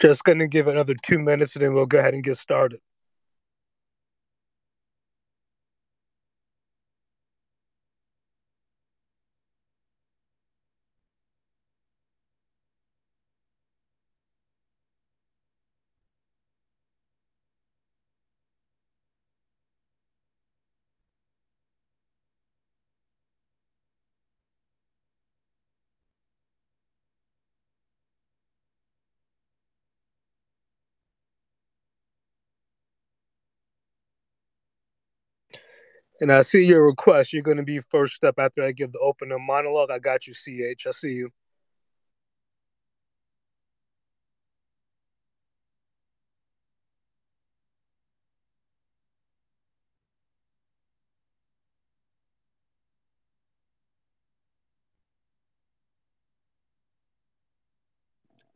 Just going to give another two minutes and then we'll go ahead and get started. And I see your request. You're going to be first up after I give the opening monologue. I got you, CH. I see you.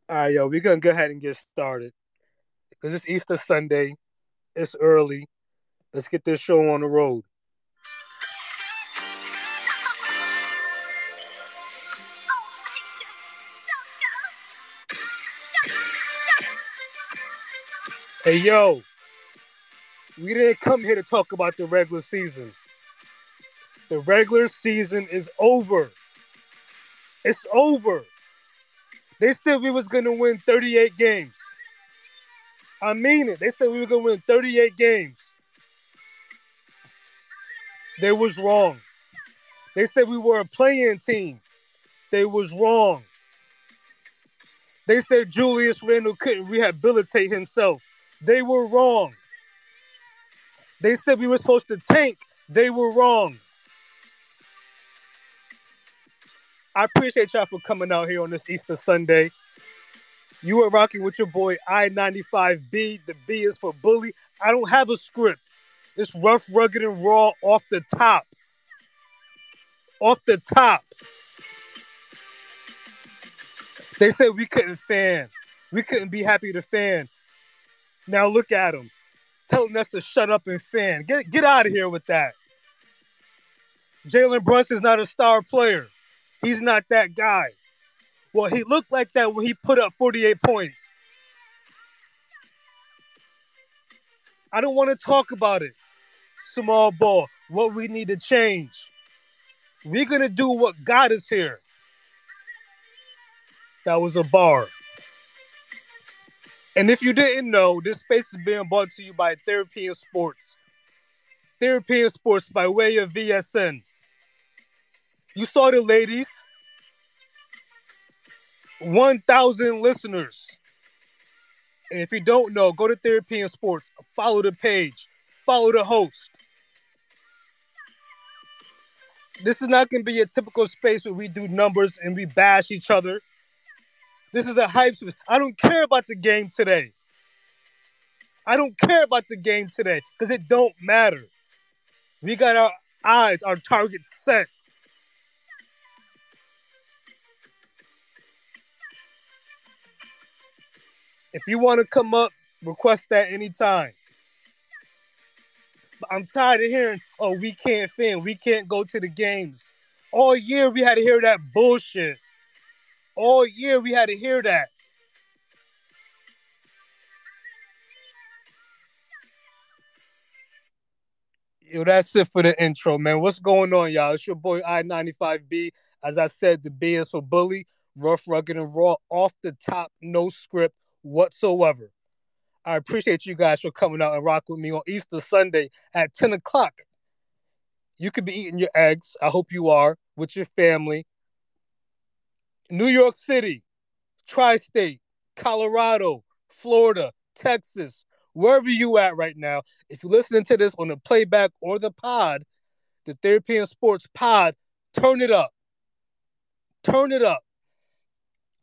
All right, yo, we're going to go ahead and get started because it's Easter Sunday. It's early. Let's get this show on the road. Hey, yo, we didn't come here to talk about the regular season. The regular season is over. It's over. They said we was gonna win 38 games. I mean it. They said we were gonna win 38 games. They was wrong. They said we were a play-in team. They was wrong. They said Julius Randle couldn't rehabilitate himself. They were wrong. They said we were supposed to tank. They were wrong. I appreciate y'all for coming out here on this Easter Sunday. You are rocking with your boy I-95B. The B is for bully. I don't have a script. It's rough, rugged, and raw off the top. Off the top. They said we couldn't fan. We couldn't be happy to fan. Now look at them, telling us to shut up and fan. Get get out of here with that. Jalen Brunson's not a star player. He's not that guy. Well, he looked like that when he put up 48 points. I don't want to talk about it. Small ball. What we need to change. We're gonna do what got us here. That was a bar. And if you didn't know, this space is being brought to you by Therapy in Sports. Therapy in Sports by way of VSN. You saw the ladies. 1,000 listeners. And if you don't know, go to Therapy in Sports. Follow the page. Follow the host. This is not going to be a typical space where we do numbers and we bash each other. This is a hype. I don't care about the game today. I don't care about the game today because it don't matter. We got our eyes, our target set. If you want to come up, request that anytime. But I'm tired of hearing, oh, we can't fan, we can't go to the games. All year we had to hear that bullshit. Oh, All year we had to hear that. Yo, that's it for the intro, man. What's going on, y'all? It's your boy I-95B. As I said, the B is for bully, rough, rugged, and raw, off the top, no script whatsoever. I appreciate you guys for coming out and rock with me on Easter Sunday at 10 o'clock. You could be eating your eggs. I hope you are with your family. New York City, Tri State, Colorado, Florida, Texas, wherever you at right now, if you're listening to this on the playback or the pod, the Therapy in Sports pod, turn it up. Turn it up.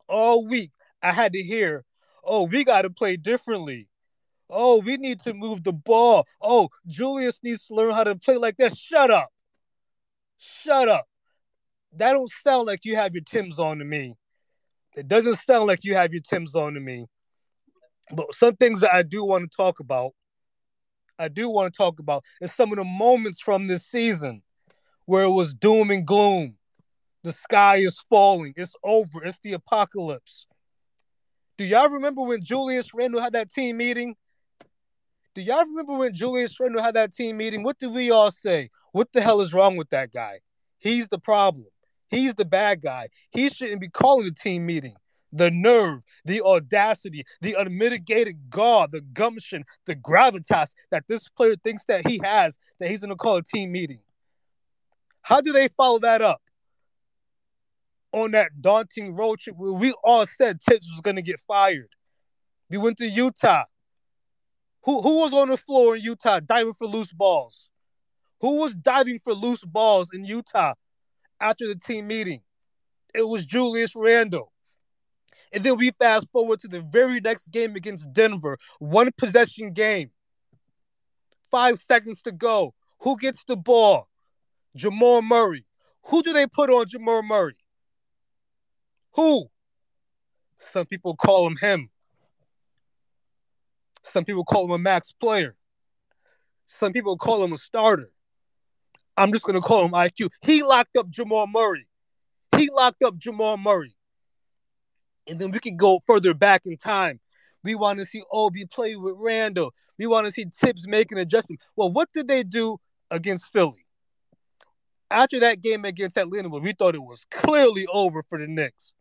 All week, I had to hear, oh, we got to play differently. Oh, we need to move the ball. Oh, Julius needs to learn how to play like that. Shut up. Shut up that don't sound like you have your Tim's on to me. It doesn't sound like you have your Tim's on to me. But some things that I do want to talk about, I do want to talk about is some of the moments from this season where it was doom and gloom. The sky is falling. It's over. It's the apocalypse. Do y'all remember when Julius Randle had that team meeting? Do y'all remember when Julius Randle had that team meeting? What did we all say? What the hell is wrong with that guy? He's the problem. He's the bad guy. He shouldn't be calling the team meeting. The nerve, the audacity, the unmitigated gall, the gumption, the gravitas that this player thinks that he has, that he's going to call a team meeting. How do they follow that up? On that daunting road trip where we all said Thibs was going to get fired. We went to Utah. Who, who was on the floor in Utah diving for loose balls? Who was diving for loose balls in Utah after the team meeting? It was Julius Randle. And then we fast forward to the very next game against Denver, one possession game. Five seconds to go. Who gets the ball? Jamal Murray. Who do they put on Jamal Murray? Who? Some people call him him. Some people call him a max player. Some people call him a starter. I'm just going to call him IQ. He locked up Jamal Murray. He locked up Jamal Murray. And then we can go further back in time. We want to see Obi play with Randle. We want to see Thibs make an adjustment. Well, what did they do against Philly? After that game against Atlanta, where we thought it was clearly over for the Knicks.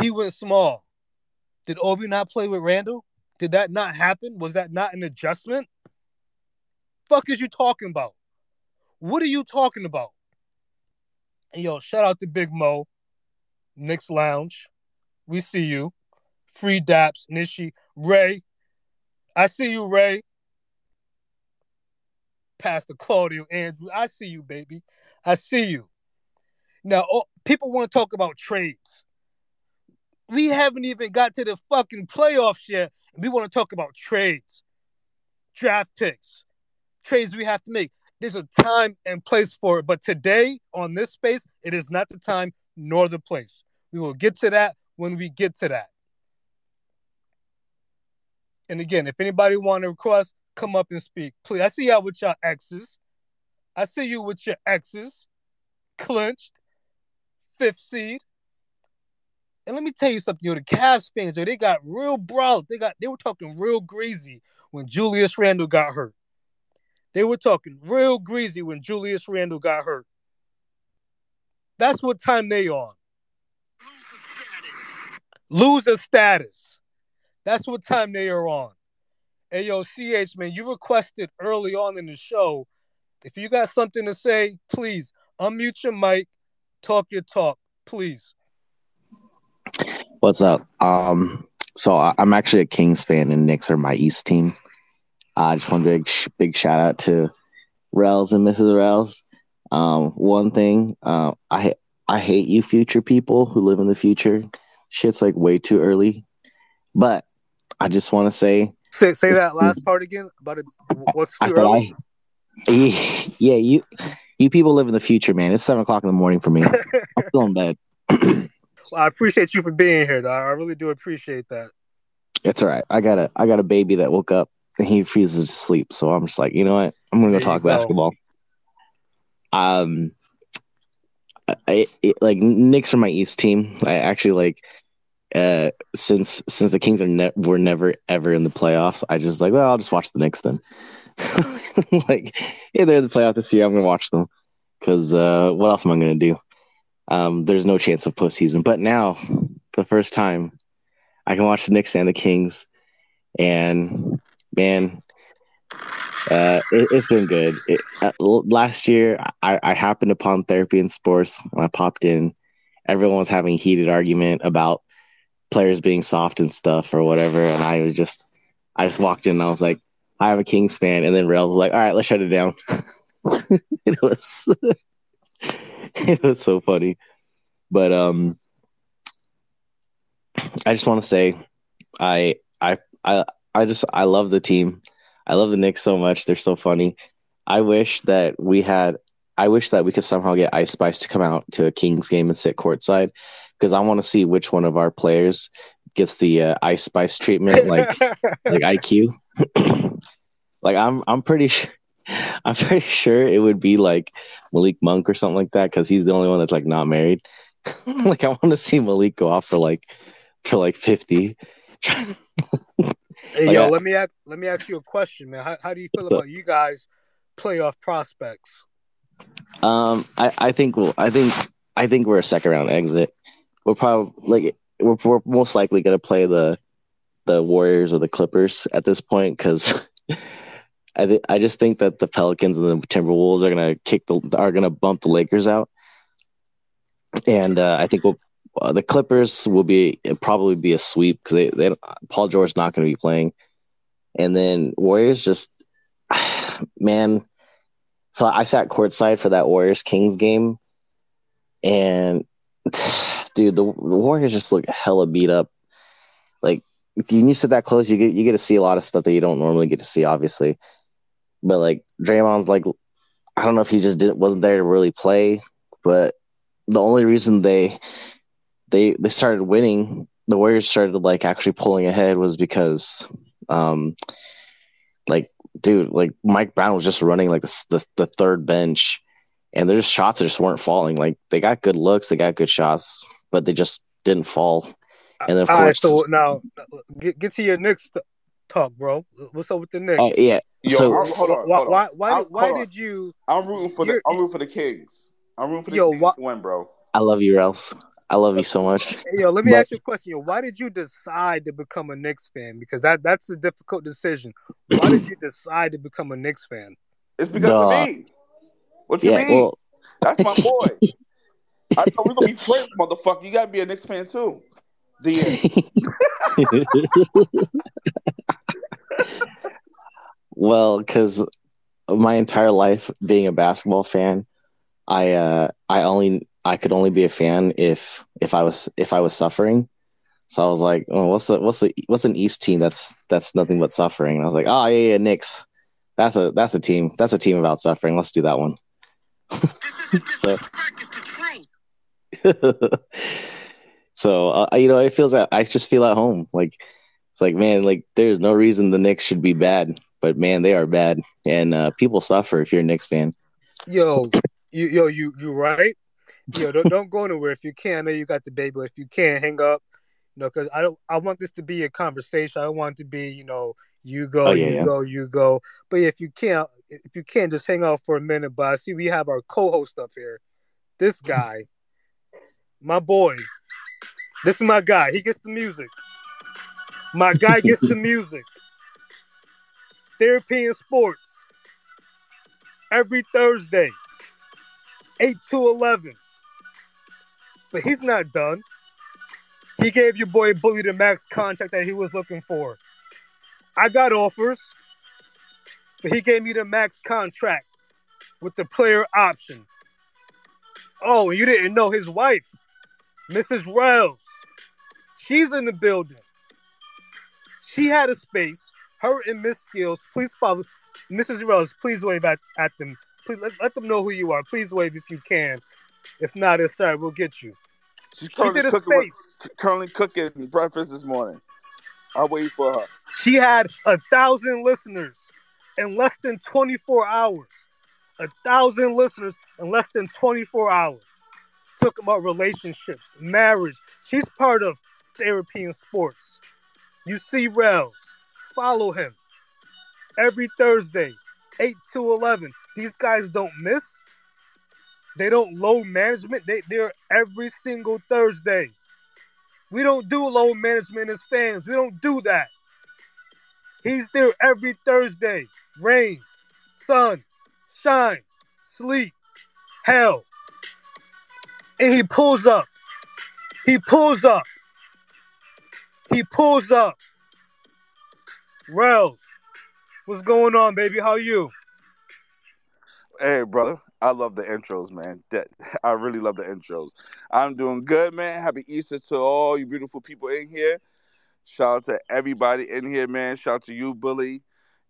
He went small. Did Obi not play with Randle? Did that not happen? Was that not an adjustment? Fuck is you talking about? What are you talking about? And yo, shout out to Big Mo, Knicks Lounge. We see you. Free Daps, Nishi, Ray. I see you, Ray. Pastor Claudio, Andrew. I see you, baby. I see you. Now, oh, people want to talk about trades. We haven't even got to the fucking playoffs yet. And we want to talk about trades, draft picks, trades we have to make. There's a time and place for it. But today, on this space, it is not the time nor the place. We will get to that when we get to that. And again, if anybody want to request, come up and speak. Please. I see y'all with your exes. I see you with your exes. Clinched. Fifth seed. And let me tell you something, yo, the Cavs fans, yo, they got real broad. They got they were talking real greasy when Julius Randle got hurt. They were talking real greasy when Julius Randle got hurt. That's what time they on. Loser status. That's what time they are on. Hey yo, CH man, you requested early on in the show. If you got something to say, please unmute your mic, talk your talk, please. What's up? Um, so I'm actually a Kings fan, and Knicks are my East team. I just want to big big shout out to Rels and Mrs. Rels. Um, one thing, uh, I I hate you, future people who live in the future. Shit's like way too early, but I just want to say, say say that last part again about it. What's too early? I, yeah, you you people live in the future, man. It's seven o'clock in the morning for me. I'm still in bed. well, I appreciate you for being here, though. I really do appreciate that. It's all right. I got a I got a baby that woke up and he refuses to sleep. So I'm just like, you know what? I'm gonna go there talk basketball. Um, I, it, like Knicks are my East team. I actually like uh since since the Kings are ne- were never ever in the playoffs. I just like, well, I'll just watch the Knicks then. like, yeah, they're in the playoff this year. I'm gonna watch them because uh, what else am I gonna do? Um, there's no chance of postseason. But now, for the first time, I can watch the Knicks and the Kings, and man, uh, it, has been good. It, uh, last year, I, I happened upon Therapy in Sports, and I popped in. Everyone was having a heated argument about players being soft and stuff or whatever, and I was just, I just walked in and I was like, I am a Kings fan, and then Rails was like, all right, let's shut it down. it was, it was so funny, but um, I just want to say, I, I, I, I just, I love the team. I love the Knicks so much. They're so funny. I wish that we had. I wish that we could somehow get Ice Spice to come out to a Kings game and sit courtside because I want to see which one of our players gets the uh, Ice Spice treatment, like like IQ. like I'm, I'm pretty sure. I'm pretty sure it would be like Malik Monk or something like that because he's the only one that's like not married. like I want to see Malik go off for like for like fifty. Hey, yo, let me ask let me ask you a question, man. How, how do you feel about you guys playoff prospects? Um, I, I think we'll I think I think we're a second round exit. We're probably like we're, we're most likely gonna play the the Warriors or the Clippers at this point because I th- I just think that the Pelicans and the Timberwolves are gonna kick the are gonna bump the Lakers out, and uh, I think we'll, uh, the Clippers will be probably be a sweep because they, they Paul George's not going to be playing, and then Warriors just man. So I sat courtside for that Warriors Kings game, and dude, the, the Warriors just look hella beat up. Like if you sit that close, you get you get to see a lot of stuff that you don't normally get to see, obviously. But like Draymond's like, I don't know if he just didn't wasn't there to really play, but the only reason they they they started winning, the Warriors started like actually pulling ahead was because, um, like dude, like Mike Brown was just running like the the, the third bench, and their shots just weren't falling. Like they got good looks, they got good shots, but they just didn't fall. And then of All course, right, so now get get to your Knicks talk, bro. What's up with the Knicks? Uh, yeah, Yo, so, I'm, hold on. Why? Hold why? Why, I'm, why did you? I'm rooting for the. I'm rooting for the Kings. I'm rooting for the yo, Kings why, to win, bro. I love you, Ralph. I love you so much. Yo, let me but, ask you a question. Yo, why did you decide to become a Knicks fan? Because that that's a difficult decision. Why did you decide to become a Knicks fan? It's because Duh. of me. What you yeah, mean? Well, that's my boy. I thought we are gonna be friends, motherfucker. You gotta be a Knicks fan too. The Well, because my entire life being a basketball fan, I uh, I only I could only be a fan if if I was if I was suffering. So I was like, oh, what's the what's the what's an East team that's that's nothing but suffering? And I was like, oh yeah, yeah, Knicks. That's a that's a team. That's a team about suffering. Let's do that one. so, so uh, you know, it feels like I just feel at home. Like it's like, man, like there's no reason the Knicks should be bad but man, they are bad, and uh, people suffer if you're a Knicks fan. Yo, you, yo, you, you right? Yo, don't don't go anywhere if you can. I know you got the baby, but if you can't, hang up. You know, because I don't. I want this to be a conversation. I don't want it to be, you know, you go, oh, yeah, you yeah. go, you go. But if you can't, if you can't, just hang out for a minute. But I see we have our co-host up here. This guy, my boy. This is my guy. He gets the music. My guy gets the music. Therapy in Sports every Thursday, 8 to 11. But he's not done. He gave your boy Bully the max contract that he was looking for. I got offers, but he gave me the max contract with the player option. Oh, you didn't know his wife, Mrs. Rails. She's in the building. She had a space her and Miss Skills, please follow Mrs. Rose. Please wave at, at them. Please let, let them know who you are. Please wave if you can. If not, it's sorry. We'll get you. She's currently, she cooking, with, currently cooking breakfast this morning. I'll wait for her. She had a thousand listeners in less than 24 hours. A thousand listeners in less than 24 hours. Talking about relationships, marriage. She's part of and sports. You see Rails follow him every Thursday, 8 to 11. These guys don't miss. They don't low management. They, they're every single Thursday. We don't do low management as fans. We don't do that. He's there every Thursday. Rain, sun, shine, sleep, hell. And he pulls up. He pulls up. He pulls up. Rels, what's going on, baby? How you? Hey, brother. I love the intros, man. That I really love the intros. I'm doing good, man. Happy Easter to all you beautiful people in here. Shout out to everybody in here, man. Shout out to you, Bully.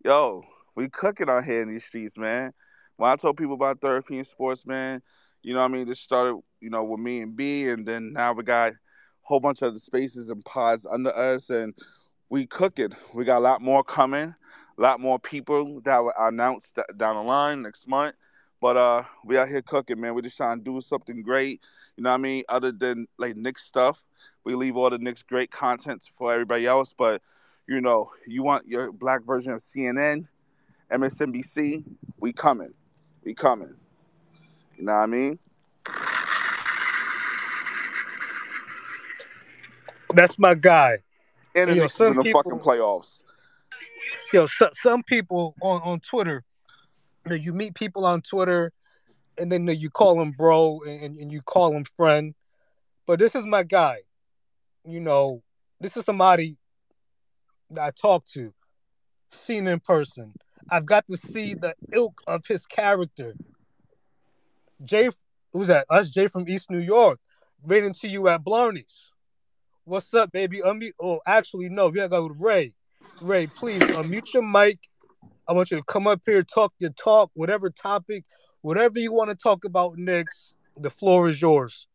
Yo, we cooking out here in these streets, man. When I told people about Therapy in Sports, man, you know what I mean? This started, you know, with me and B, and then now we got a whole bunch of the spaces and pods under us, and we cooking. We got a lot more coming, a lot more people that will announce down the line next month. But uh, we out here cooking, man. We're just trying to do something great. You know what I mean? Other than like Knick stuff. We leave all the Knick's great content for everybody else, but you know, you want your black version of CNN, MSNBC, we coming. We coming. You know what I mean? That's my guy. And the Knicks in the people, fucking playoffs. Yo, so, some people on, on Twitter, you, know, you meet people on Twitter and then you call him bro and, and you call him friend. But this is my guy. You know, this is somebody that I talk to, seen in person. I've got to see the ilk of his character. Jay, who's that? Us, Jay from East New York, ran into you at Blarney's. What's up, baby? Unmute. Oh, actually, no. We gotta go with Ray. Ray, please unmute your mic. I want you to come up here, talk your talk, whatever topic, whatever you want to talk about next. The floor is yours.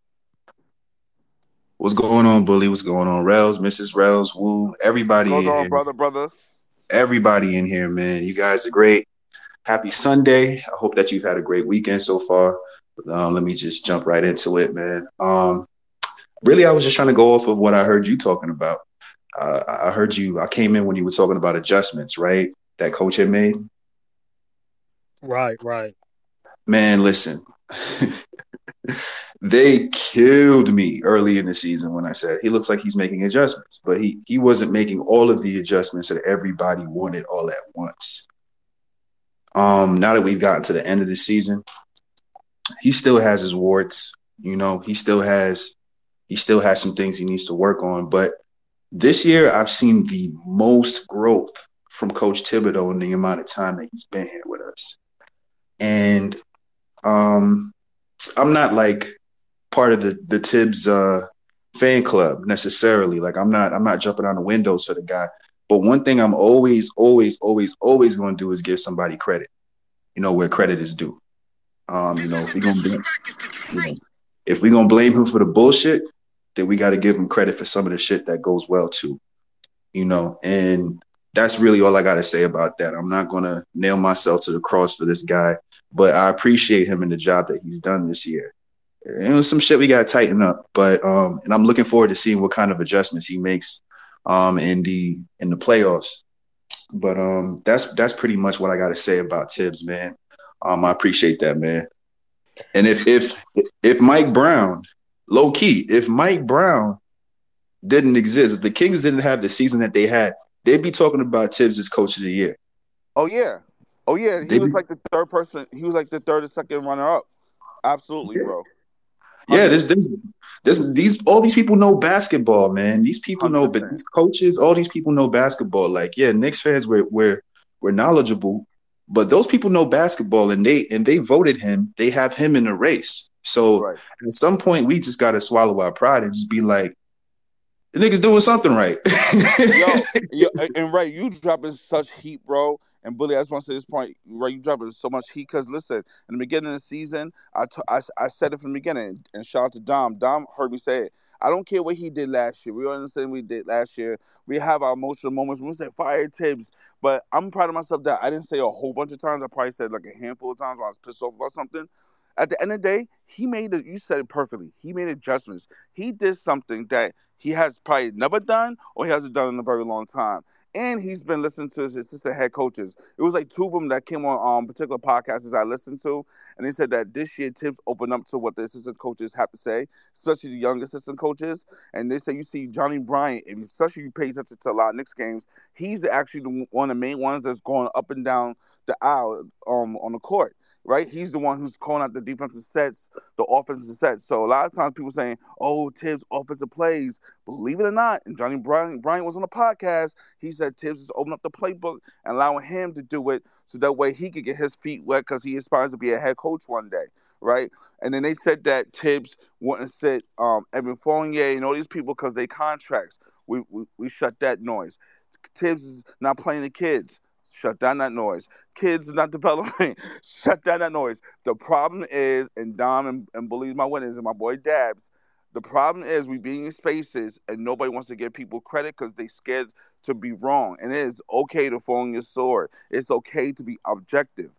What's going on, Bully? What's going on, Rails, Mrs. Rails, Woo, everybody What's in on, here. brother, brother? Everybody in here, man. You guys are great. Happy Sunday. I hope that you've had a great weekend so far. Um, let me just jump right into it, man. Um, really, I was just trying to go off of what I heard you talking about. Uh, I heard you. I came in when you were talking about adjustments, right? That coach had made. Right, right. Man, listen. they killed me early in the season when I said he looks like he's making adjustments, but he he wasn't making all of the adjustments that everybody wanted all at once. Um, now that we've gotten to the end of the season, he still has his warts. You know, he still has he still has some things he needs to work on. But this year, I've seen the most growth from Coach Thibodeau in the amount of time that he's been here with us. And um, I'm not like part of the the Thibs uh, fan club necessarily. Like I'm not I'm not jumping on the windows for the guy. But one thing I'm always, always, always, always going to do is give somebody credit. You know where credit is due. Um, you know, if we're gonna blame, you know, if we're gonna blame him for the bullshit, then we got to give him credit for some of the shit that goes well too. You know, and that's really all I got to say about that. I'm not gonna nail myself to the cross for this guy, but I appreciate him and the job that he's done this year. And was some shit we got to tighten up, but um, and I'm looking forward to seeing what kind of adjustments he makes um in the in the playoffs. But um, that's that's pretty much what I got to say about Thibs, man. Um, I appreciate that, man. And if if if Mike Brown, low key, if Mike Brown didn't exist, if the Kings didn't have the season that they had, they'd be talking about Thibs as coach of the year. Oh yeah, oh yeah. He They was be- like the third person. He was like the third or second runner up. Absolutely, Yeah. bro. Yeah, this, this, this, these, all these people know basketball, man. These people know, but these coaches, all these people know basketball. Like, yeah, Knicks fans, we're, we're, we're knowledgeable, but those people know basketball, and they, and they voted him. They have him in the race. So Right. at some point, we just got to swallow our pride and just be like, the niggas doing something right. Yo, yo, and- right, you dropping such heat, bro. And Bully, I just want to say this point, right? You dropping so much heat because listen, in the beginning of the season, I, t- I, I said it from the beginning, and shout out to Dom. Dom heard me say it. I don't care what he did last year. We all understand what he did last year. We have our emotional moments. We say fire Thibs, but I'm proud of myself that I didn't say a whole bunch of times. I probably said like a handful of times when I was pissed off about something. At the end of the day, he made it. You said it perfectly. He made adjustments. He did something that he has probably never done or he hasn't done in a very long time. And he's been listening to his assistant head coaches. It was like two of them that came on um, particular podcasts I listened to, and they said that this year Thibs opened up to what the assistant coaches have to say, especially the young assistant coaches. And they say you see Johnny Bryant, and especially you pay attention to a lot of Knicks games, he's actually the, one of the main ones that's going up and down the aisle um, on the court. Right, he's the one who's calling out the defensive sets, the offensive sets. So a lot of times people saying, "Oh, Thibs offensive plays." Believe it or not, and Johnny Bryant, Bryant was on a podcast. He said Thibs is opening up the playbook and allowing him to do it, so that way he could get his feet wet because he aspires to be a head coach one day, right? And then they said that Thibs wouldn't sit um, Evan Fournier and all these people because they contracts. We, we we shut that noise. Thibs is not playing the kids. Shut down that noise. Kids not developing. Shut down that noise. The problem is, and Dom and, and believes my witness and my boy Dabs. The problem is we being in spaces and nobody wants to give people credit because they scared to be wrong. And it is okay to fall on your sword. It's okay to be objective.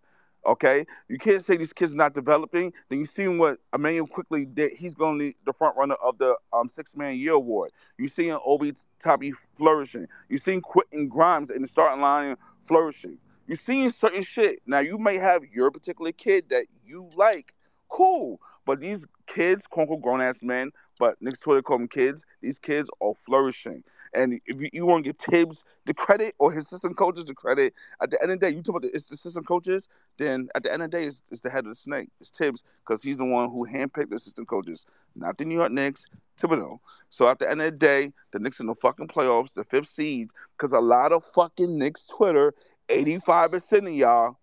Okay, you can't say these kids are not developing. Then you see what Immanuel Quickley did. He's going to be the front runner of the um, Six Man Year Award. You see Obi Toppin flourishing. You seen Quentin Grimes in the starting line flourishing. You're seeing certain shit. Now you may have your particular kid that you like, cool. But these kids, quote unquote grown ass men, but next Twitter call them kids. These kids are flourishing. And if you, you want to give Thibs the credit or his assistant coaches the credit, at the end of the day, you talk about the, it's the assistant coaches, then at the end of the day, it's, it's the head of the snake. It's Thibs because he's the one who handpicked the assistant coaches, not the New York Knicks, Thibodeau. So at the end of the day, the Knicks in the fucking playoffs, the fifth seed, because a lot of fucking Knicks Twitter, 85% of y'all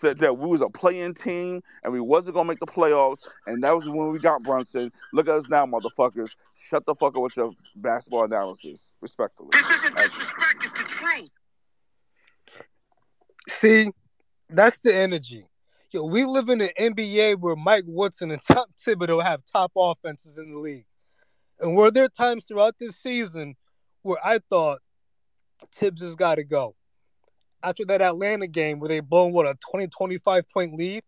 said that we was a play-in team and we wasn't gonna make the playoffs, and that was when we got Brunson. Look at us now, motherfuckers. Shut the fuck up with your basketball analysis, respectfully. This isn't disrespect; it's the truth. See, that's the energy. Yo, we live in an NBA where Mike Woodson and Tom Thibodeau have top offenses in the league, and were there times throughout this season where I thought Thibs has got to go after that Atlanta game where they blown what a 20 25 point lead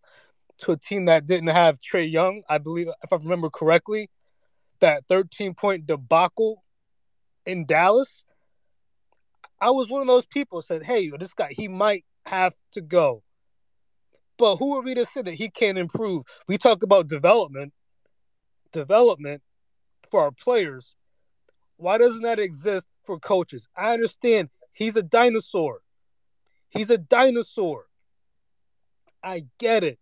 to a team that didn't have Trae Young, I believe if I remember correctly, that 13 point debacle in Dallas. I was one of those people said, "Hey, this guy, he might have to go." But who are we to say that he can't improve? We talk about development, development for our players. Why doesn't that exist for coaches? I understand he's a dinosaur. He's a dinosaur. I get it.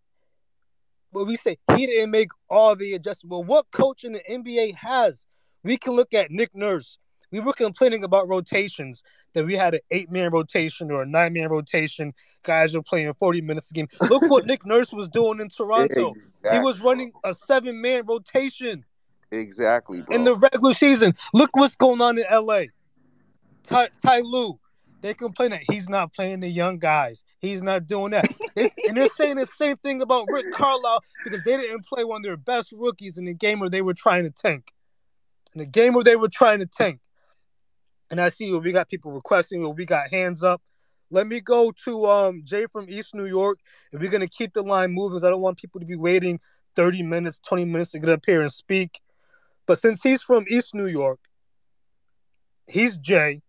But we say he didn't make all the adjustments. Well, what coach in the NBA has? We can look at Nick Nurse. We were complaining about rotations that we had an eight man rotation or a nine man rotation. Guys are playing 40 minutes a game. Look what Nick Nurse was doing in Toronto. Exactly. He was running a seven man rotation. Exactly. Bro. In the regular season. Look what's going on in LA. Ty, Ty Lue, they complain that he's not playing the young guys. He's not doing that. They, and they're saying the same thing about Rick Carlisle because they didn't play one of their best rookies in the game where they were trying to tank. In the game where they were trying to tank. And I see we got people requesting, we got hands up. Let me go to um, Jay from East New York. And we're gonna keep the line moving. I don't want people to be waiting 30 minutes, 20 minutes to get up here and speak. But since he's from East New York, he's Jay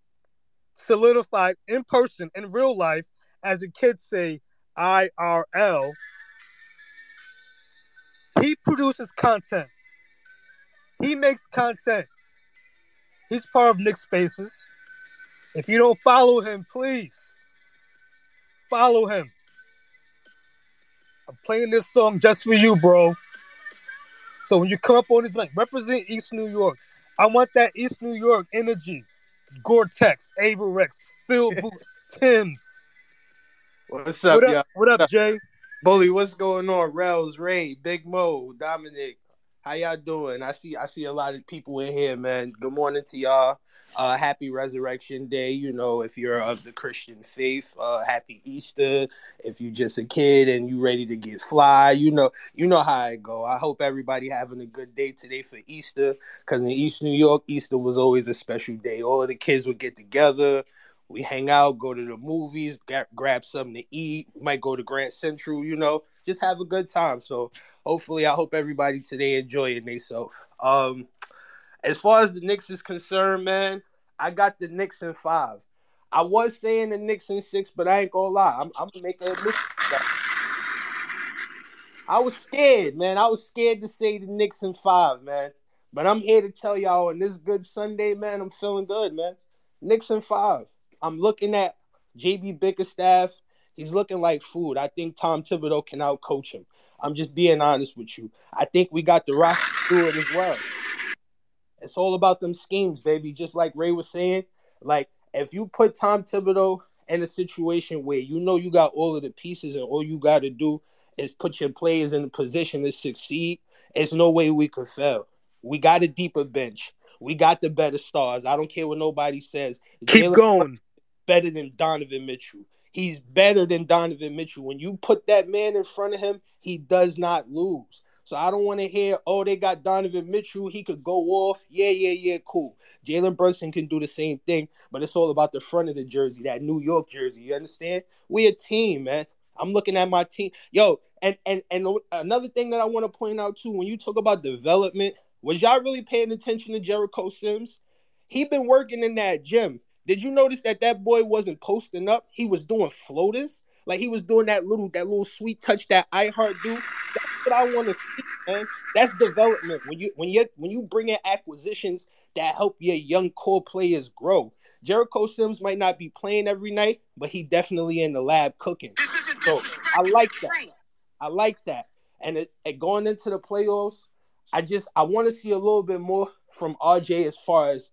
solidified in person in real life, as the kids say, IRL. He produces content. He makes content. He's part of Knick Spaces. If you don't follow him, please follow him. I'm playing this song just for you, bro. So when you come up on this mic, represent East New York. I want that East New York energy. Gore-Tex, Avirex, Phil Boots, Tim's. What's up, what up, y'all? What up, Jay? Bully, what's going on? Rels, Ray, Big Mo, Dominic, how y'all doing? I see I see a lot of people in here, man. Good morning to y'all. Uh happy resurrection day. You know, if you're of the Christian faith, uh happy Easter. If you're just a kid and you ready to get fly, you know, you know how I go. I hope everybody having a good day today for Easter. Cause in East New York, Easter was always a special day. All the kids would get together. We hang out, go to the movies, get, grab something to eat. Might go to Grand Central, you know just have a good time. So hopefully, I hope everybody today enjoying themselves. Um, as far as the Knicks is concerned, man, I got the Knicks in five. I was saying the Knicks in six, but I ain't gonna lie. I'm, I'm gonna make an admission. I was scared, man. I was scared to say the Knicks in five, man. But I'm here to tell y'all on this good Sunday, man, I'm feeling good, man. Knicks in five. I'm looking at JB Bickerstaff He's looking like food. I think Tom Thibodeau can outcoach him. I'm just being honest with you. I think we got the rock to do it as well. It's all about them schemes, baby. Just like Ray was saying, like if you put Tom Thibodeau in a situation where you know you got all of the pieces and all you got to do is put your players in a position to succeed, there's no way we could fail. We got a deeper bench. We got the better stars. I don't care what nobody says. Keep Jalen going. Better than Donovan Mitchell. He's better than Donovan Mitchell. When you put that man in front of him, he does not lose. So I don't want to hear, oh, they got Donovan Mitchell. He could go off. Yeah, yeah, yeah, cool. Jalen Brunson can do the same thing, but it's all about the front of the jersey, that New York jersey. You understand? We a team, man. I'm looking at my team. Yo, and and and another thing that I want to point out too, when you talk about development, was y'all really paying attention to Jericho Sims? He been working in that gym. Did you notice that that boy wasn't posting up? He was doing floaters. Like he was doing that little that little sweet touch that I heart do. That's what I want to see, man. That's development. When you when you when you bring in acquisitions that help your young core players grow. Jericho Sims might not be playing every night, but he definitely in the lab cooking. So I like that. I like that. And it, it going into the playoffs, I just I want to see a little bit more from RJ as far as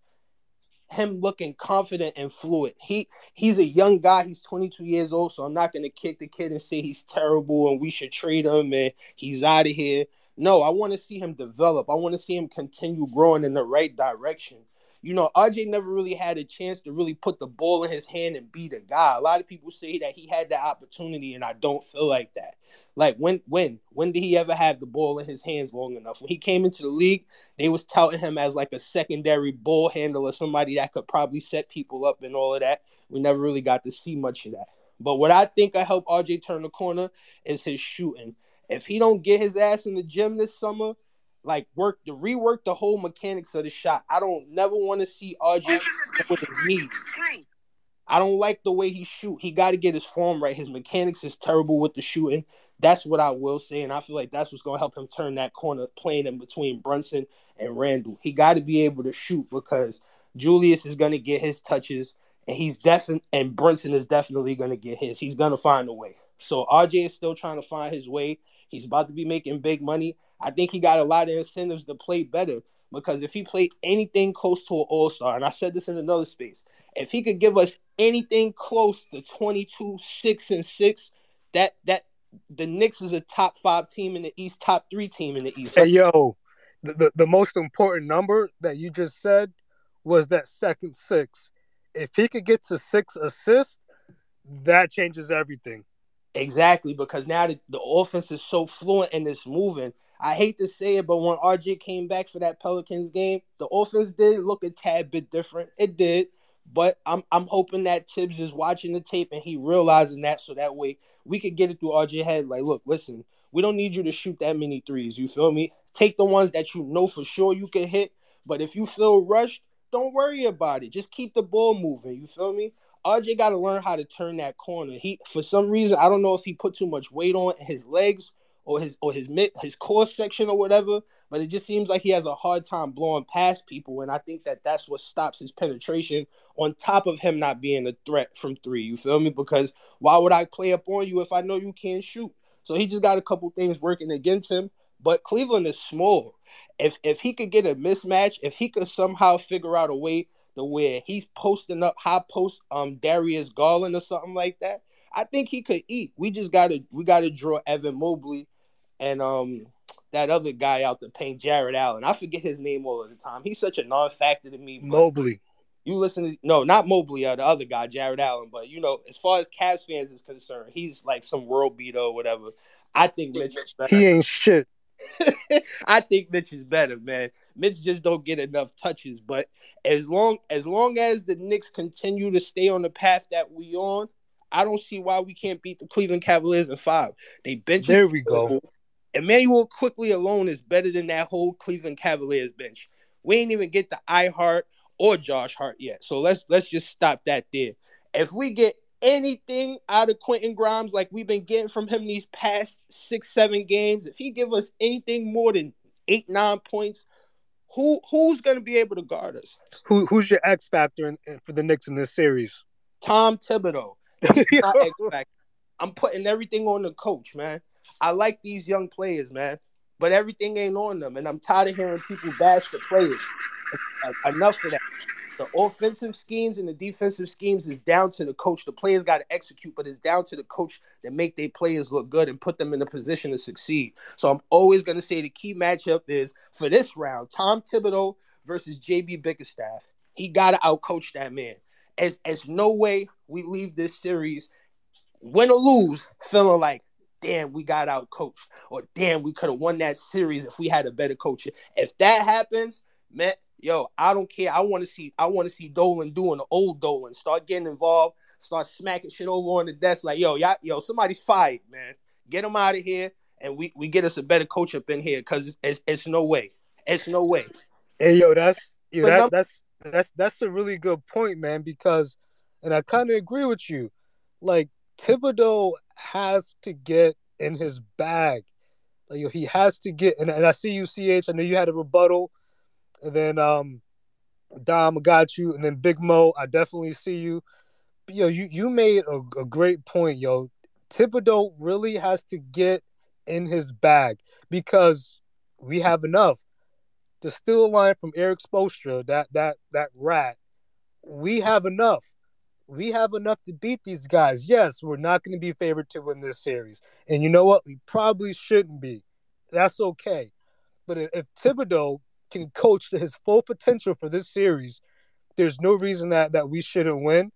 him looking confident and fluid. He he's a young guy. He's 22 years old, so I'm not gonna kick the kid and say he's terrible and we should trade him and he's out of here. No, I want to see him develop. I want to see him continue growing in the right direction you know, RJ never really had a chance to really put the ball in his hand and be the guy. A lot of people say that he had that opportunity, and I don't feel like that. Like when, when, when did he ever have the ball in his hands long enough? When he came into the league, they was touting him as like a secondary ball handler, somebody that could probably set people up and all of that. We never really got to see much of that. But what I think I help RJ turn the corner is his shooting. If he don't get his ass in the gym this summer, like work the rework the whole mechanics of the shot. I don't never want to see RJ with his knees. I don't like the way he shoot. He got to get his form right. His mechanics is terrible with the shooting. That's what I will say, and I feel like that's what's going to help him turn that corner, playing in between Brunson and Randle. He got to be able to shoot because Julius is going to get his touches, and he's definitely and Brunson is definitely going to get his. He's going to find a way. So RJ is still trying to find his way. He's about to be making big money. I think he got a lot of incentives to play better because if he played anything close to an All Star, and I said this in another space, if he could give us anything close to 22, 6 and 6, that that the Knicks is a top five team in the East, top three team in the East. Hey yo, the, the, the most important number that you just said was that second six. If he could get to six assists, that changes everything. Exactly, because now the, the offense is so fluent and it's moving. I hate to say it, but when RJ came back for that Pelicans game, the offense did look a tad bit different. It did. But I'm I'm hoping that Thibs is watching the tape and he realizing that so that way we could get it through RJ head. Like, look, listen, we don't need you to shoot that many threes. You feel me? Take the ones that you know for sure you can hit. But if you feel rushed, don't worry about it. Just keep the ball moving. You feel me? RJ got to learn how to turn that corner. He, for some reason, I don't know if he put too much weight on his legs or his or his mid his core section or whatever, but it just seems like he has a hard time blowing past people, and I think that that's what stops his penetration. On top of him not being a threat from three, you feel me? Because why would I play up on you if I know you can't shoot? So he just got a couple things working against him. But Cleveland is small. If if he could get a mismatch, if he could somehow figure out a way the where he's posting up high post um Darius Garland or something like that. I think he could eat. We just gotta we gotta draw Evan Mobley and um that other guy out the paint, Jarrett Allen. I forget his name all of the time. He's such a non-factor to me. Mobley. You listen to no, not Mobley, uh, the other guy, Jarrett Allen. But you know, as far as Cavs fans is concerned, he's like some world beater or whatever. I think Mitch. He ain't shit. I think Mitch is better, man. Mitch just don't get enough touches. But as long as long as the Knicks continue to stay on the path that we on, I don't see why we can't beat the Cleveland Cavaliers in five. They bench. There we go. Immanuel Quickley alone is better than that whole Cleveland Cavaliers bench. We ain't even get the I Hart or Josh Hart yet. So let's let's just stop that there. If we get anything out of Quentin Grimes like we've been getting from him these past six, seven games, if he give us anything more than eight, nine points, who who's going to be able to guard us? Who who's your X factor in, in, for the Knicks in this series? Tom Thibodeau. I'm putting everything on the coach, man. I like these young players, man, but everything ain't on them, and I'm tired of hearing people bash the players. Enough of that. The offensive schemes and the defensive schemes is down to the coach. The players got to execute, but it's down to the coach to make their players look good and put them in a position to succeed. So I'm always going to say the key matchup is for this round: Tom Thibodeau versus JB Bickerstaff. He got to outcoach that man. As as no way we leave this series, win or lose, feeling like damn, we got out coached, or damn, we could have won that series if we had a better coach. If that happens, man, yo, I don't care. I want to see I want to see Dolan doing the old Dolan. Start getting involved. start smacking shit over on the desk like, yo, y'all, yo, somebody's fired, man. Get him out of here, and we we get us a better coach up in here because it's, it's no way, it's no way. Hey, yo, that's yo, that, that's that's that's a really good point, man. Because, and I kind of agree with you. Like Thibodeau has to get in his bag. Like yo, he has to get. And, and I see you, ch. I know you had a rebuttal, and then um, Dom got you, and then Big Mo. I definitely see you. But, yo, you you made a, a great point, yo. Thibodeau really has to get in his bag because we have enough. To steal line from Erik Spoelstra, that that that rat, we have enough. We have enough to beat these guys. Yes, we're not going to be favored to win this series, and you know what? We probably shouldn't be. That's okay. But if Thibodeau can coach to his full potential for this series, there's no reason that that we shouldn't win.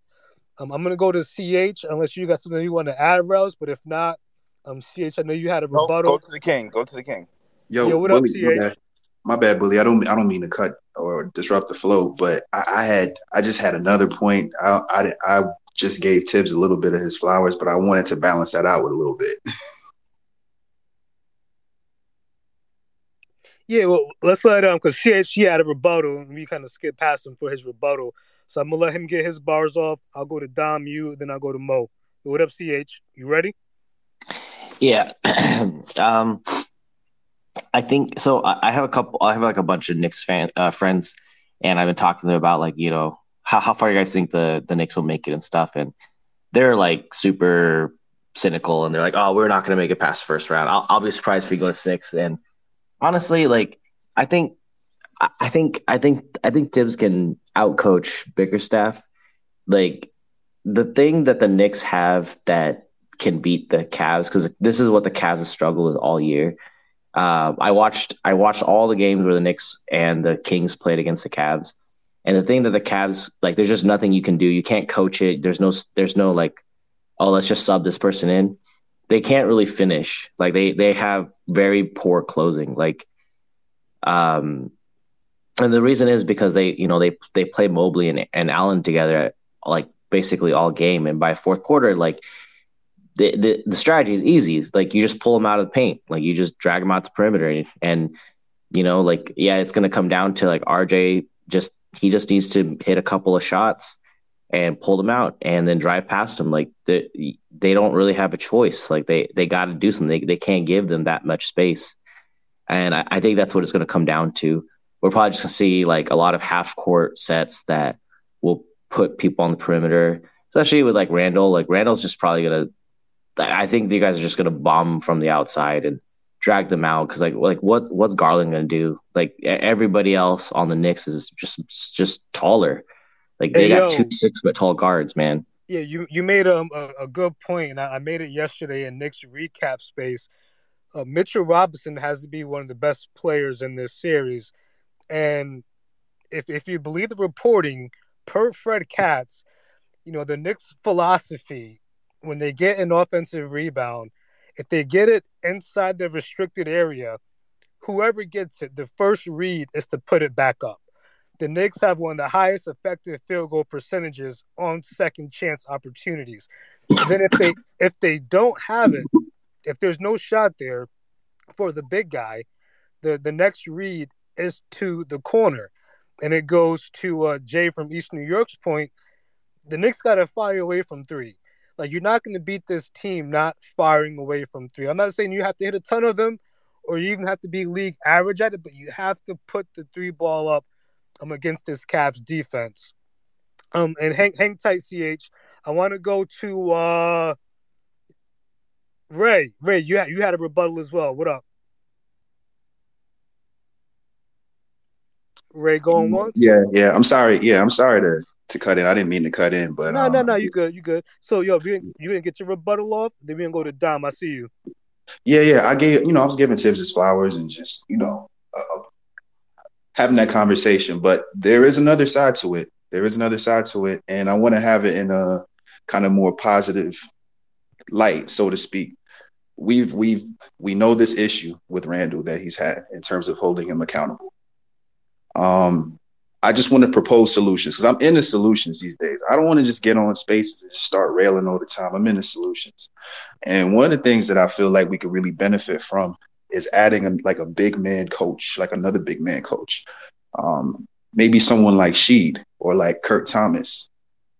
Um, I'm gonna go to CH unless you got something you want to add, Rels. But if not, um, CH, I know you had a rebuttal. Go, go to the king. Go to the king. Yo, Yo what bully, up, CH? My bad, my bad, bully. I don't I don't mean to cut or disrupt the flow, but I, I had I just had another point. I, I I just gave Tibbs a little bit of his flowers, but I wanted to balance that out with a little bit. Yeah, well, let's let um, cause she she had a rebuttal, and we kind of skipped past him for his rebuttal. So I'm gonna let him get his bars off. I'll go to Dom, you, then I'll go to Mo. What up, CH? You ready? Yeah. um, I think so. I have a couple. I have like a bunch of Knicks fan uh, friends, and I've been talking to them about like you know how how far you guys think the the Knicks will make it and stuff, and they're like super cynical, and they're like, oh, we're not gonna make it past the first round. I'll, I'll be surprised if we go to six, and honestly, like I think, I think, I think, I think Tibbs can outcoach Bickerstaff. Like the thing that the Knicks have that can beat the Cavs because this is what the Cavs have struggled with all year. Uh, I watched I watched all the games where the Knicks and the Kings played against the Cavs, and the thing that the Cavs like, there's just nothing you can do. You can't coach it. There's no there's no like, oh, let's just sub this person in they can't really finish. Like they they have very poor closing. Like um and the reason is because they you know they they play Mobley and, and Allen together like basically all game and by fourth quarter like the, the the strategy is easy. It's like you just pull them out of the paint. Like you just drag them out the perimeter and, and you know like yeah it's to come down to like RJ just he just needs to hit a couple of shots and pull them out and then drive past them. Like they, they don't really have a choice. Like they, they got to do something. They, they can't give them that much space. And I, I think that's what it's going to come down to. We're probably just going to see like a lot of half court sets that will put people on the perimeter, especially with like Randle. Like Randle's just probably going to, I think you guys are just going to bomb from the outside and drag them out because like like what what's Garland going to do? Like everybody else on the Knicks is just just taller. Like they hey, got yo, two six foot tall guards, man. Yeah, you you made a, a, a good point, and I, I, made it yesterday in Knicks recap space. Uh, Mitchell Robinson has to be one of the best players in this series, and if if you believe the reporting, per Fred Katz, you know the Knicks' philosophy when they get an offensive rebound, if they get it inside the restricted area, whoever gets it, the first read is to put it back up the Knicks have one of the highest effective field goal percentages on second chance opportunities. Then if they if they don't have it, if there's no shot there for the big guy, the the next read is to the corner, and it goes to uh, Jay from East New York's point. The Knicks got to fire away from three. Like you're not going to beat this team not firing away from three. I'm not saying you have to hit a ton of them, or you even have to be league average at it, but you have to put the three ball up um, against this Cavs defense. Um, and hang hang tight, ch. I want to go to uh, Ray. Ray, you had you had a rebuttal as well. What up? Ray going once? Yeah, yeah. I'm sorry. Yeah, I'm sorry to to cut in. I didn't mean to cut in, but no, um, no, no. You good? You good? So yo, you didn't, you didn't get your rebuttal off. Then we gonna go to Dom. I see you. Yeah, yeah. I gave you know I was giving Tibbs his flowers and just you know uh, having that conversation. But there is another side to it. There is another side to it, and I want to have it in a kind of more positive light, so to speak. We've we've we know this issue with Randle that he's had in terms of holding him accountable. Um, I just want to propose solutions because I'm into solutions these days. I don't want to just get on spaces and start railing all the time. I'm into solutions. And one of the things that I feel like we could really benefit from is adding a, like a big man coach, like another big man coach. Um, maybe someone like Sheed or like Kurt Thomas,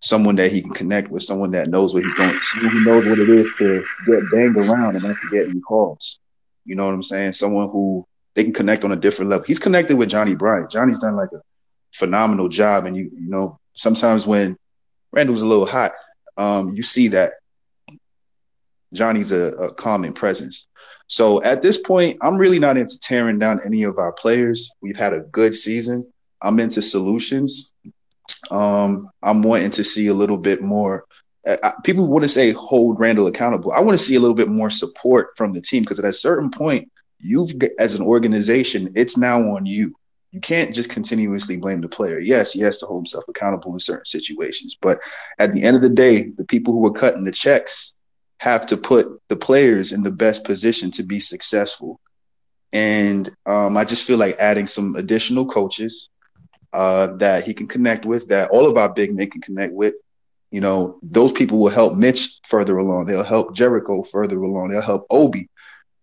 someone that he can connect with, someone that knows what he's who knows what it is to get banged around and not to get any calls. You know what I'm saying? Someone who they can connect on a different level. He's connected with Johnny Bryant. Johnny's done like a phenomenal job. And you, you know, sometimes when Randle's a little hot, um, you see that Johnny's a, a calming presence. So at this point, I'm really not into tearing down any of our players. We've had a good season. I'm into solutions. Um, I'm wanting to see a little bit more. People want to say hold Randle accountable. I want to see a little bit more support from the team because at a certain point, you've as an organization, it's now on you. You can't just continuously blame the player. Yes, he has to hold himself accountable in certain situations, but at the end of the day, the people who are cutting the checks have to put the players in the best position to be successful. And um, I just feel like adding some additional coaches uh, that he can connect with, that all of our big men can connect with. You know, those people will help Mitch further along. They'll help Jericho further along. They'll help Obi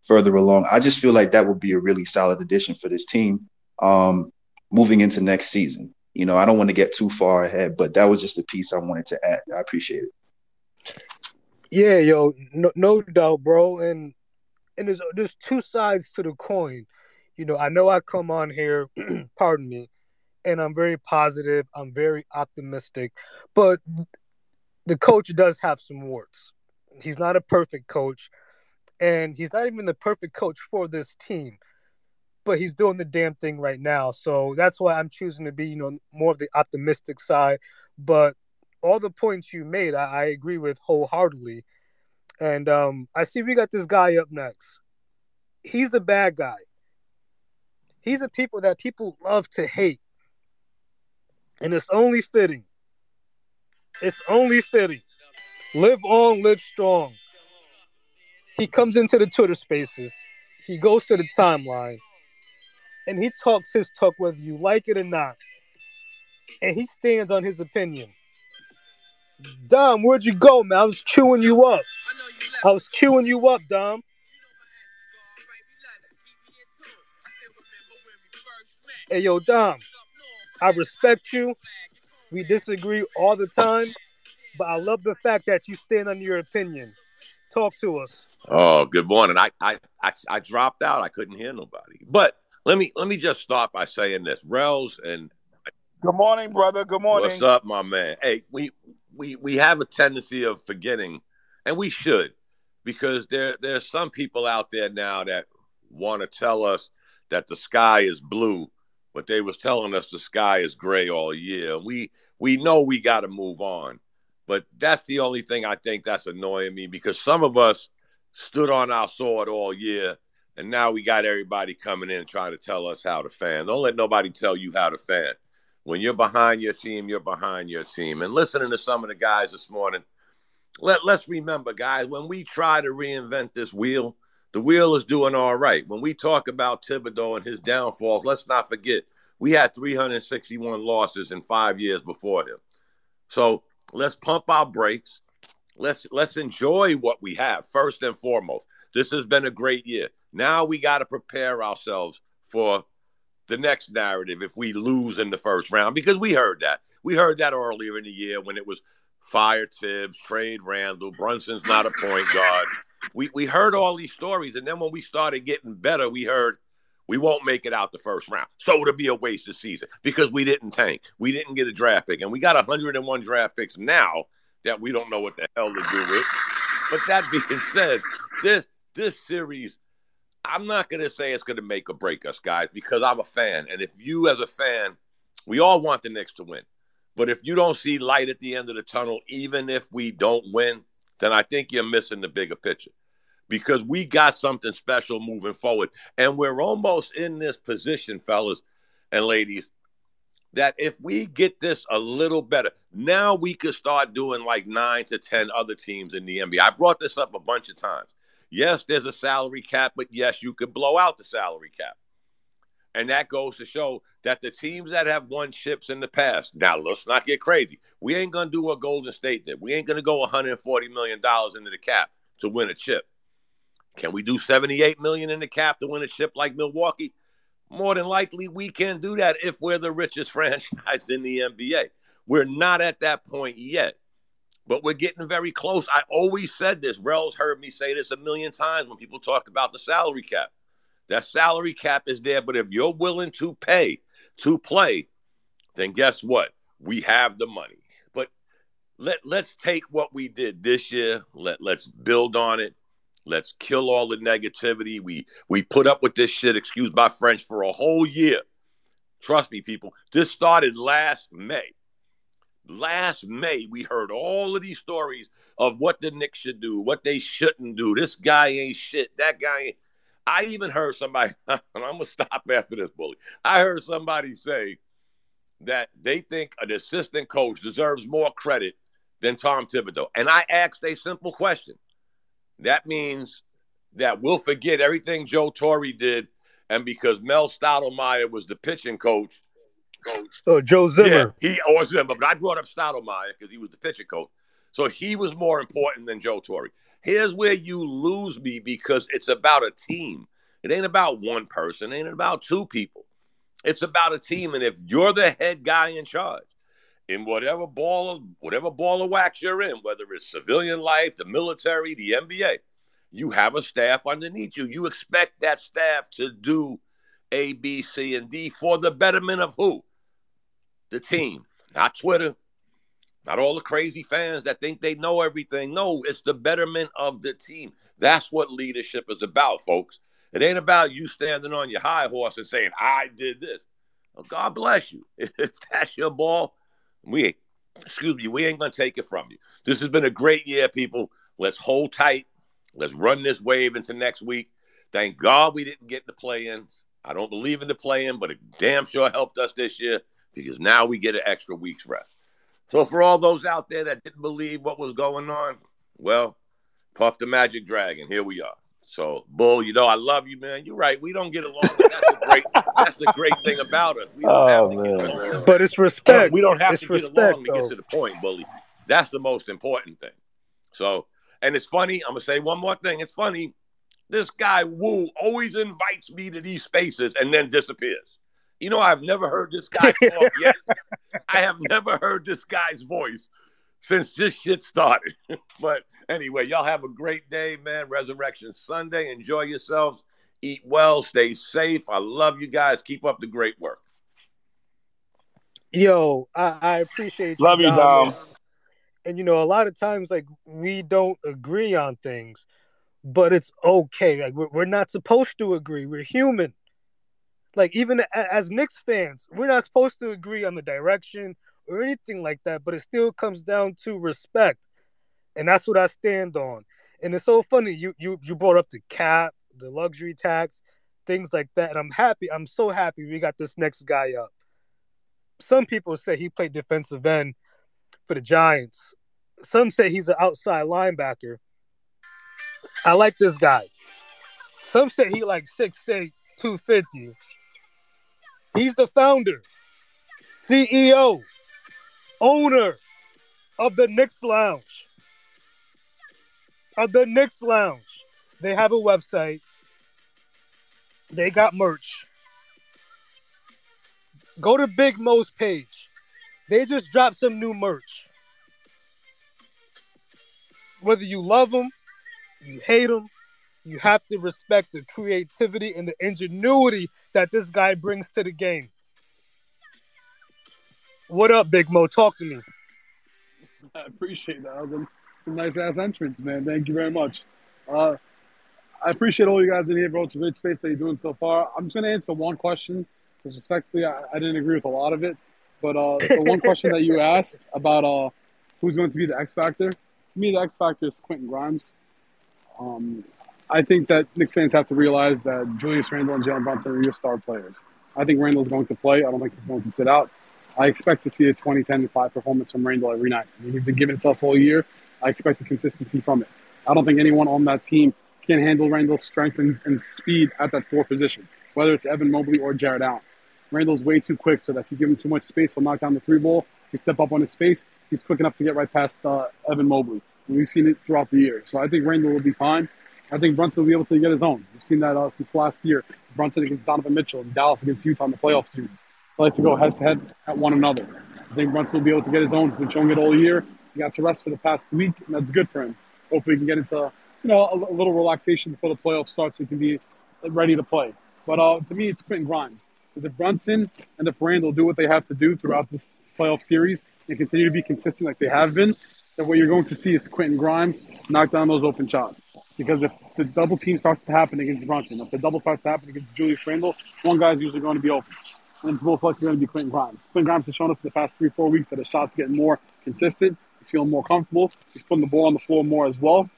further along. I just feel like that would be a really solid addition for this team um, moving into next season. You know, I don't want to get too far ahead, but that was just a piece I wanted to add. I appreciate it. Yeah, yo, no, no doubt, bro. And and there's there's two sides to the coin. You know, I know I come on here, pardon me, and I'm very positive. I'm very optimistic, but the coach does have some warts. He's not a perfect coach, and he's not even the perfect coach for this team. But he's doing the damn thing right now, so that's why I'm choosing to be, you know, more of the optimistic side. But all the points you made, I, I agree with wholeheartedly. And um, I see we got this guy up next. He's the bad guy. He's the people that people love to hate. And it's only fitting. It's only fitting. Live on, live strong. He comes into the Twitter spaces. He goes to the timeline. And he talks his talk whether you like it or not. And he stands on his opinion. Dom, where'd you go, man? I was chewing you up. I was chewing you up, Dom. Hey, yo, Dom, I respect you. We disagree all the time, but I love the fact that you stand on your opinion. Talk to us. Oh, good morning. I, I, I, I dropped out. I couldn't hear nobody. But let me let me just start by saying this. Rels and Good morning, brother. Good morning. What's up, my man? Hey, we we we have a tendency of forgetting, and we should, because there there's some people out there now that want to tell us that the sky is blue, but they was telling us the sky is gray all year. We we know we got to move on, but that's the only thing I think that's annoying me because some of us stood on our sword all year, and now we got everybody coming in trying to tell us how to fan. Don't let nobody tell you how to fan. When you're behind your team, you're behind your team. And listening to some of the guys this morning, let, let's remember, guys, when we try to reinvent this wheel, the wheel is doing all right. When we talk about Thibodeau and his downfalls, let's not forget we had 361 losses in five years before him. So let's pump our brakes. Let's let's enjoy what we have first and foremost. This has been a great year. Now we got to prepare ourselves for the next narrative if we lose in the first round because we heard that. We heard that earlier in the year when it was fire Tibbs, trade Randle, Brunson's not a point guard. We we heard all these stories, and then when we started getting better, we heard we won't make it out the first round. So it'll be a waste of season because we didn't tank. We didn't get a draft pick, and we got 101 draft picks now that we don't know what the hell to do with. But that being said, this this series I'm not going to say it's going to make or break us, guys, because I'm a fan. And if you, as a fan, we all want the Knicks to win. But if you don't see light at the end of the tunnel, even if we don't win, then I think you're missing the bigger picture because we got something special moving forward. And we're almost in this position, fellas and ladies, that if we get this a little better, now we could start doing like nine to 10 other teams in the NBA. I brought this up a bunch of times. Yes, there's a salary cap, but yes, you could blow out the salary cap. And that goes to show that the teams that have won chips in the past, now let's not get crazy. We ain't going to do what Golden State did. We ain't going to go $140 million into the cap to win a chip. Can we do 78 million in the cap to win a chip like Milwaukee? More than likely, we can do that if we're the richest franchise in the NBA. We're not at that point yet, but we're getting very close. I always said this. Rel's heard me say this a million times when people talk about the salary cap. That salary cap is there, but if you're willing to pay to play, then guess what? We have the money. But let let's take what we did this year. Let let's build on it. Let's kill all the negativity. We we put up with this shit, excuse my French, for a whole year. Trust me, people. This started last May. Last May, we heard all of these stories of what the Knicks should do, what they shouldn't do. This guy ain't shit. That guy ain't. I even heard somebody, and I'm gonna stop after this, bully. I heard somebody say that they think an assistant coach deserves more credit than Tom Thibodeau. And I asked a simple question. That means that we'll forget everything Joe Torre did, and because Mel Stottlemyre was the pitching coach, coach. Oh, Joe Zimmer. Yeah, he oh, or Zimmer, but I brought up Stottlemyre because he was the pitching coach. So he was more important than Joe Torre. Here's where you lose me because it's about a team. It ain't about one person. It ain't about two people. It's about a team. And if you're the head guy in charge, in whatever ball of whatever ball of wax you're in, whether it's civilian life, the military, the NBA, you have a staff underneath you. You expect that staff to do A, B, C, and D for the betterment of who? The team, not Twitter, not all the crazy fans that think they know everything. No, it's the betterment of the team. That's what leadership is about, folks. It ain't about you standing on your high horse and saying, I did this. Well, God bless you. If that's your ball, we excuse me, we ain't gonna take it from you. This has been a great year, people. Let's hold tight. Let's run this wave into next week. Thank God we didn't get the play in. I don't believe in the play in, but it damn sure helped us this year because now we get an extra week's rest. So for all those out there that didn't believe what was going on, well, Puff the Magic Dragon, here we are. So, Bull, you know I love you, man. You're right. We don't get along. That's the great. that's the great thing about us. We don't oh, have to man. get along. But it's respect. We don't have it's to respect, get along though. to get to the point, Bully. That's the most important thing. So, and it's funny. I'm gonna say one more thing. It's funny. This guy Wu always invites me to these spaces and then disappears. You know, I've never heard this guy talk yet. I have never heard this guy's voice since this shit started. but anyway, y'all have a great day, man. Resurrection Sunday. Enjoy yourselves. Eat well. Stay safe. I love you guys. Keep up the great work. Yo, I, I appreciate you. Love you, Dom. And you know, a lot of times, like we don't agree on things, but it's okay. Like we're, we're not supposed to agree. We're human. Like even as Knicks fans, we're not supposed to agree on the direction or anything like that, but it still comes down to respect, and that's what I stand on. And it's so funny you you you brought up the cap, the luxury tax, things like that, and I'm happy. I'm so happy we got this next guy up. Some people say he played defensive end for the Giants. Some say he's an outside linebacker. I like this guy. Some say he like 6'8", 250. He's the founder, CEO, owner of the Knicks Lounge. Of the Knicks Lounge. They have a website. They got merch. Go to Big Mo's page. They just dropped some new merch. Whether you love them, you hate them, you have to respect the creativity and the ingenuity that this guy brings to the game. What up, Big Mo? Talk to me. I appreciate that. That was a, nice ass entrance, man. Thank you very much. Uh, I appreciate all you guys in here, bro. It's a great space that you're doing so far. I'm just gonna answer one question because respectfully, I, I, didn't agree with a lot of it. But uh, the one question that you asked about uh, who's going to be the X factor, to me, the X factor is Quentin Grimes. Um, I think that Knicks fans have to realize that Julius Randle and Jalen Brunson are your star players. I think Randle's going to play. I don't think he's going to sit out. I expect to see a 20, 10, 5 performance from Randle every night. I mean, he's been giving it to us all year. I expect the consistency from it. I don't think anyone on that team can handle Randle's strength and, and speed at that four position. whether it's Evan Mobley or Jarrett Allen. Randle's way too quick, so that if you give him too much space, he'll knock down the three ball. If you step up on his space, he's quick enough to get right past uh, Evan Mobley. We've seen it throughout the year. So I think Randle will be fine. I think Brunson will be able to get his own. We've seen that uh, since last year. Brunson against Donovan Mitchell and Dallas against Utah in the playoff series. They like to go head to head at one another. I think Brunson will be able to get his own. He's been showing it all year. He got to rest for the past week, and that's good for him. Hopefully, he can get into you know a, a little relaxation before the playoffs start, so he can be ready to play. But uh, to me, it's Quentin Grimes. Because if Brunson and if Randle do what they have to do throughout this playoff series and continue to be consistent like they have been, then what you're going to see is Quentin Grimes knock down those open shots. Because if the double team starts to happen against Brunson, if the double starts to happen against Julius Randle, one guy's usually going to be open. And it's most likely going to be Quentin Grimes. Quentin Grimes has shown us in the past three, four weeks that his shots getting more consistent. He's feeling more comfortable. He's putting the ball on the floor more as well.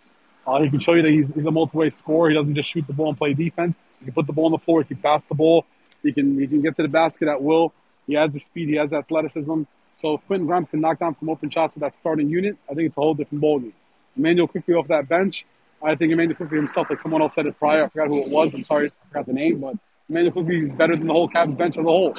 Uh, he can show you that he's, he's a multi-way scorer. He doesn't just shoot the ball and play defense. He can put the ball on the floor. He can pass the ball. He can he can get to the basket at will. He has the speed. He has athleticism. So if Quentin Grimes can knock down some open shots with that starting unit, I think it's a whole different ballgame. Immanuel Quickley off that bench. I think Immanuel Quickley himself, like someone else said it prior. I forgot who it was. I'm sorry, I forgot the name, but Immanuel Quickley is better than the whole Cavs bench as a whole.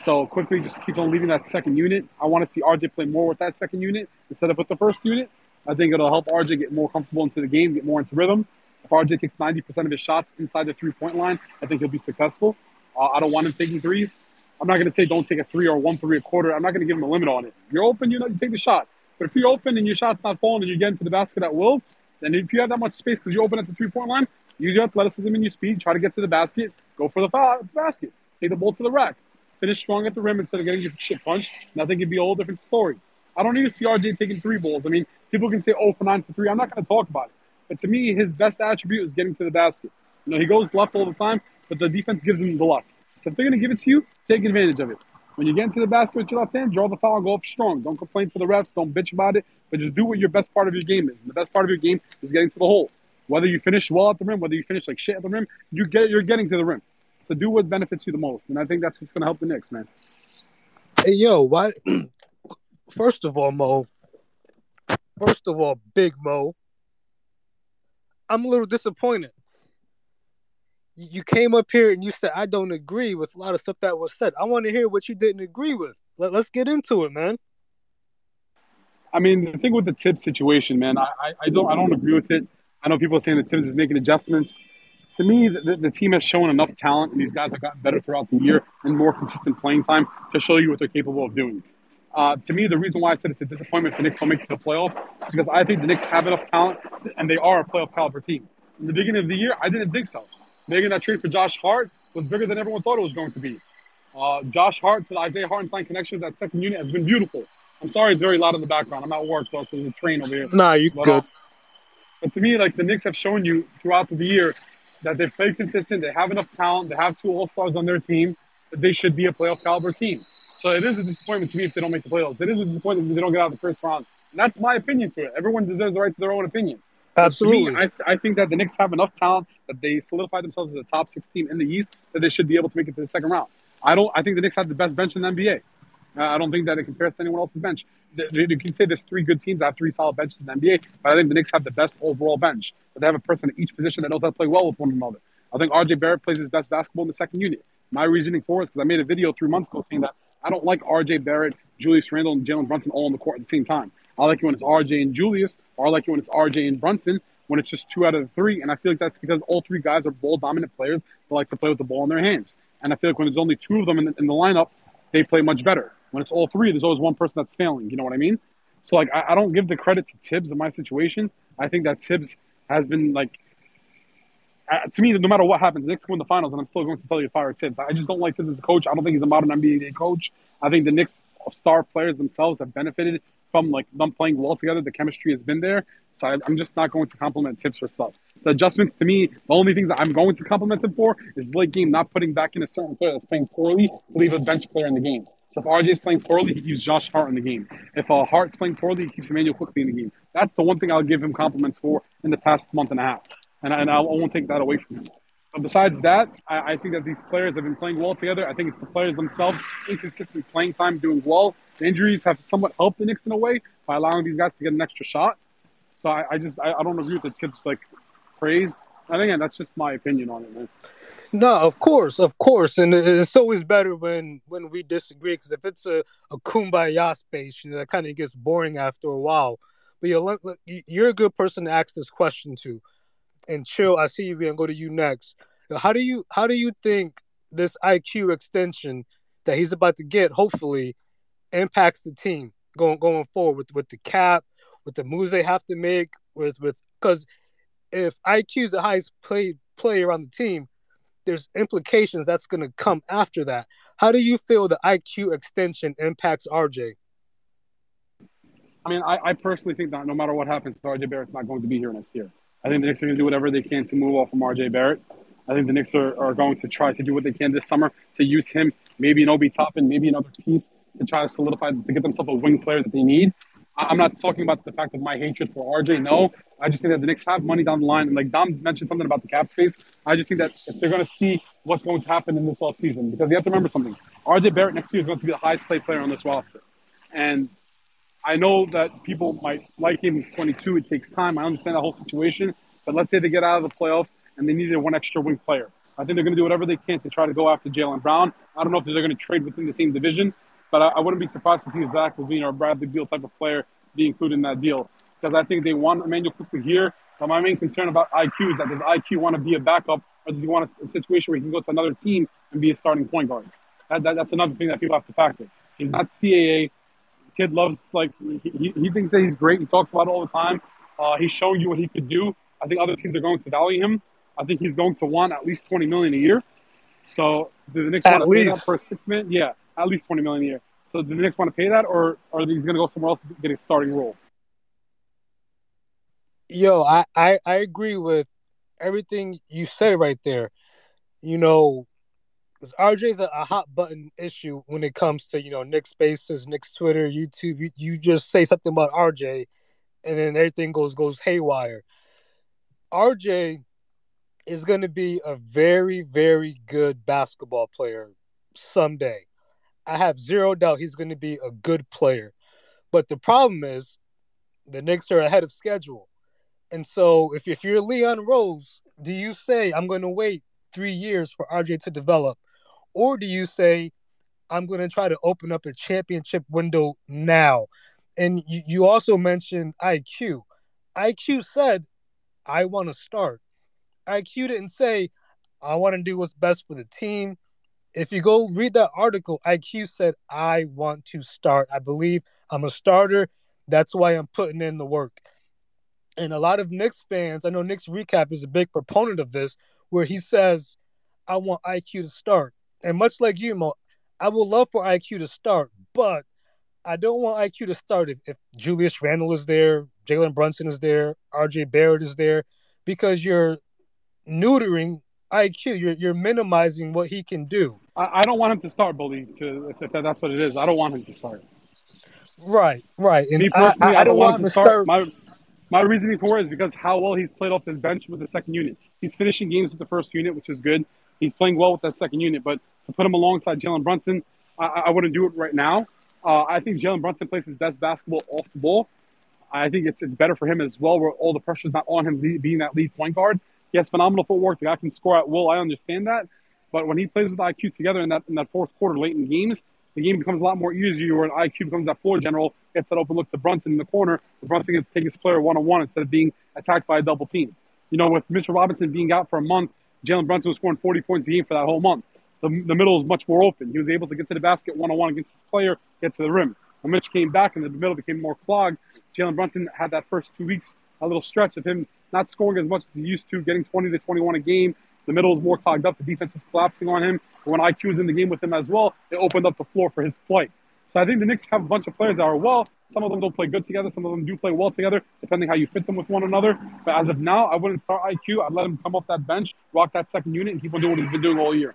So Quickley just keeps on leaving that second unit. I want to see RJ play more with that second unit instead of with the first unit. I think it'll help RJ get more comfortable into the game, get more into rhythm. If RJ takes 90% of his shots inside the three point line, I think he'll be successful. Uh, I don't want him taking threes. I'm not going to say don't take a three or one three a quarter. I'm not going to give him a limit on it. You're open, you know, you take the shot. But if you're open and your shot's not falling and you're getting to the basket at will, then if you have that much space because you're open at the three point line, use your athleticism and your speed. Try to get to the basket. Go for the foul the basket. Take the ball to the rack. Finish strong at the rim instead of getting your shit punched. Think it'd be a whole different story. I don't need to see RJ taking three balls. I mean, people can say, oh, for 9 for 3. I'm not going to talk about it. But to me, his best attribute is getting to the basket. You know, he goes left all the time, but the defense gives him the left. So if they're going to give it to you, take advantage of it. When you get into the basket with your left hand, draw the foul, go up strong. Don't complain to the refs. Don't bitch about it. But just do what your best part of your game is. And the best part of your game is getting to the hole. Whether you finish well at the rim, whether you finish like shit at the rim, you get you're getting to the rim. So do what benefits you the most. And I think that's what's going to help the Knicks, man. Hey, yo, why? First of all, Mo. First of all, Big Mo. I'm a little disappointed. You came up here and you said I don't agree with a lot of stuff that was said. I want to hear what you didn't agree with. Let, us get into it, man. I mean, the thing with the Tibbs situation, man, I, I don't I don't agree with it. I know people are saying that Tibbs is making adjustments. To me, the, the team has shown enough talent, and these guys have gotten better throughout the year and more consistent playing time to show you what they're capable of doing. Uh, to me, the reason why I said it's a disappointment the Knicks don't make it to the playoffs is because I think the Knicks have enough talent and they are a playoff caliber team. In the beginning of the year, I didn't think so. Making that trade for Josh Hart was bigger than everyone thought it was going to be. Uh, Josh Hart to the Isaiah Hartenstein connection, that second unit has been beautiful. I'm sorry it's very loud in the background. I'm at work, so there's a train over here. Nah, you but, good. Uh, but to me, like the Knicks have shown you throughout the year that they've played consistent. They have enough talent. They have two All Stars on their team. That they should be a playoff caliber team. So it is a disappointment to me if they don't make the playoffs. It is a disappointment if they don't get out of the first round. And that's my opinion to it. Everyone deserves the right to their own opinion. Absolutely. Me, I, I think that the Knicks have enough talent that they solidify themselves as a top six team in the East that they should be able to make it to the second round. I don't. I think the Knicks have the best bench in the NBA. Uh, I don't think that it compares to anyone else's bench. You can say there's three good teams that have three solid benches in the NBA, but I think the Knicks have the best overall bench. But they have a person at each position that knows how to play well with one another. I think RJ Barrett plays his best basketball in the second unit. My reasoning for it is because I made a video three months ago saying that I don't like RJ Barrett, Julius Randle, and Jalen Brunson all on the court at the same time. I like it when it's RJ and Julius, or I like it when it's RJ and Brunson, when it's just two out of the three. And I feel like that's because all three guys are ball dominant players that like to play with the ball in their hands. And I feel like when there's only two of them in the, in the lineup, they play much better. When it's all three, there's always one person that's failing. You know what I mean? So like I, I don't give the credit to Tibbs in my situation. I think that Tibbs has been like uh, to me, no matter what happens, Knicks win the finals, and I'm still going to tell you fire Tibbs. I just don't like Tibbs as a coach. I don't think he's a modern NBA coach. I think the Knicks star players themselves have benefited from like them playing well together. The chemistry has been there, so I, am just not going to compliment Tibbs for stuff. The adjustments to me, the only things that I'm going to compliment him for is late game not putting back in a certain player that's playing poorly to leave a bench player in the game. So if RJ is playing poorly, he keeps Josh Hart in the game. If uh, Hart's playing poorly, he keeps Immanuel Quickley in the game. That's the one thing I'll give him compliments for in the past month and a half and and I won't take that away from him. But besides that, I, I, think that these players have been playing well together. I think it's the players themselves inconsistent playing time, doing well. The injuries have somewhat helped the Knicks in a way by allowing these guys to get an extra shot. So I, I just I, I, don't agree with the Tibbs like praise. And again, that's just my opinion on it, man. No, of course, of course, and it's always better when when we disagree because if it's a, a kumbaya space, you know, that kind of gets boring after a while. But you you're a good person to ask this question to. And chill, I see you and go to you next. How do you how do you think this IQ extension that he's about to get, hopefully, impacts the team going going forward with with the cap, with the moves they have to make, with with because if IQ is the highest paid player on the team, there's implications that's going to come after that. How do you feel the IQ extension impacts RJ? I mean, I, I personally think that no matter what happens, RJ Barrett's not going to be here next year. I think the Knicks are going to do whatever they can to move off from RJ Barrett. I think the Knicks are, are going to try to do what they can this summer to use him, maybe an Obi Toppin, maybe another piece to try to solidify to get themselves a wing player that they need. I'm not talking about the fact of my hatred for RJ. No, I just think that the Knicks have money down the line. And like Dom mentioned something about the cap space, I just think that if they're going to see what's going to happen in this offseason, because you have to remember something RJ Barrett next year is going to be the highest paid player on this roster. And I know that people might like him. He's 22. It takes time. I understand the whole situation. But let's say they get out of the playoffs and they needed one extra wing player. I think they're going to do whatever they can to try to go after Jaylen Brown. I don't know if they're going to trade within the same division, but I, I wouldn't be surprised to see Zach LaVine or Bradley Beal type of player be included in that deal because I think they want Immanuel Quickley here. But my main concern about IQ is that does IQ want to be a backup or does he want a, a situation where he can go to another team and be a starting point guard? That, that, that's another thing that people have to factor. He's not CAA. Kid loves like he, he thinks that he's great. He talks about it all the time. Uh, he's showing you what he could do. I think other teams are going to value him. I think he's going to want at least twenty million a year. So do the Knicks at want to least. pay that for a six man? Yeah, at least twenty million a year. So do the Knicks want to pay that, or, or are they going to go somewhere else to get a starting role? Yo, I, I, I agree with everything you say right there. You know, because RJ's a, a hot button issue when it comes to you know Knicks Spaces, Knicks Twitter, YouTube. You, you just say something about RJ, and then everything goes goes haywire. RJ is going to be a very, very good basketball player someday. I have zero doubt he's going to be a good player. But the problem is the Knicks are ahead of schedule. And so if, if you're Leon Rose, do you say, I'm going to wait three years for RJ to develop? Or do you say, I'm going to try to open up a championship window now? And you, you also mentioned IQ. IQ said, I want to start. IQ didn't say, I want to do what's best for the team. If you go read that article, IQ said, I want to start. I believe I'm a starter. That's why I'm putting in the work. And a lot of Knicks fans, I know Knicks Recap is a big proponent of this, where he says, I want IQ to start. And much like you, Mo, I would love for IQ to start, but I don't want IQ to start if, if Julius Randle is there, Jalen Brunson is there, RJ Barrett is there, because you're neutering IQ. You're you're minimizing what he can do. I, I don't want him to start, bully. To if, if that's what it is, I don't want him to start. Right, right. And Me personally, I, I, I don't want him to start. start. My my reasoning for it is because how well he's played off his bench with the second unit. He's finishing games with the first unit, which is good. He's playing well with that second unit, but to put him alongside Jalen Brunson, I, I wouldn't do it right now. Uh, I think Jalen Brunson plays his best basketball off the ball. I think it's it's better for him as well, where all the pressure's not on him being that lead point guard. He has phenomenal footwork. The guy can score at will. I understand that. But when he plays with IQ together in that in that fourth quarter, late in games, the game becomes a lot more easier when IQ becomes that floor general, gets that open look to Brunson in the corner. Brunson gets to take his player one on one instead of being attacked by a double team. You know, with Mitchell Robinson being out for a month, Jalen Brunson was scoring 40 points a game for that whole month. The, the middle is much more open. He was able to get to the basket one on one against his player, get to the rim. When Mitch came back and the middle became more clogged, Jalen Brunson had that first two weeks, a little stretch of him not scoring as much as he used to, getting 20 to 21 a game. The middle is more clogged up. The defense is collapsing on him. When IQ is in the game with him as well, it opened up the floor for his play. So I think the Knicks have a bunch of players that are well. Some of them don't play good together. Some of them do play well together, depending how you fit them with one another. But as of now, I wouldn't start IQ. I'd let him come off that bench, rock that second unit, and keep on doing what he's been doing all year.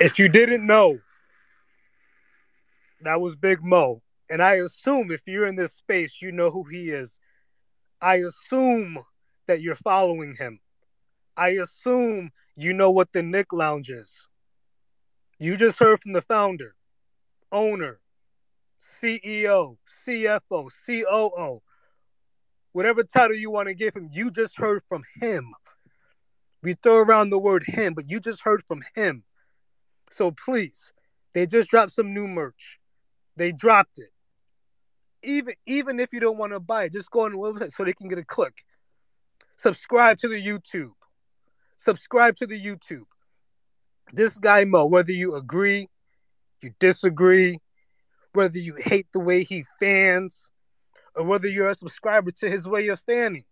If you didn't know, that was Big Mo. And I assume if you're in this space, you know who he is. I assume that you're following him. I assume you know what the Knicks Lounge is. You just heard from the founder, owner, CEO, CFO, COO, whatever title you want to give him, you just heard from him. We throw around the word him, but you just heard from him. So please, they just dropped some new merch. They dropped it. Even even if you don't want to buy it, just go on the website so they can get a click. Subscribe to the YouTube. Subscribe to the YouTube. This guy Mo, whether you agree, you disagree, whether you hate the way he fans, or whether you're a subscriber to his way of fanning.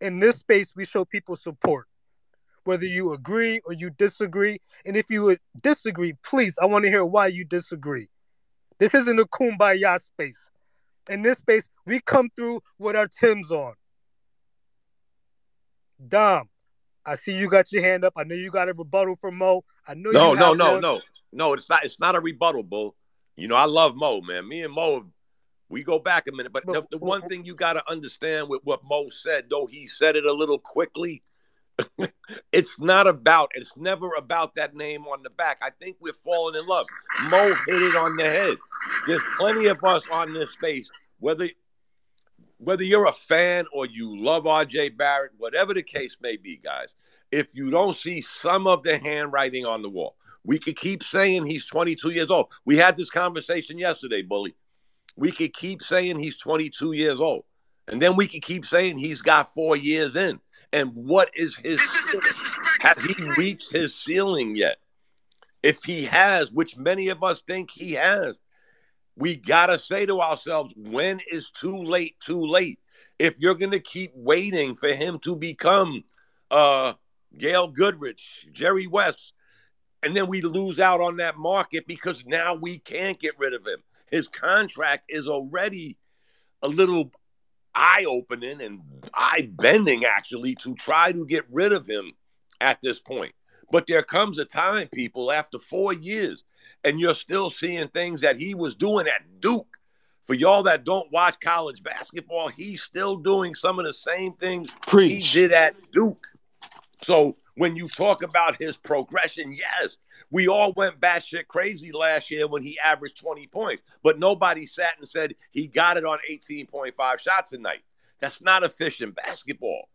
In this space, we show people support, whether you agree or you disagree. And if you would disagree, please, I want to hear why you disagree. This isn't a kumbaya space. In this space, we come through with our Tims on. Dom, I see you got your hand up. I know you got a rebuttal for Mo. I know no, you no, no, one. no, no. It's not. It's not a rebuttal, bull. You know, I love Mo, man. Me and Mo, we go back a minute. But, but the, the one thing you got to understand with what Mo said, though he said it a little quickly, it's not about. It's never about that name on the back. I think we're falling in love. Mo hit it on the head. There's plenty of us on this space, whether whether you're a fan or you love RJ Barrett, whatever the case may be, guys, if you don't see some of the handwriting on the wall, we could keep saying he's 22 years old. We had this conversation yesterday, Bully. We could keep saying he's 22 years old. And then we could keep saying he's got four years in. And what is his has he reached his ceiling yet? If he has, which many of us think he has, we gotta say to ourselves, when is too late too late? If you're gonna keep waiting for him to become uh Gail Goodrich, Jerry West, and then we lose out on that market because now we can't get rid of him. His contract is already a little eye opening and eye bending, actually, to try to get rid of him at this point. But there comes a time, people, after four years, and you're still seeing things that he was doing at Duke. For y'all that don't watch college basketball, he's still doing some of the same things Preach. he did at Duke. So when you talk about his progression, yes, we all went batshit crazy last year when he averaged 20 points, but nobody sat and said he got it on 18.5 shots a night. That's not efficient basketball.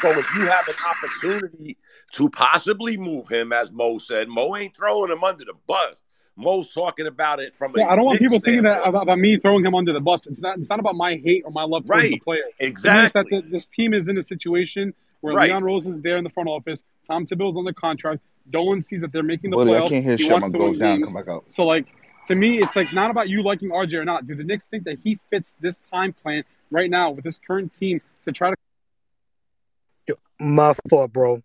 So if you have an opportunity to possibly move him, as Mo said, Mo ain't throwing him under the bus. Mo's talking about it from. Yeah, I don't want people standpoint. thinking that about, me throwing him under the bus. It's not. It's not about my hate or my love for right. the player. Exactly. That the, this team is in a situation where right. Leon Rose is there in the front office. Tom Thibodeau's on the contract. Dolan sees that they're making the playoffs. I can't hear shit. My goes down. Come back up. So like to me, it's like not about you liking RJ or not. Do the Knicks think that he fits this time plan right now with this current team to try to my fault, bro.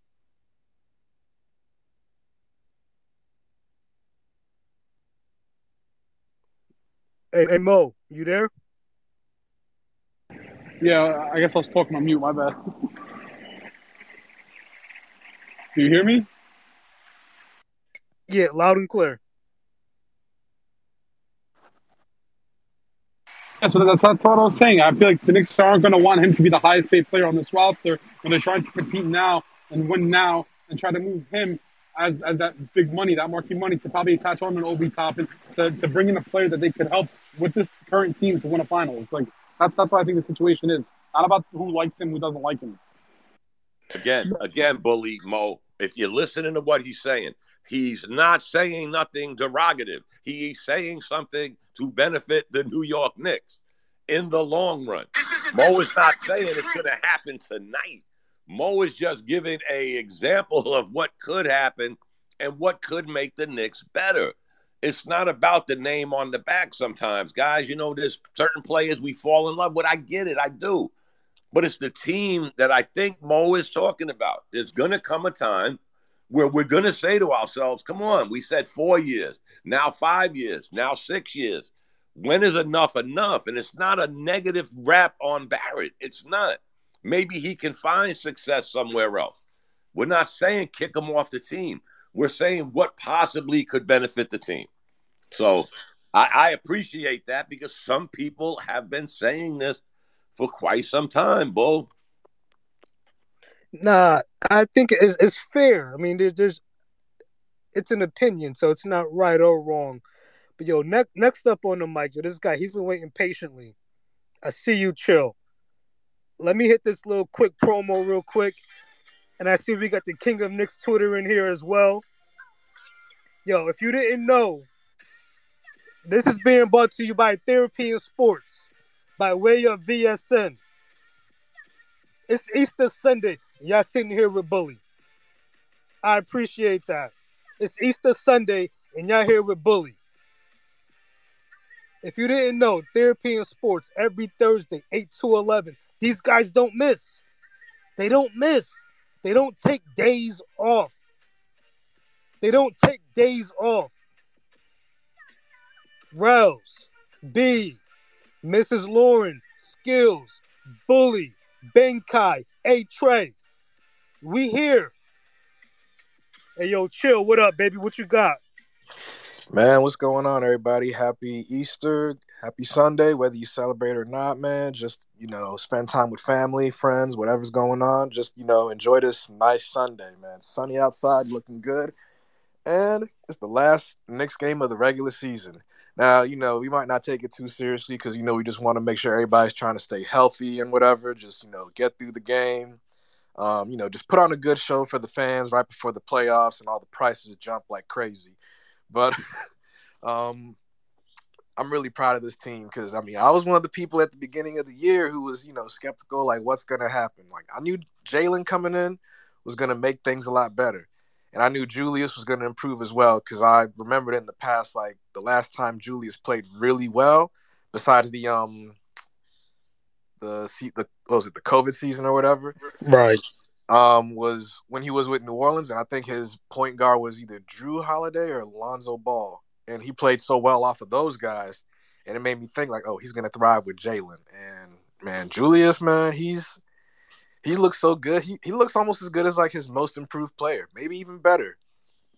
Hey, hey, Mo, you there? Yeah, I guess I was talking on mute. My bad. Do you hear me? Yeah, loud and clear. Yeah, so that's, that's what I was saying. I feel like the Knicks aren't going to want him to be the highest paid player on this roster when they're trying to compete now and win now and try to move him as, as that big money, that marquee money, to probably attach on an Obi Toppin to, to bring in a player that they could help with this current team to win a finals. Like that's that's what I think the situation is. Not about who likes him, who doesn't like him. Again, again, bully Mo. If you're listening to what he's saying, he's not saying nothing derogative. He's saying something to benefit the New York Knicks in the long run. Mo is not saying it's going to happen tonight. Mo is just giving a example of what could happen and what could make the Knicks better. It's not about the name on the back sometimes. Guys, you know, there's certain players we fall in love with. I get it, I do. But it's the team that I think Mo is talking about. There's going to come a time where we're going to say to ourselves, come on, we said four years, now five years, now six years. When is enough enough? And it's not a negative rap on Barrett. It's not. Maybe he can find success somewhere else. We're not saying kick him off the team. We're saying what possibly could benefit the team. So I, I appreciate that because some people have been saying this for quite some time, Bull. Nah, I think it's, it's fair. I mean, there's, there's, it's an opinion, so it's not right or wrong. But yo, next next up on the mic, yo, this guy, he's been waiting patiently. I see you chill. Let me hit this little quick promo real quick. And I see we got the King of Knicks Twitter in here as well. Yo, if you didn't know, this is being brought to you by Therapy in Sports by way of VSN. It's Easter Sunday. Y'all sitting here with Bully. I appreciate that. It's Easter Sunday and y'all here with Bully. If you didn't know, Therapy in Sports every Thursday, 8 to 11. These guys don't miss. They don't miss. They don't take days off. They don't take days off. Rels, B, Mrs. Lauren, Skills, Bully, Benkai, A Trey. We here. Hey yo, chill. What up, baby? What you got? Man, what's going on, everybody? Happy Easter, happy Sunday, whether you celebrate or not, man. Just, you know, spend time with family, friends, whatever's going on. Just, you know, enjoy this nice Sunday, man. Sunny outside, looking good. And it's the last next game of the regular season. Now, you know, we might not take it too seriously because, you know, we just want to make sure everybody's trying to stay healthy and whatever. Just, you know, get through the game. Um, you know, just put on a good show for the fans right before the playoffs and all the prices jump like crazy. But um, I'm really proud of this team because I mean I was one of the people at the beginning of the year who was you know skeptical like what's gonna happen. Like I knew Jalen coming in was gonna make things a lot better, and I knew Julius was gonna improve as well because I remembered in the past like the last time Julius played really well, besides the um the the was it the COVID season or whatever, right? Um, was when he was with New Orleans, and I think his point guard was either Jrue Holiday or Lonzo Ball and he played so well off of those guys, and it made me think like, oh, he's gonna thrive with Jalen. And man, Julius, man, he's he looks so good. He he looks almost as good as like his most improved player, maybe even better.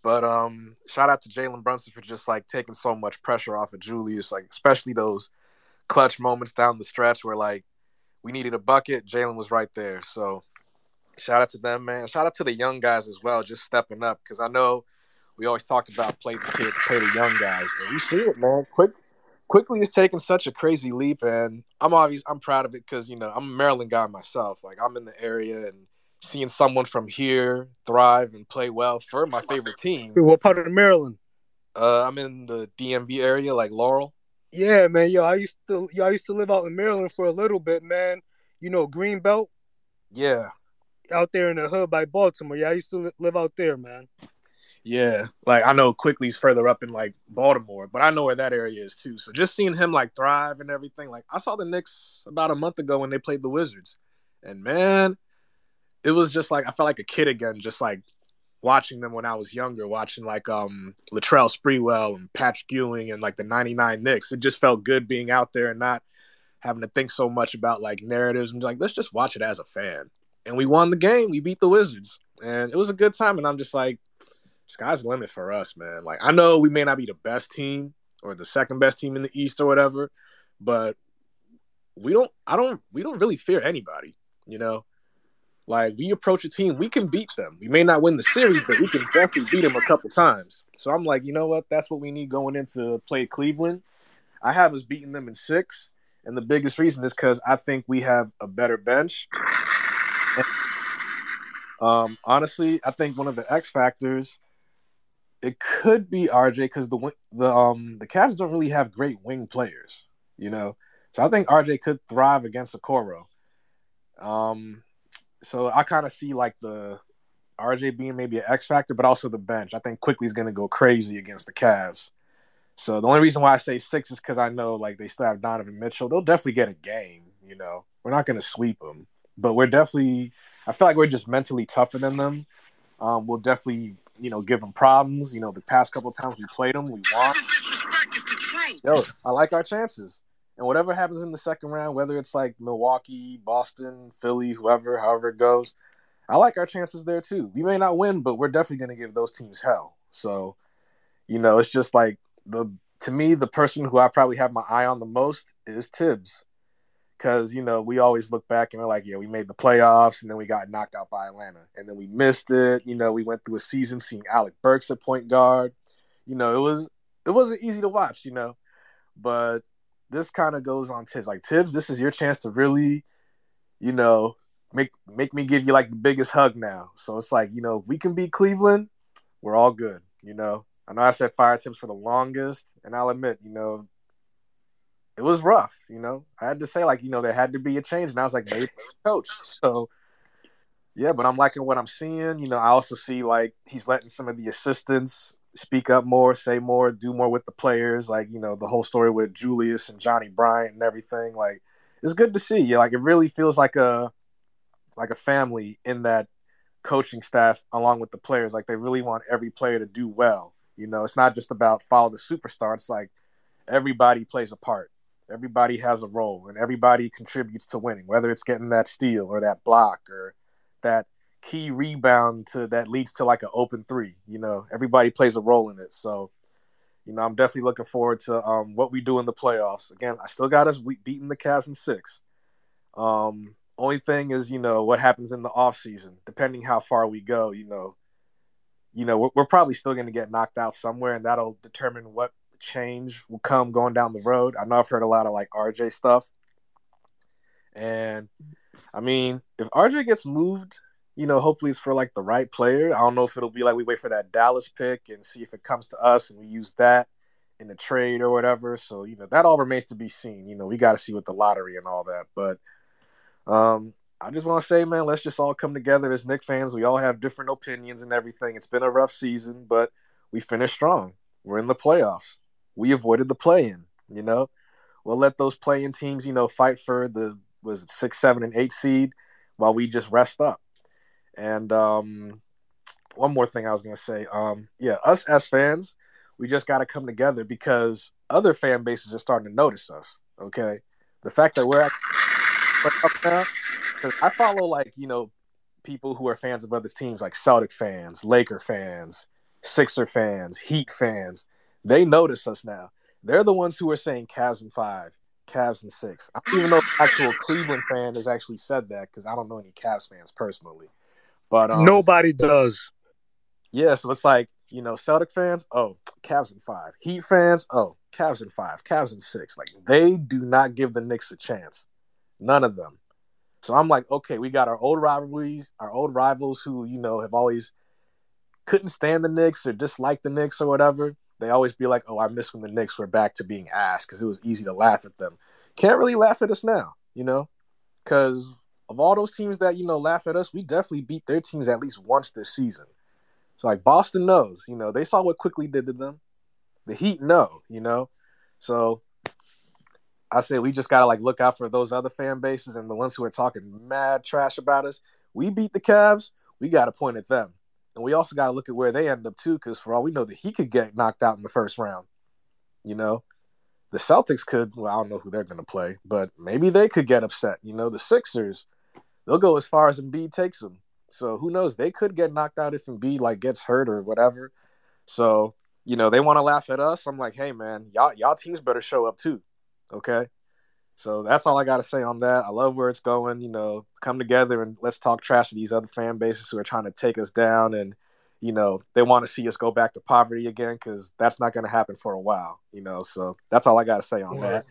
But um, shout out to Jalen Brunson for just like taking so much pressure off of Julius, like especially those clutch moments down the stretch where like we needed a bucket, Jalen was right there. So shout out to them, man. Shout out to the young guys as well, just stepping up because I know we always talked about play the kids, play the young guys, and we see it, man. Quick, Quickley is taking such a crazy leap, and I'm obvious I'm proud of it because you know I'm a Maryland guy myself. Like I'm in the area and seeing someone from here thrive and play well for my favorite team. What part of the Maryland? Uh, I'm in the DMV area, like Laurel. Yeah, man. Yo, I used to, yo, I used to live out in Maryland for a little bit, man. You know, Greenbelt. Yeah. Out there in the hood by Baltimore. Yeah, I used to live out there, man. Yeah, like I know Quickley's further up in like Baltimore, but I know where that area is too. So just seeing him like thrive and everything, like I saw the Knicks about a month ago when they played the Wizards, and man, it was just like I felt like a kid again, just like watching them when I was younger, watching like um Latrell Sprewell and Patrick Ewing and like the '99 Knicks. It just felt good being out there and not having to think so much about like narratives and like let's just watch it as a fan. And we won the game. We beat the Wizards, and it was a good time. And I'm just like sky's the limit for us, man. Like I know we may not be the best team or the second best team in the East or whatever, but we don't I don't we don't really fear anybody, you know? Like we approach a team, we can beat them. We may not win the series, but we can definitely beat them a couple times. So I'm like, you know what? That's what we need going into play Cleveland. I have us beating them in six, and the biggest reason is because I think we have a better bench. And, um, honestly, I think one of the X factors it could be RJ because the the um the Cavs don't really have great wing players, you know. So I think RJ could thrive against Okoro. Um, so I kind of see like the RJ being maybe an X factor, but also the bench. I think Quickley is going to go crazy against the Cavs. So the only reason why I say six is because I know like they still have Donovan Mitchell. They'll definitely get a game. You know, we're not going to sweep them, but we're definitely. I feel like we're just mentally tougher than them. Um, we'll definitely you know, give them problems. You know, the past couple times we played them, we won. Yo, I like our chances. And whatever happens in the second round, whether it's like Milwaukee, Boston, Philly, whoever, however it goes, I like our chances there too. We may not win, but we're definitely going to give those teams hell. So, you know, it's just like the to me, the person who I probably have my eye on the most is Thibs because you know we always look back and we're like, yeah, we made the playoffs and then we got knocked out by Atlanta, and then we missed it. You know, we went through a season seeing Alec Burks at point guard. You know, it was it wasn't easy to watch, you know. But this kind of goes on Thibs. Like Thibs, this is your chance to really, you know, make make me give you like the biggest hug now. So it's like, you know, if we can beat Cleveland, we're all good, you know. I know I said fire Thibs for the longest, and I'll admit, you know, it was rough, you know. I had to say, like, you know, there had to be a change, and I was like, maybe coach. So yeah, but I'm liking what I'm seeing. You know, I also see like he's letting some of the assistants speak up more, say more, do more with the players. Like you know, the whole story with Julius and Johnny Bryant and everything. Like it's good to see. Yeah, like it really feels like a like a family in that coaching staff along with the players. Like they really want every player to do well. You know, it's not just about follow the superstar. It's like everybody plays a part. Everybody has a role, and everybody contributes to winning. Whether it's getting that steal or that block or that key rebound to that leads to like an open three. You know, everybody plays a role in it. So, you know, I'm definitely looking forward to um, what we do in the playoffs. Again, I still got us beating the Cavs in six. Um, only thing is, you know, what happens in the off season, depending how far we go. You know, you know, we're, we're probably still going to get knocked out somewhere, and that'll determine what change will come going down the road. I know I've heard a lot of like RJ stuff, and I mean, if RJ gets moved, you know, hopefully it's for like the right player. I don't know if it'll be like we wait for that Dallas pick and see if it comes to us and we use that in the trade or whatever. So, you know, that all remains to be seen. You know, we got to see with the lottery and all that. But um, I just want to say, man, let's just all come together as Knick fans. We all have different opinions and everything. It's been a rough season, but we finished strong. We're in the playoffs. We avoided the play in, you know. We'll let those play in teams, you know, fight for the was it six, seven, and eight seed while we just rest up. And um, one more thing I was gonna say, um, yeah, us as fans, we just got to come together because other fan bases are starting to notice us. Okay, the fact that we're up now, because I follow like you know people who are fans of other teams, like Celtic fans, Laker fans, Sixer fans, Heat fans. They notice us now. They're the ones who are saying Cavs and five, Cavs and six. I don't even know if actual Cleveland fan has actually said that because I don't know any Cavs fans personally. But um, nobody does. Yeah, so it's like you know, Celtic fans, oh, Cavs and five. Heat fans, oh, Cavs and five. Cavs and six. Like they do not give the Knicks a chance. None of them. So I'm like, okay, we got our old rivalries, our old rivals who you know have always couldn't stand the Knicks or dislike the Knicks or whatever they always be like, "Oh, I miss when the Knicks were back to being ass" because it was easy to laugh at them. Can't really laugh at us now, you know, because of all those teams that you know laugh at us, we definitely beat their teams at least once this season. So like Boston knows, you know, they saw what Quickley did to them. The Heat know, you know, so I say we just gotta like look out for those other fan bases and the ones who are talking mad trash about us. We beat the Cavs, we gotta point at them. And we also got to look at where they end up too, because for all we know, that he could get knocked out in the first round. You know, the Celtics could. Well, I don't know who they're going to play, but maybe they could get upset. You know, the Sixers, they'll go as far as Embiid takes them. So who knows? They could get knocked out if Embiid like gets hurt or whatever. So you know, they want to laugh at us. I'm like, hey man, y'all y'all teams better show up too. Okay. So that's all I got to say on that. I love where it's going. You know, come together and let's talk trash to these other fan bases who are trying to take us down, and you know they want to see us go back to poverty again because that's not going to happen for a while. You know, so that's all I got to say on that.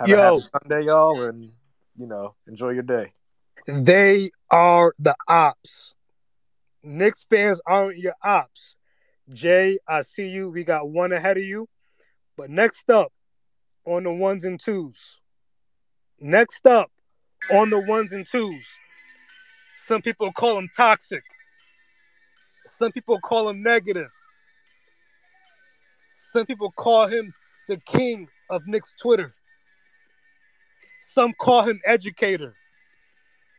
Have Yo, a happy Sunday, y'all, and you know, enjoy your day. They are the ops. Knicks fans aren't your ops. Jay, I see you. We got one ahead of you. But next up on the ones and twos, Next up on the ones and twos, some people call him toxic. Some people call him negative. Some people call him the king of Knicks Twitter. Some call him educator.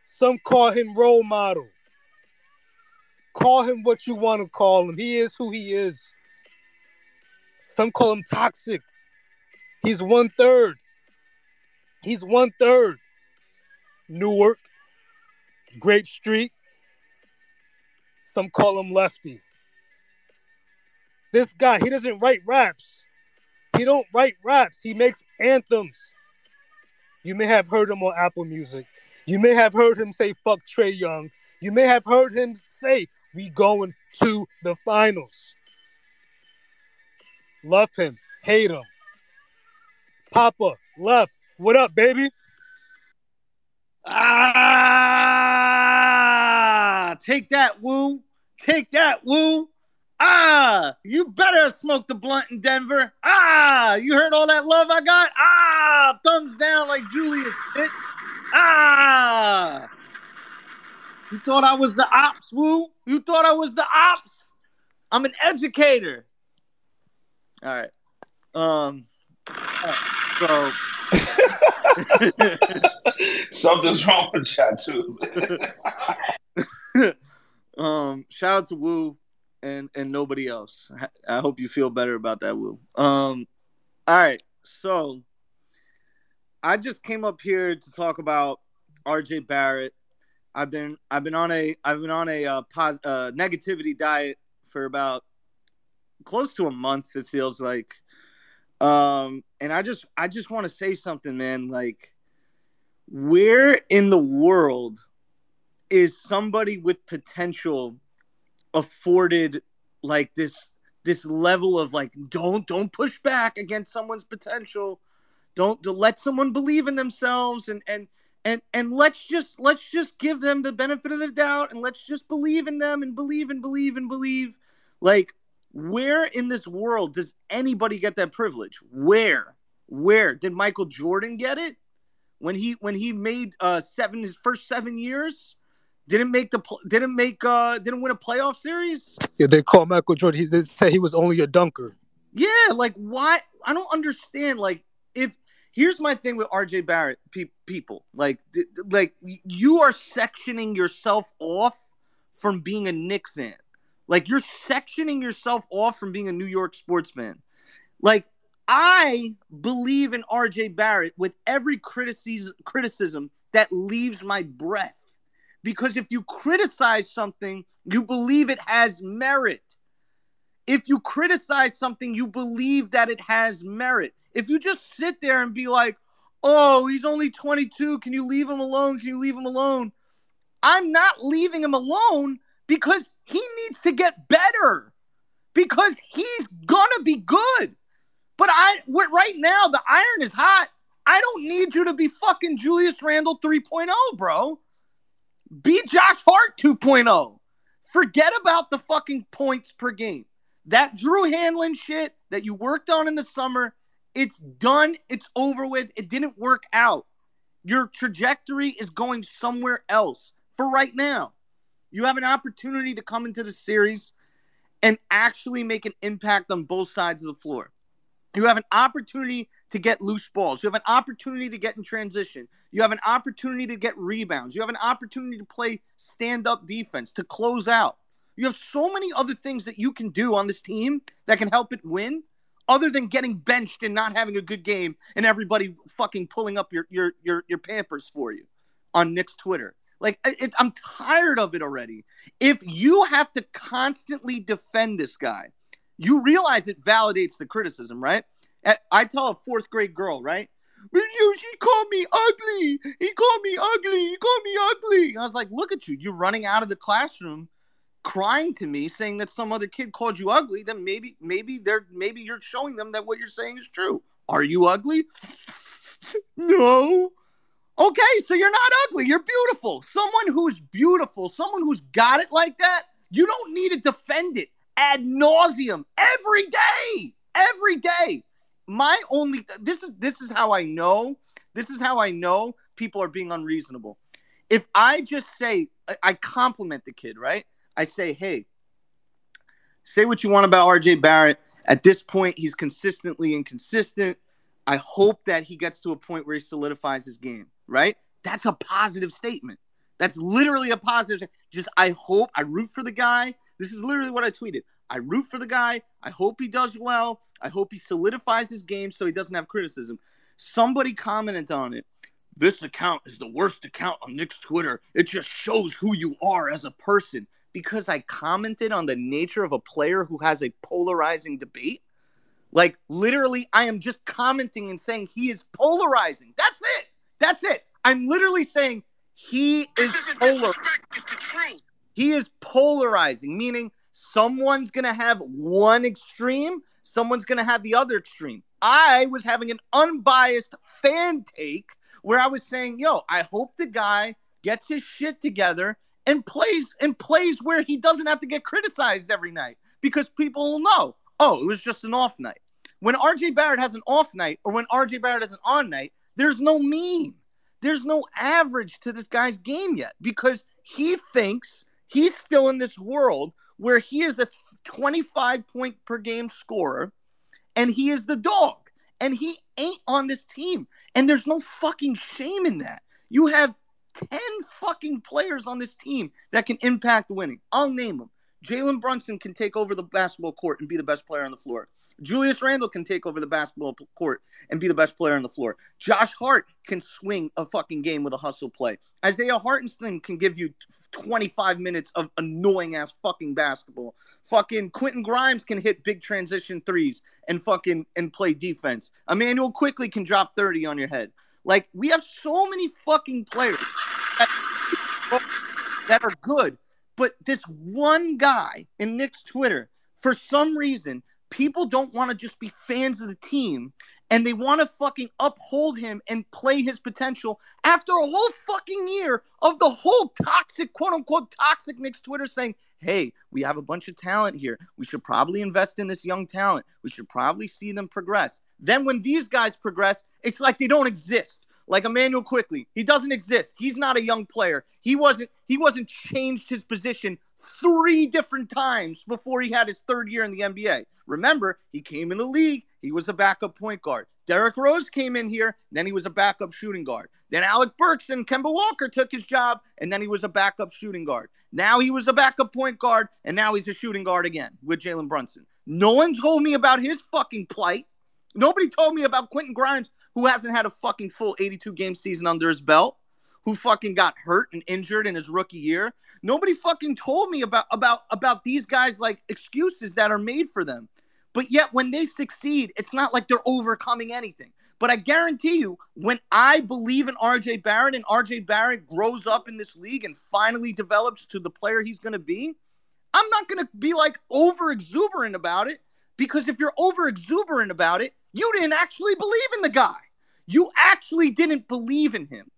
Some call him role model. Call him what you want to call him. He is who he is. Some call him toxic. He's one third He's one third. Newark, Grape Street. Some call him Lefty. This guy, he doesn't write raps. He don't write raps. He makes anthems. You may have heard him on Apple Music. You may have heard him say "fuck Trae Young." You may have heard him say "we going to the finals." Love him. Hate him. Papa, left. What up, baby? Ah, take that, Woo. Take that, Woo. Ah, you better smoke the blunt in Denver. Ah, you heard all that love I got? Ah, thumbs down like Julius, bitch. Ah. You thought I was the ops, Woo? You thought I was the ops? I'm an educator. All right. Um so something's wrong with chat too. um shout out to Wu and and nobody else. I hope you feel better about that, Woo. Um all right. So I just came up here to talk about RJ Barrett. I've been I've been on a I've been on a uh, pos- uh, negativity diet for about close to a month. It feels like, um, and I just I just want to say something, man. Like, where in the world is somebody with potential afforded like this this level of like don't don't push back against someone's potential don't, don't let someone believe in themselves and and and and let's just let's just give them the benefit of the doubt and let's just believe in them and believe and believe and believe like where in this world does anybody get that privilege? Where? Where? Did michael jordan get it? When he when he made uh seven his first seven years? Didn't make the didn't make uh didn't win a playoff series? Yeah they called michael jordan he they say he was only a dunker. Yeah like why i don't understand like if here's my thing with RJ Barrett pe- people like like you are sectioning yourself off from being a Knicks fan. Like you're sectioning yourself off from being a New York sports fan. Like I believe in RJ Barrett with every criticism criticism that leaves my breath. Because if you criticize something, you believe it has merit. If you criticize something, you believe that it has merit. If you just sit there and be like, oh, he's only 22. Can you leave him alone? Can you leave him alone? I'm not leaving him alone because he needs to get better because he's gonna be good. But I right now the iron is hot. I don't need you to be fucking Julius Randle 3.0, bro. Be Josh Hart 2.0. Forget about the fucking points per game. That Drew Hanlen shit that you worked on in the summer it's done. It's over with. It didn't work out. Your trajectory is going somewhere else for right now. You have an opportunity to come into the series and actually make an impact on both sides of the floor. You have an opportunity to get loose balls. You have an opportunity to get in transition. You have an opportunity to get rebounds. You have an opportunity to play stand up defense, to close out. You have so many other things that you can do on this team that can help it win other than getting benched and not having a good game and everybody fucking pulling up your your your, your pampers for you on Knicks Twitter. Like it, I'm tired of it already. If you have to constantly defend this guy, you realize it validates the criticism, right? I tell a fourth grade girl, right? But you, he called me ugly. He called me ugly. He called me ugly. I was like, look at you. You're running out of the classroom crying to me saying that some other kid called you ugly, then maybe maybe they're maybe you're showing them that what you're saying is true. Are you ugly? no. Okay, so you're not ugly. You're beautiful. Someone who's beautiful, someone who's got it like that, you don't need to defend it ad nauseum every day. Every day. My only this is this is how I know. This is how I know people are being unreasonable. If I just say I compliment the kid, right? I say, hey, say what you want about RJ Barrett. At this point, he's consistently inconsistent. I hope that he gets to a point where he solidifies his game, right? That's a positive statement. That's literally a positive. Just, I hope, I root for the guy. This is literally what I tweeted. I root for the guy. I hope he does well. I hope he solidifies his game so he doesn't have criticism. Somebody commented on it. This account is the worst account on Knicks Twitter. It just shows who you are as a person because I commented on the nature of a player who has a polarizing debate. Like literally, I am just commenting and saying he is polarizing. That's it. That's it. I'm literally saying he is polar. He is polarizing, meaning someone's gonna have one extreme, someone's going to have the other extreme. I was having an unbiased fan take where I was saying, "Yo, I hope the guy gets his shit together and plays and plays where he doesn't have to get criticized every night because people will know, oh, it was just an off night." When RJ Barrett has an off night or when RJ Barrett has an on night, there's no mean. There's no average to this guy's game yet because he thinks he's still in this world where he is a 25 point per game scorer and he is the dog and he ain't on this team. And there's no fucking shame in that. You have 10 fucking players on this team that can impact winning. I'll name them. Jalen Brunson can take over the basketball court and be the best player on the floor. Julius Randle can take over the basketball court and be the best player on the floor. Josh Hart can swing a fucking game with a hustle play. Isaiah Hartenstein can give you 25 minutes of annoying ass fucking basketball. Fucking Quentin Grimes can hit big transition threes and fucking and play defense. Immanuel Quickley can drop 30 on your head. Like we have so many fucking players that are good, but this one guy in Knicks Twitter, for some reason, people don't want to just be fans of the team and they want to fucking uphold him and play his potential after a whole fucking year of the whole toxic, quote unquote, toxic Knicks Twitter saying, hey, we have a bunch of talent here. We should probably invest in this young talent. We should probably see them progress. Then when these guys progress, it's like they don't exist. Like Immanuel Quickley, he doesn't exist. He's not a young player. He wasn't. He wasn't changed his position three different times before he had his third year in the NBA. Remember, he came in the league, he was a backup point guard. Derrick Rose came in here, then he was a backup shooting guard. Then Alec Burks and Kemba Walker took his job, and then he was a backup shooting guard. Now he was a backup point guard, and now he's a shooting guard again with Jalen Brunson. No one told me about his fucking plight. Nobody told me about Quentin Grimes, who hasn't had a fucking full 82 game season under his belt, who fucking got hurt and injured in his rookie year. Nobody fucking told me about about about these guys like excuses that are made for them. But yet when they succeed, it's not like they're overcoming anything. But I guarantee you, when I believe in RJ Barrett and RJ Barrett grows up in this league and finally develops to the player he's going to be, I'm not going to be like over exuberant about it because if you're over exuberant about it, you didn't actually believe in the guy. You actually didn't believe in him.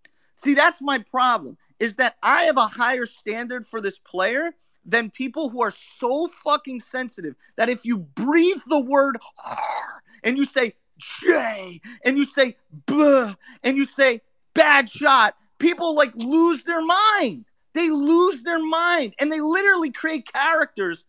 See, that's my problem is that I have a higher standard for this player than people who are so fucking sensitive that if you breathe the word and you say J and you say buh and you say bad shot, people like lose their mind. They lose their mind and they literally create characters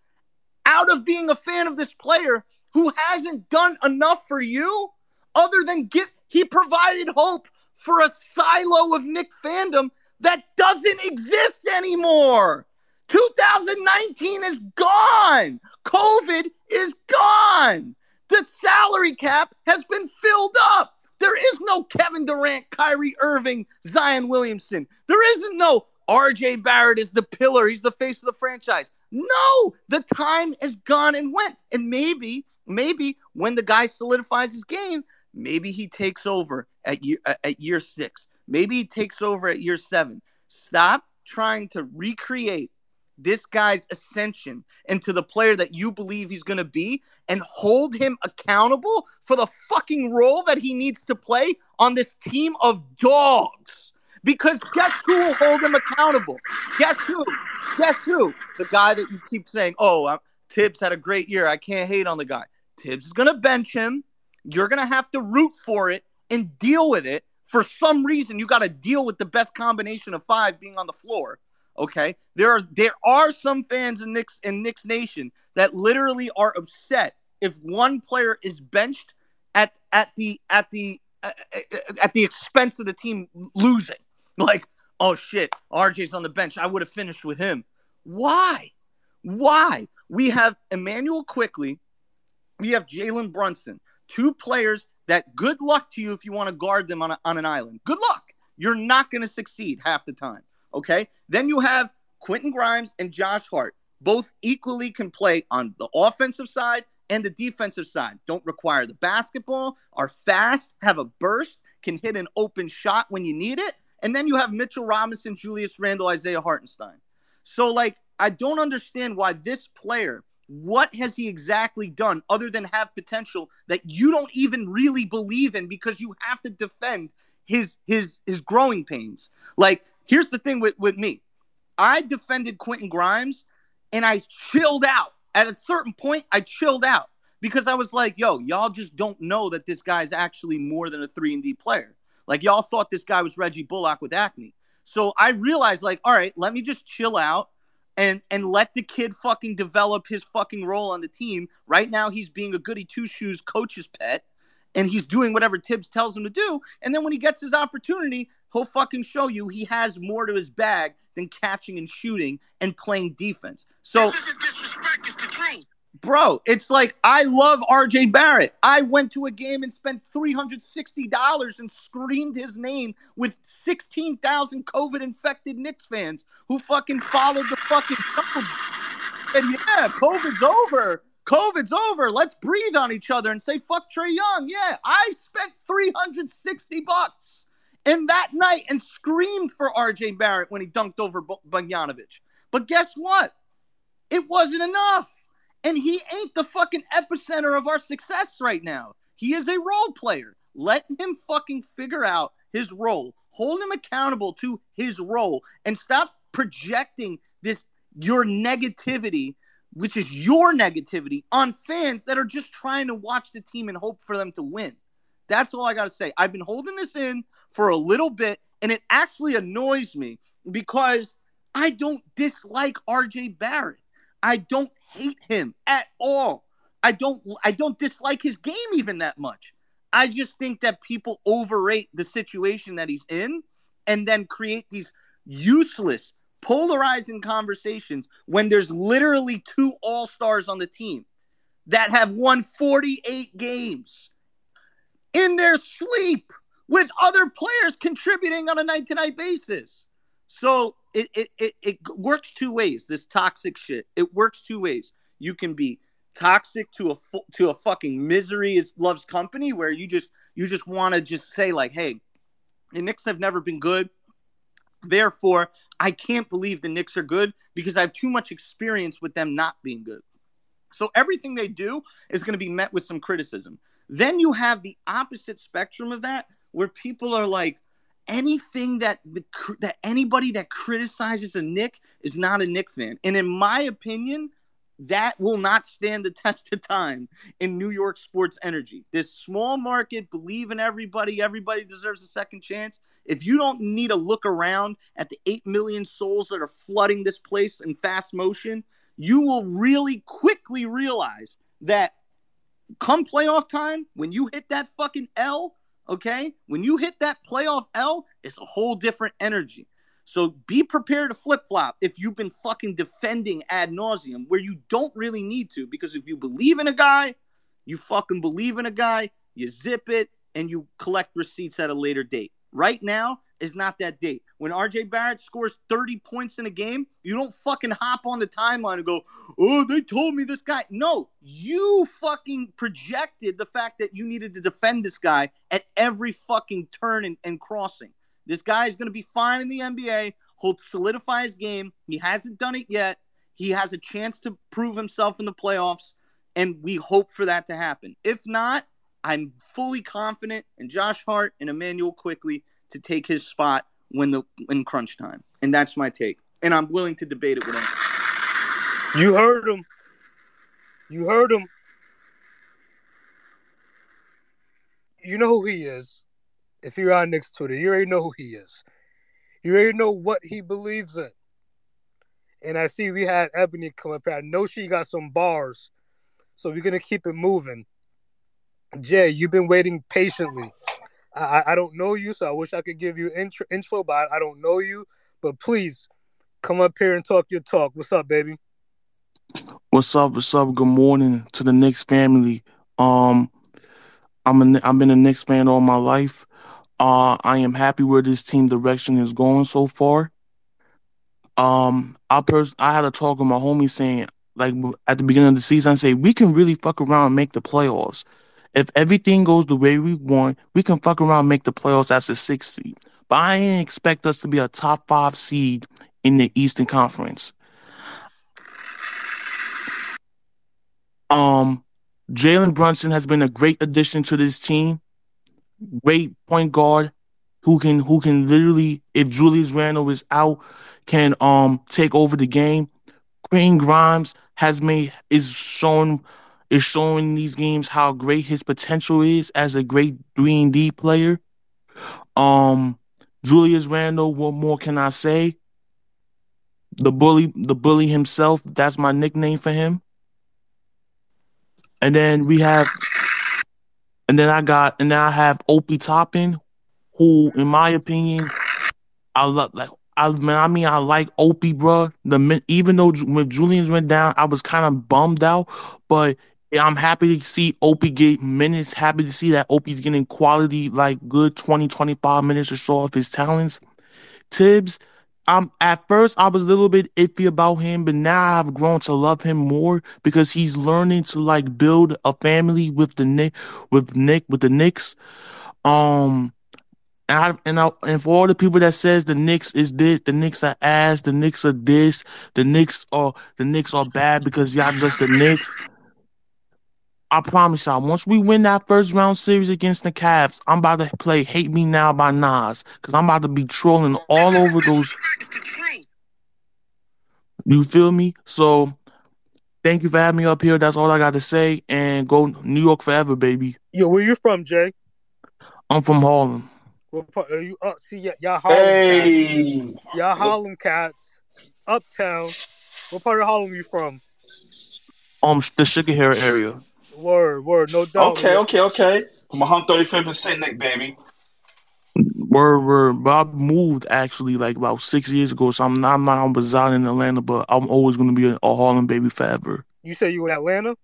out of being a fan of this player who hasn't done enough for you other than get he provided hope for a silo of Knick fandom that doesn't exist anymore. 2019 is gone. COVID is gone. The salary cap has been filled up. There is no Kevin Durant, Kyrie Irving, Zion Williamson. There isn't no RJ Barrett is the pillar. He's the face of the franchise. No, the time is gone and went. And maybe, maybe when the guy solidifies his game, maybe he takes over at year at year six. Maybe he takes over at year seven. Stop trying to recreate this guy's ascension into the player that you believe he's going to be and hold him accountable for the fucking role that he needs to play on this team of dogs. Because guess who will hold him accountable? Guess who? Guess who? The guy that you keep saying, oh, uh, Thibs had a great year. I can't hate on the guy. Tibbs is going to bench him. You're going to have to root for it and deal with it. For some reason, you got to deal with the best combination of five being on the floor. Okay, there are there are some fans in Knicks in Knicks Nation that literally are upset if one player is benched at at the at the at the expense of the team losing. Like, oh shit, RJ's on the bench. I would have finished with him. Why? Why? We have Immanuel Quickley. We have Jalen Brunson. Two players that good luck to you if you want to guard them on, a, on an island. Good luck. You're not going to succeed half the time. Okay. Then you have Quentin Grimes and Josh Hart. Both equally can play on the offensive side and the defensive side. Don't require the basketball, are fast, have a burst, can hit an open shot when you need it. And then you have Mitchell Robinson, Julius Randle, Isaiah Hartenstein. So, like, I don't understand why this player what has he exactly done other than have potential that you don't even really believe in because you have to defend his his his growing pains? Like, here's the thing with, with me. I defended Quentin Grimes and I chilled out. At a certain point, I chilled out because I was like, yo, y'all just don't know that this guy's actually more than a 3 and D player. Like y'all thought this guy was Reggie Bullock with acne. So I realized like, all right, let me just chill out and and let the kid fucking develop his fucking role on the team. Right now, he's being a goody two shoes coach's pet, and he's doing whatever Tibbs tells him to do. And then when he gets his opportunity, he'll fucking show you he has more to his bag than catching and shooting and playing defense. So this isn't disrespect; bro, it's like I love RJ Barrett. I went to a game and spent $360 and screamed his name with 16,000 COVID infected Knicks fans who fucking followed the fucking and yeah, COVID's over. COVID's over. Let's breathe on each other and say fuck Trae Young. Yeah, I spent 360 bucks in that night and screamed for RJ Barrett when he dunked over Bogdanovich. But guess what? It wasn't enough. And he ain't the fucking epicenter of our success right now. He is a role player. Let him fucking figure out his role. Hold him accountable to his role and stop projecting this your negativity, which is your negativity, on fans that are just trying to watch the team and hope for them to win. That's all I got to say. I've been holding this in for a little bit, and it actually annoys me because I don't dislike RJ Barrett. I don't hate him at all. I don't I don't dislike his game even that much. I just think that people overrate the situation that he's in and then create these useless, polarizing conversations when there's literally two all-stars on the team that have won 48 games in their sleep with other players contributing on a night-to-night basis. So it, it, it, it works two ways. This toxic shit. It works two ways. You can be toxic to a to a fucking misery is loves company where you just you just want to just say like, hey, the Knicks have never been good. Therefore, I can't believe the Knicks are good because I have too much experience with them not being good. So everything they do is going to be met with some criticism. Then you have the opposite spectrum of that where people are like, anything that the that anybody that criticizes a Knick is not a Knick fan. And in my opinion, that will not stand the test of time in New York sports energy. This small market, believe in everybody, everybody deserves a second chance. If you don't need to look around at the 8 million souls that are flooding this place in fast motion, you will really quickly realize that come playoff time, when you hit that fucking L, Okay. When you hit that playoff L, it's a whole different energy. So be prepared to flip flop if you've been fucking defending ad nauseum where you don't really need to. Because if you believe in a guy, you fucking believe in a guy, you zip it and you collect receipts at a later date. Right now, is not that date. When RJ Barrett scores 30 points in a game, you don't fucking hop on the timeline and go, oh, they told me this guy. No, you fucking projected the fact that you needed to defend this guy at every fucking turn and, and crossing. This guy is going to be fine in the NBA. He'll solidify his game. He hasn't done it yet. He has a chance to prove himself in the playoffs, and we hope for that to happen. If not, I'm fully confident in Josh Hart and Immanuel Quickley to take his spot when the in crunch time. And that's my take. And I'm willing to debate it with him. You heard him. You heard him. You know who he is. If you're on Knicks Twitter, you already know who he is. You already know what he believes in. And I see we had Ebony come up here. I know she got some bars. So we're gonna keep it moving. Jay, you've been waiting patiently. I, I don't know you, so I wish I could give you intro, intro, but I, don't know you. But please come up here and talk your talk. What's up, baby? What's up? What's up? Good morning to the Knicks family. Um, I'm a, I've been a Knicks fan all my life. Uh, I am happy where this team direction is going so far. Um, I pers- I had a talk with my homie saying like at the beginning of the season, I say we can really fuck around and make the playoffs. If everything goes the way we want, we can fuck around and make the playoffs as a sixth seed. But I ain't expect us to be a top five seed in the Eastern Conference. Um, Jalen Brunson has been a great addition to this team. Great point guard who can who can literally, if Julius Randle is out, can um take over the game. Quentin Grimes has made is showing is showing these games how great his potential is as a great three and D player. Um, Julius Randle. What more can I say? The bully, the bully himself. That's my nickname for him. And then we have, and then I got, and then I have Obi Toppin, who, in my opinion, I love. Like I man, I mean, I like Obi, bro. The even though when Julius went down, I was kind of bummed out, but I'm happy to see Obi get minutes. Happy to see that Obi's getting quality, like good 20, 25 minutes or so of his talents. Tibbs, um, at first I was a little bit iffy about him, but now I've grown to love him more because he's learning to like build a family with the Knick, with Knick, with the Knicks. Um, and I, and I, and for all the people that says the Knicks is this, the Knicks are ass, the Knicks are this, the Knicks are the Knicks are bad because y'all just the Knicks. I promise y'all, once we win that first round series against the Cavs, I'm about to play "Hate Me Now" by Nas because I'm about to be trolling all over those. You feel me? So, thank you for having me up here. That's all I got to say. And go New York forever, baby. Yo, where you from, Jay? I'm from Harlem. What part are you up? See, y'all Harlem hey. cats. Y'all Harlem cats. Uptown. What part of Harlem you from? Um, the Sugar Hill area. Word, word, no doubt. Okay, okay, okay. I'm From 135th and St. Nick, baby. Word, word. But I moved actually like about six years ago, so I'm not, I'm not I'm residing in Atlanta, but I'm always gonna be a, a Harlem baby forever. You say you in Atlanta?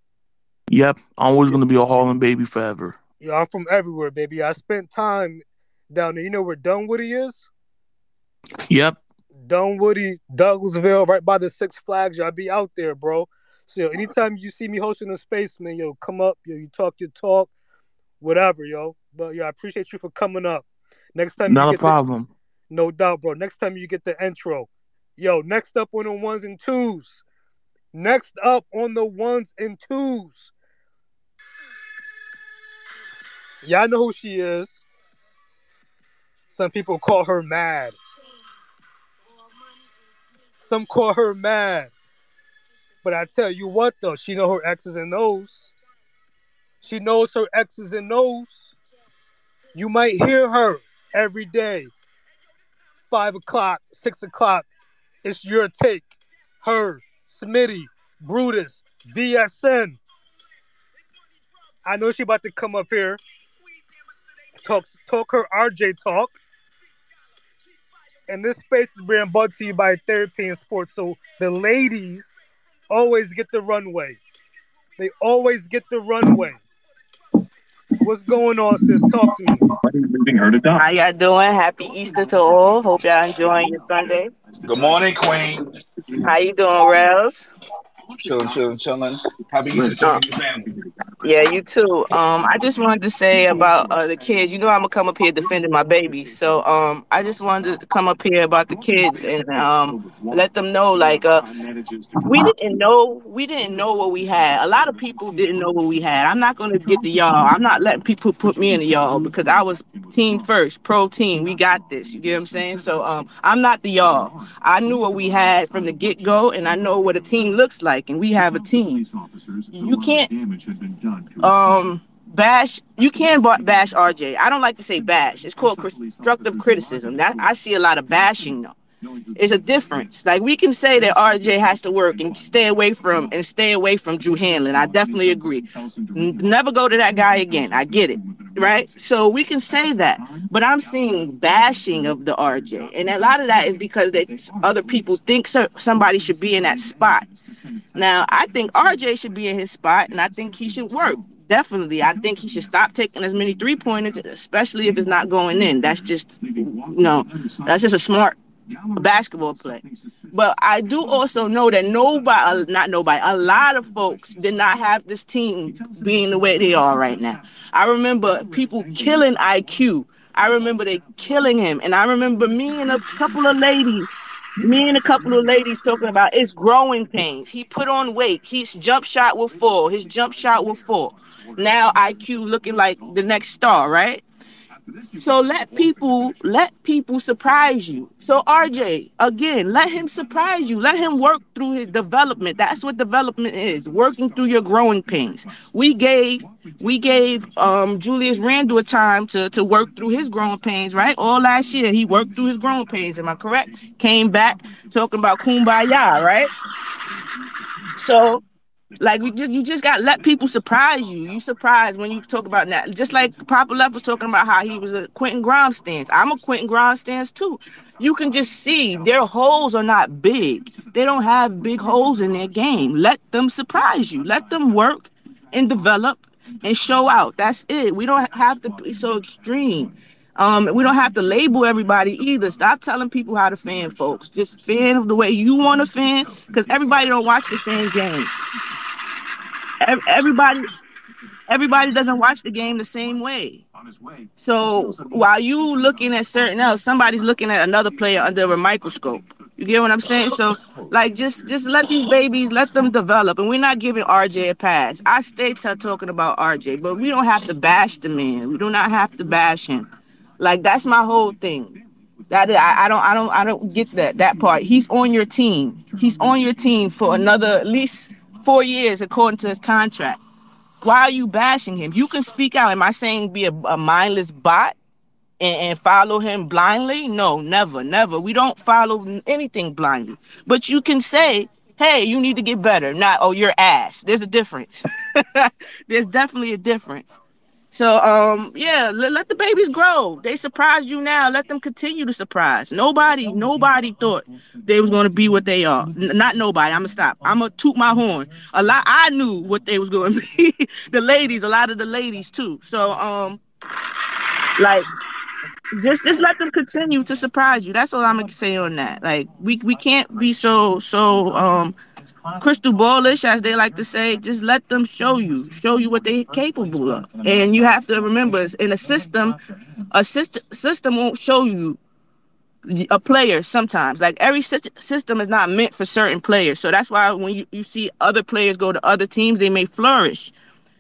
Yep, I'm always gonna be a Harlem baby forever. Yeah, I'm from everywhere, baby. I spent time down there. You know where Dunwoody is? Yep. Dunwoody, Douglasville, right by the Six Flags. Y'all be out there, bro. So yo, anytime you see me hosting a space, man, yo, come up, yo, you talk your talk, whatever, yo. But yo, I appreciate you for coming up. Next time, not a problem. The, no doubt, bro. Next time you get the intro, yo. Next up on the ones and twos. Next up on the ones and twos. Y'all know who she is. Some people call her mad. Some call her mad. But I tell you what though, she know her X's and O's. She knows her X's and O's. You might hear her every day. Five o'clock, six o'clock. It's your take. Her, Smitty, Brutus, BSN. I know she about to come up here. Talk talk her RJ talk. And this space is being brought to you by Therapy in Sports. So the ladies always get the runway. They always get the runway. What's going on, sis? Talk to me. How y'all doing? Happy Easter to all. Hope y'all enjoying your Sunday. Good morning, Queen. How you doing, Rails? Chilling, chilling, chilling. Happy Easter to your family. Yeah, you too. Um, I just wanted to say about uh, the kids. You know, I'm gonna come up here defending my baby. So, um, I just wanted to come up here about the kids and um, let them know, like, uh, we didn't know, we didn't know what we had. A lot of people didn't know what we had. I'm not gonna get the y'all. I'm not letting people put me in the y'all because I was team first, pro team. We got this. You get what I'm saying? So, um, I'm not the y'all. I knew what we had from the get go, and I know what a team looks like, and we have a team. You can't um bash you can bash RJ. I don't like to say bash. It's called constructive criticism. That I see a lot of bashing though. It's a difference. Like we can say that RJ has to work and stay away from and stay away from Drew Hanlen. I definitely agree. Never go to that guy again. I get it. Right? So we can say that. But I'm seeing bashing of the RJ. And a lot of that is because that other people think so, somebody should be in that spot. Now, I think RJ should be in his spot and I think he should work definitely. I think he should stop taking as many three pointers, especially if it's not going in. That's just, you know, that's just a smart basketball play. But I do also know that nobody, uh, not nobody, a lot of folks did not have this team being the way they are right now. I remember people killing IQ. I remember they killing him. And I remember me and a couple of ladies Me and a couple of ladies talking about it's growing pains. He put on weight. His jump shot will fall. His jump shot will fall. Now IQ looking like the next star, right? So let people let people surprise you. So RJ, again, let him surprise you. Let him work through his development. That's what development is. Working through your growing pains. We gave we gave um Julius Randle a time to to work through his growing pains, right? All last year he worked through his growing pains. Am I correct? Came back talking about kumbaya, right? So like we just, you just got let people surprise you. You surprised when you talk about that. Just like Papa Left was talking about how he was a Quentin Grimes stance. I'm a Quentin Grimes stance too. You can just see their holes are not big. They don't have big holes in their game. Let them surprise you. Let them work and develop and show out. That's it. We don't have to be so extreme. Um, we don't have to label everybody either. Stop telling people how to fan, folks. Just fan the way you want to fan, because everybody don't watch the same game everybody everybody doesn't watch the game the same way. So while you looking at certain else, somebody's looking at another player under a microscope. You get what I'm saying? So like just just let these babies let them develop, and we're not giving RJ a pass. I stay t- talking about RJ, but we don't have to bash the man. We do not have to bash him. Like that's my whole thing. That I, I don't I don't I don't get that that part. He's on your team. He's on your team for another at least four years according to his contract. Why are you bashing him? You can speak out. Am I saying be a, a mindless bot and, and, follow him blindly? No, never, never. We don't follow anything blindly. But you can say, hey, you need to get better. Not, oh, you're ass. There's a difference. There's definitely a difference. So um yeah, let, let, the babies grow. They surprise you now. Let them continue to surprise. Nobody, nobody thought they was gonna be what they are. N- not nobody. I'm gonna stop. I'm gonna toot my horn. A lot I knew what they was gonna be. the ladies, a lot of the ladies too. So um like just just let them continue to surprise you. That's all I'm gonna say on that. Like we we can't be so so um crystal ballish as they like to say. Just let them show you, show you what they're capable of. And you have to remember, in a system, a system system won't show you a player sometimes like every system is not meant for certain players so that's why when you, you see other players go to other teams they may flourish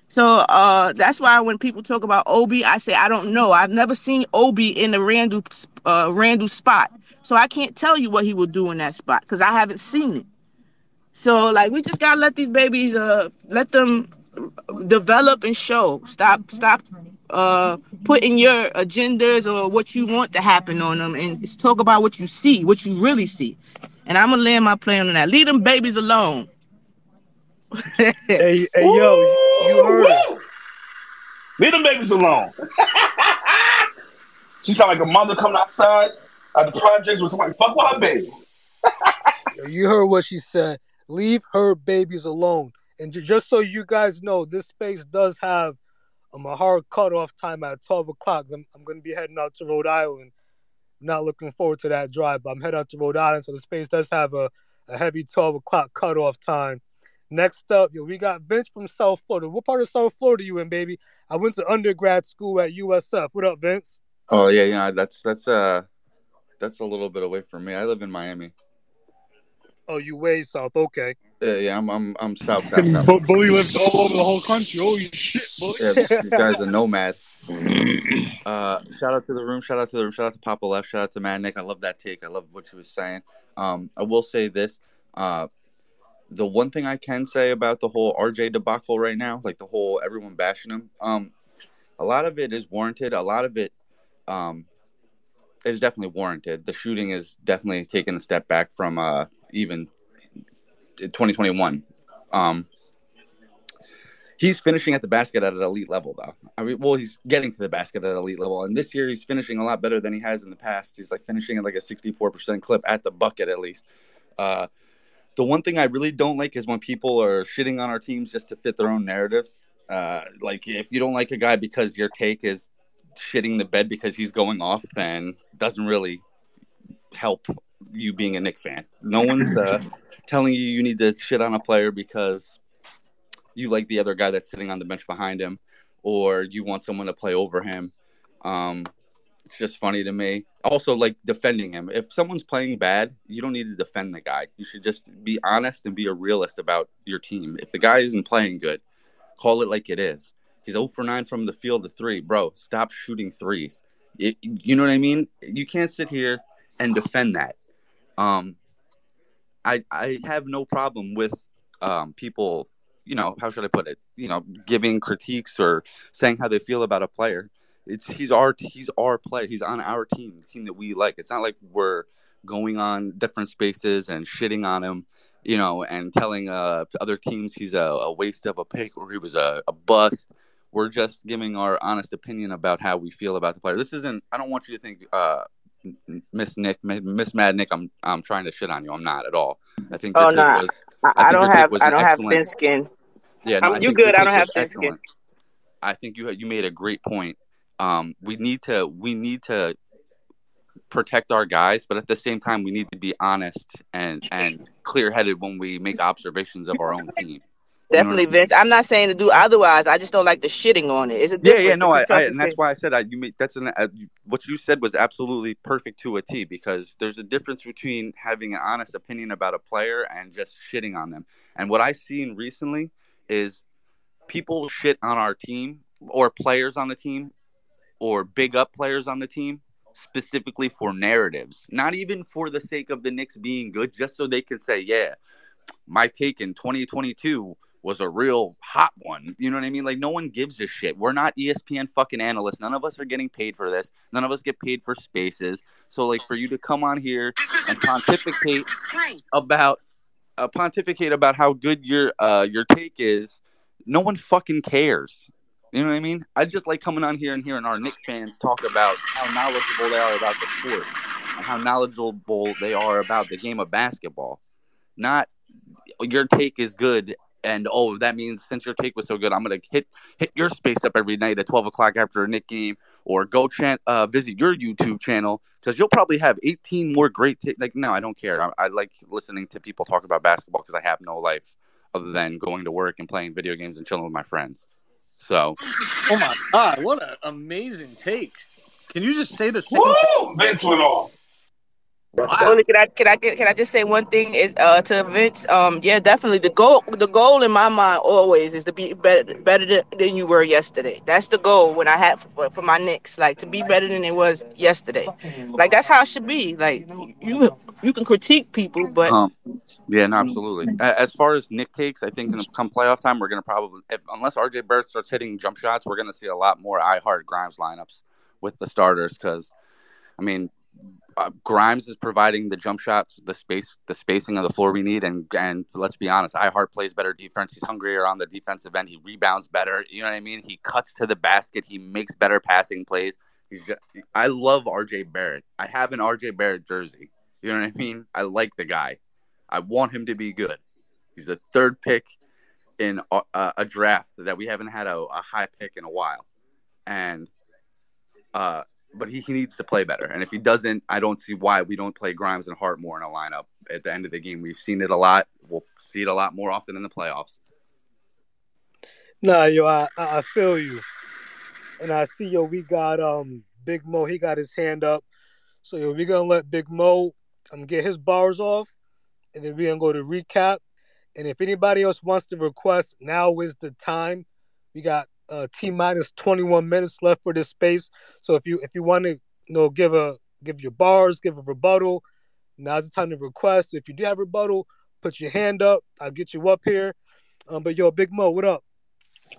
so uh, that's why when people talk about Obi, I say I don't know. I've never seen Obi in the Randle uh, Randle spot, so I can't tell you what he will do in that spot because I haven't seen it. So like we just gotta let these babies uh let them develop and show. Stop stop uh putting your agendas or what you want to happen on them and just talk about what you see, what you really see. And I'm gonna land my plane on that. Leave them babies alone hey, hey, yo, you heard it. Leave them babies alone. she sound like a mother coming outside at the projects with somebody fuck with her baby. you heard what she said. Leave her babies alone. And just so you guys know, this space does have um, a hard cutoff time at 12 o'clock. I'm, I'm going to be heading out to Rhode Island. not looking forward to that drive, but I'm heading out to Rhode Island. So the space does have a, a heavy 12 o'clock cutoff time. Next up, yo, we got Vince from South Florida. What part of South Florida you in, baby? I went to undergrad school at USF. What up, Vince? Oh yeah, yeah. That's that's uh that's a little bit away from me. I live in Miami. Oh, you way south. Okay. Yeah, yeah. I'm I'm I'm south south. south. Bully lives all over the whole country. Holy shit, bully. Yeah, this, this guy's a nomad. Uh, shout out to the room. Shout out to the room. Shout out to Papa Left. Shout out to Mad Knick. I love that take. I love what she was saying. Um, I will say this. Uh, the one thing I can say about the whole RJ debacle right now, like the whole everyone bashing him, um, a lot of it is warranted. A lot of it um, is definitely warranted. The shooting is definitely taking a step back from uh, even 2021. Um, he's finishing at the basket at an elite level, though. I mean, well, he's getting to the basket at an elite level, and this year he's finishing a lot better than he has in the past. He's like finishing at like a 64% clip at the bucket, at least. Uh, the one thing I really don't like is when people are shitting on our teams just to fit their own narratives. Uh, like if you don't like a guy because your take is shitting the bed because he's going off, then doesn't really help you being a Knick fan. No one's uh, telling you you need to shit on a player because you like the other guy that's sitting on the bench behind him, or you want someone to play over him. Um, it's just funny to me. Also, like defending him. If someone's playing bad, you don't need to defend the guy. You should just be honest and be a realist about your team. If the guy isn't playing good, call it like it is. He's 0 for 9 from the field to three. Bro, stop shooting threes. It, you know what I mean? You can't sit here and defend that. Um, I I have no problem with um, people. You know, how should I put it? You know, giving critiques or saying how they feel about a player. It's he's our he's our player. He's on our team, the team that we like. It's not like we're going on different spaces and shitting on him, you know, and telling uh, other teams he's a, a waste of a pick or he was a, a bust. We're just giving our honest opinion about how we feel about the player. This isn't. I don't want you to think, uh, Miss Nick, Miss Mad Knick. I'm I'm trying to shit on you. I'm not at all. I think. Oh no, nah. I, I, I don't have. I don't have thin skin. Yeah, no, you good. I don't have thin skin. I think you you made a great point. Um, we need to we need to protect our guys, but at the same time, we need to be honest and and clear headed when we make observations of our own team. Definitely, Vince. I'm not saying to do otherwise. I just don't like the shitting on it. Is it? Yeah, yeah. No, I, I, and that's why I said I, you made that's an uh, what you said was absolutely perfect to a T because there's a difference between having an honest opinion about a player and just shitting on them. And what I've seen recently is people shit on our team or players on the team or big up players on the team specifically for narratives, not even for the sake of the Knicks being good, just so they can say, yeah, my take in 2022 was a real hot one. You know what I mean? Like no one gives a shit. We're not ESPN fucking analysts. None of us are getting paid for this. None of us get paid for spaces. So like for you to come on here and pontificate about uh, pontificate about how good your uh your take is, no one fucking cares. You know what I mean? I just like coming on here and hearing our Knick fans talk about how knowledgeable they are about the sport and how knowledgeable they are about the game of basketball. Not your take is good and oh, that means since your take was so good, I'm gonna hit hit your space up every night at 12 o'clock after a Knick game, or go chan- uh, visit your YouTube channel because you'll probably have 18 more great t- like. No, I don't care. I, I like listening to people talk about basketball because I have no life other than going to work and playing video games and chilling with my friends. So, oh my god, what an amazing take! Can you just say the Woo! Vince went off. Wow. Only can I can I can I just say one thing is uh to Vince um yeah definitely the goal the goal in my mind always is to be better better than than you were yesterday. That's the goal when I had for, for my Knicks like to be better than it was yesterday. Like that's how it should be. Like you you can critique people but um, yeah no, absolutely. As far as Knick takes I think in the come playoff time we're gonna probably if unless RJ Barrett starts hitting jump shots we're gonna see a lot more I heart Grimes lineups with the starters because I mean uh, Grimes is providing the jump shots, the space, the spacing of the floor we need, and and let's be honest, Ihart plays better defense. He's hungrier on the defensive end. He rebounds better. You know what I mean? He cuts to the basket. He makes better passing plays. Just, I love RJ Barrett. I have an RJ Barrett jersey. You know what I mean? I like the guy. I want him to be good. He's the third pick in a, a draft that we haven't had a, a high pick in a while, and uh, but he, he needs to play better. And if he doesn't, I don't see why we don't play Grimes and Hart more in a lineup at the end of the game. We've seen it a lot. We'll see it a lot more often in the playoffs. Nah, yo, I, I feel you. And I see, yo, we got um Big Mo. He got his hand up. So, yo, we're going to let Big Mo um, get his bars off. And then we're going to go to recap. And if anybody else wants to request, now is the time. We got uh, T minus 21 minutes left for this space. So if you if you want to you know give a give your bars, give a rebuttal, now's the time to request. If you do have rebuttal, put your hand up. I'll get you up here. Um, but yo, Big Mo, what up?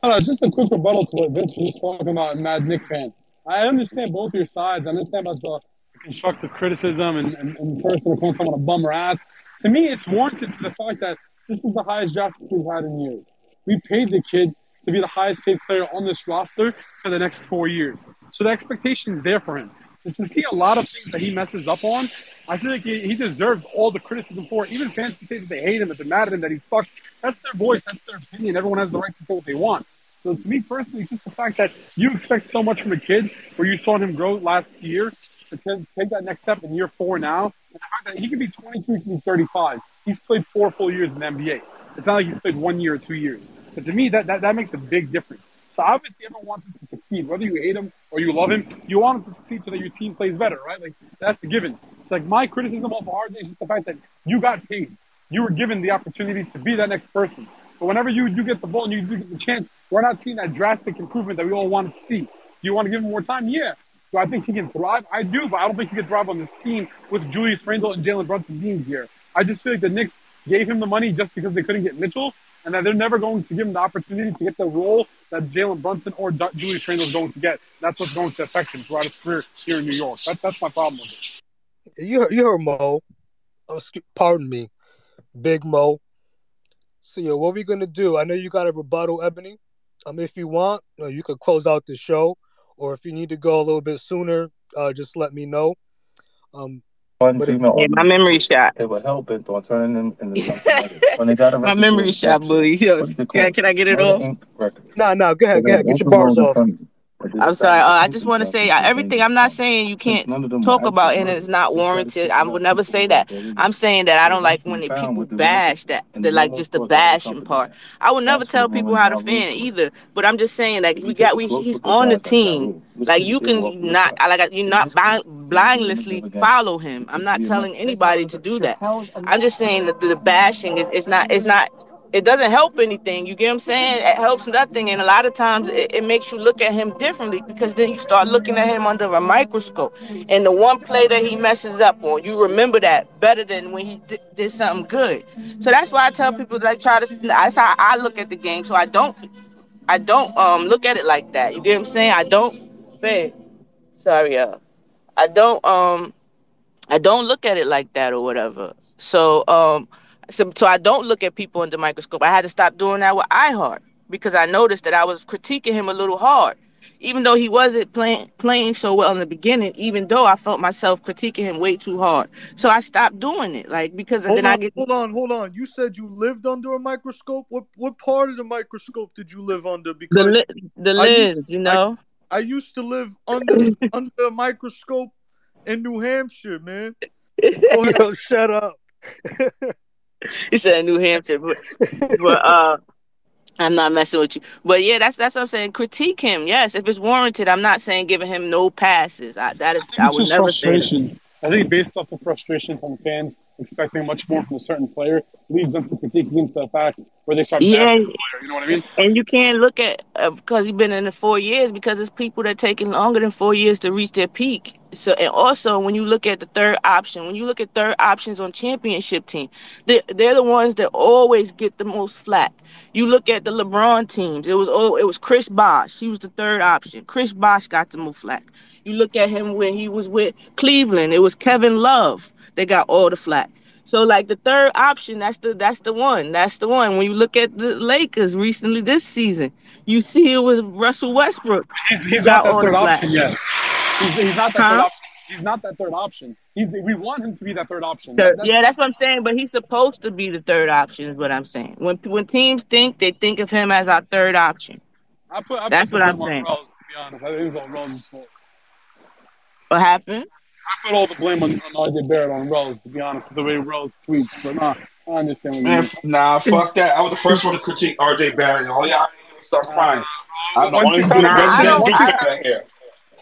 Oh, just a quick rebuttal to what Vince was talking about. Mad Knick fan. I understand both your sides. I understand about the constructive criticism and, and, and person calling someone a bummer ass. To me, it's warranted to the fact that this is the highest draft we've had in years. We paid the kid to be the highest paid player on this roster for the next four years. So the expectation is there for him. Just to see a lot of things that he messes up on, I feel like he, he deserves all the criticism for it. Even fans can say that they hate him, that they're mad at him, that he sucks. That's their voice, that's their opinion. Everyone has the right to say what they want. So to me personally, just the fact that you expect so much from a kid where you saw him grow last year to take that next step in year four now, and the fact that he could be 22, he can be 35. He's played four full years in the NBA. It's not like he's played one year or two years. But to me, that, that, that makes a big difference. So obviously, everyone wants him to succeed. Whether you hate him or you love him, you want him to succeed so that your team plays better, right? Like that's a given. It's like my criticism of RJ is just the fact that you got paid. You were given the opportunity to be that next person. But whenever you do get the ball and you do get the chance, we're not seeing that drastic improvement that we all want to see. Do you want to give him more time? Yeah. Do I think he can thrive? I do, but I don't think he can thrive on this team with Julius Randle and Jalen Brunson being here. I just feel like the Knicks gave him the money just because they couldn't get Mitchell, and that they're never going to give him the opportunity to get the role that Jalen Brunson or Julius Randle is going to get. That's what's going to affect him throughout his career here in New York. That, that's my problem with it. You heard, you heard Mo. Oh, pardon me, Big Mo. So, yo, what are we gonna do? I know you got a rebuttal, Ebony. Um, if you want, you, know, you could close out the show, or if you need to go a little bit sooner, uh, just let me know. Um, but if, yeah, my memory shot. It would help it on turning them into something. when they got my memory shot, bully. Yo, can, can I get it off? No, no, go ahead, go ahead, get your bars off. I'm sorry. Uh, I just want to say uh, everything. I'm not saying you can't talk about and it's not warranted. I would never say that. I'm saying that I don't like when people bash that. They like just the bashing part. I would never tell people how to fan either. But I'm just saying like we got we he's on the team. Like you can not like you not blindlessly follow him. I'm not telling anybody to do that. I'm just saying that the bashing is it's not it's not it doesn't help anything. You get what I'm saying? It helps nothing. And a lot of times it, it, makes you look at him differently because then you start looking at him under a microscope. And the one play that he messes up on, you remember that better than when he did, did something good. So that's why I tell people like try to that's how I look at the game. So I don't I don't um look at it like that. You get what I'm saying? I don't babe. Sorry, uh I don't um I don't look at it like that or whatever. So um so, so I don't look at people under the microscope. I had to stop doing that with iHeart because I noticed that I was critiquing him a little hard, even though he wasn't playing playing so well in the beginning. Even though I felt myself critiquing him way too hard, so I stopped doing it. Like because hold then on, I get hold on, hold on. You said you lived under a microscope. What what part of the microscope did you live under? Because the li- the lens, used, you know. I, I used to live under under a microscope in New Hampshire, man. Go. Yo, shut up. he said New Hampshire, but, but uh, I'm not messing with you. But yeah, that's that's what I'm saying. Critique him, yes, if it's warranted. I'm not saying giving him no passes. I that is, I, I would never say. That. I think based off the frustration from fans expecting much more from a certain player leads them to critique him to the fact where they start yeah, the player. You know what I mean? And you can't look at uh, because he's been in the four years because it's people that taking longer than four years to reach their peak. So and also when you look at the third option, when you look at third options on championship team, they they're the ones that always get the most flack. You look at the LeBron teams. It was oh it was Chris Bosh. He was the third option. Chris Bosh got the most flack. You look at him when he was with Cleveland. It was Kevin Love. They got all the flack. So like the third option, that's the that's the one. That's the one. When you look at the Lakers recently this season, you see it was Russell Westbrook. He's, he's not that third option yet. He's, he's not that huh? third option. He's not that third option. He's we want him to be that third option. Third, that's, yeah, that's what I'm saying. But he's supposed to be the third option. Is what I'm saying. When when teams think, they think of him as our third option. I put, I that's what I'm saying. Rose, to be honest, I think it was Rose's fault. What happened? I put all the blame on, on RJ Barrett on Rose, to be honest, with the way Rose tweets. But nah, I understand what Man, you mean. Nah, fuck that. I was the first one to critique RJ Barrett, and all y'all start crying. I'm the only resident Duke fan here.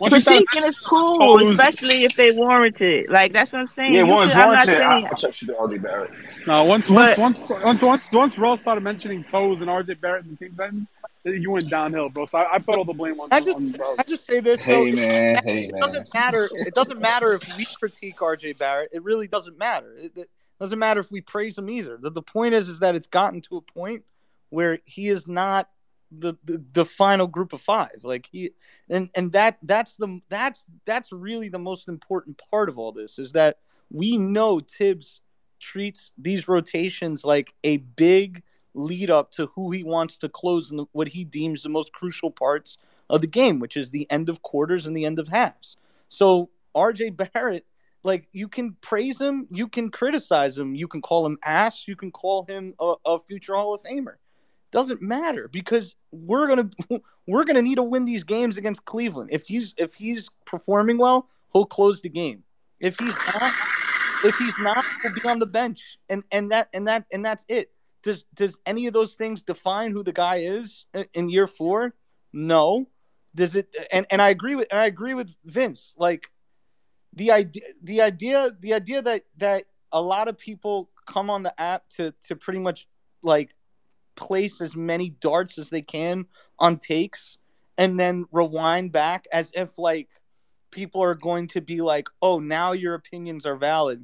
Critiquing is cool, especially if they warrant it. Like that's what I'm saying. Yeah, once warranted, saying... I'll check the RJ Barrett. No, once once, once once once once Rose started mentioning toes and RJ Barrett in the same sentence, you went downhill, bro. So I, I put all the blame on. I just, on I just say this. Hey though, man, it, hey it man. doesn't matter. It doesn't matter if we critique RJ Barrett. It really doesn't matter. It, it doesn't matter if we praise him either. The, the point is, is that it's gotten to a point where he is not the, the the final group of five. Like he, and and that that's the that's that's really the most important part of all this is that we know Tibbs treats these rotations like a big lead up to who he wants to close in what he deems the most crucial parts of the game, which is the end of quarters and the end of halves. So RJ Barrett, like you can praise him, you can criticize him, you can call him ass, you can call him a, a future Hall of Famer. Doesn't matter because we're gonna we're gonna need to win these games against Cleveland. If he's if he's performing well, he'll close the game. If he's not, if he's not, he'll be on the bench, and and that and that and that's it does does any of those things define who the guy is in year four? No. Does it? And and I agree with and I agree with Vince. Like the idea, the idea, the idea that that a lot of people come on the app to to pretty much like place as many darts as they can on takes and then rewind back as if like people are going to be like, "Oh, now your opinions are valid."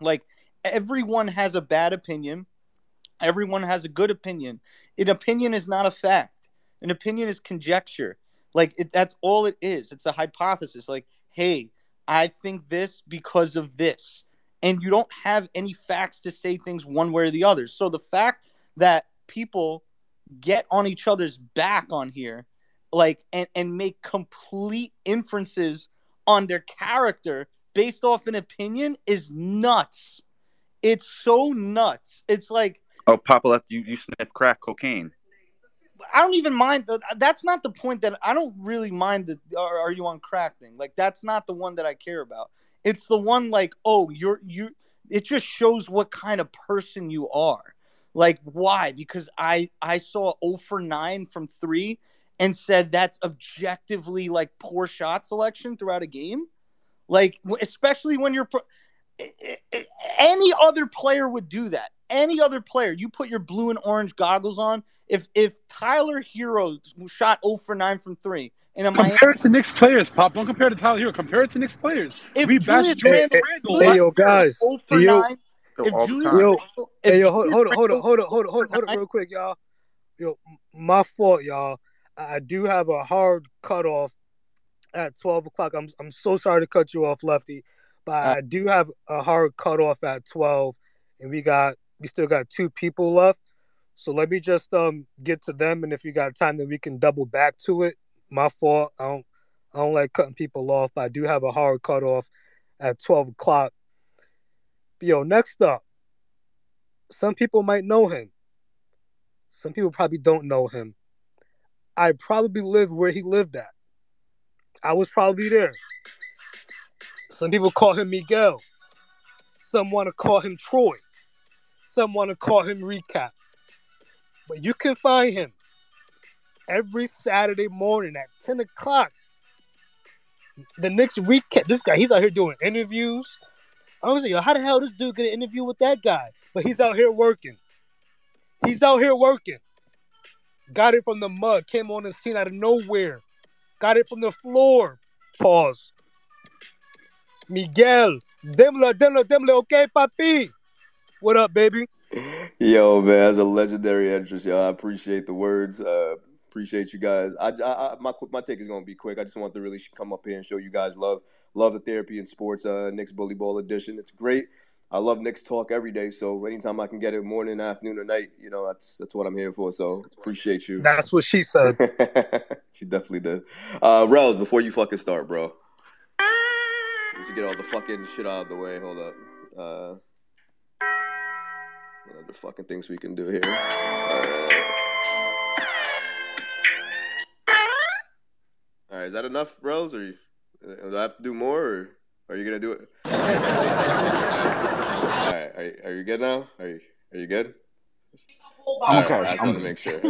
Like everyone has a bad opinion. Everyone has a good opinion. An opinion is not a fact. An opinion is conjecture. Like it, that's all it is. It's a hypothesis. Like, hey, I think this because of this. And you don't have any facts to say things one way or the other. So the fact that people get on each other's back on here, like, and, and make complete inferences on their character based off an opinion is nuts. It's so nuts. It's like Oh, Papa left you. You sniff crack cocaine. I don't even mind. The, that's not the point. That I don't really mind the are, are you on crack thing. Like that's not the one that I care about. It's the one like oh you're you. It just shows what kind of person you are. Like why? Because I I saw 0 for 9 from 3 and said that's objectively like poor shot selection throughout a game. Like especially when you're pro- any other player would do that. Any other player, you put your blue and orange goggles on. If if Tyler Herro shot 0 for 9 from 3 and compare Miami, it to Knicks players, Pop. Don't compare it to Tyler Herro. Compare it to Knicks players. If we Julius Randle, hey, yo, guys. 0 for yo, 9, if Julius yo, if hey, yo, hold, Julius hold, on, hold on, hold on, hold on, hold on, hold on, real quick, y'all. Yo, my fault, y'all. I I do have a hard cutoff at twelve o'clock. I'm I'm so sorry to cut you off, Lefty, but uh, I do have a hard cutoff at twelve, and we got we still got two people left. So let me just um get to them, and if you got time, then we can double back to it. My fault. I don't I don't like cutting people off, I do have a hard cutoff at twelve o'clock. But yo, next up, some people might know him. Some people probably don't know him. I probably lived where he lived at. I was probably there. Some people call him Miguel. Some want to call him Troy. Some want to call him Recap. But you can find him every Saturday morning at 10 o'clock. The next recap. This guy, he's out here doing interviews. I was like, yo, how the hell this dude get an interview with that guy? But he's out here working. He's out here working. Got it from the mud. Came on the scene out of nowhere. Got it from the floor. Pause. Miguel. Demla, demla, demla. Okay, papi. What up, baby? Yo, man, that's a legendary entrance, y'all. I appreciate the words. Uh, appreciate you guys. I, I, my my take is gonna be quick. I just want to really come up here and show you guys love, love the therapy in sports. Uh, Knicks Bully Ball edition. It's great. I love Knicks talk every day. So anytime I can get it, morning, afternoon, or night, you know, that's that's what I'm here for. So appreciate you. That's what she said. she definitely did. Uh, Rels, before you fucking start, bro. Should get all the fucking shit out of the way. Hold up. Uh, what other fucking things we can do here? Alright. All right, is that enough, Rose? Or you, uh, do I have to do more, or are you gonna do it? All right, are, you- are you good now? Are you are you good? I'm All right, okay. I just I'm want to make sure.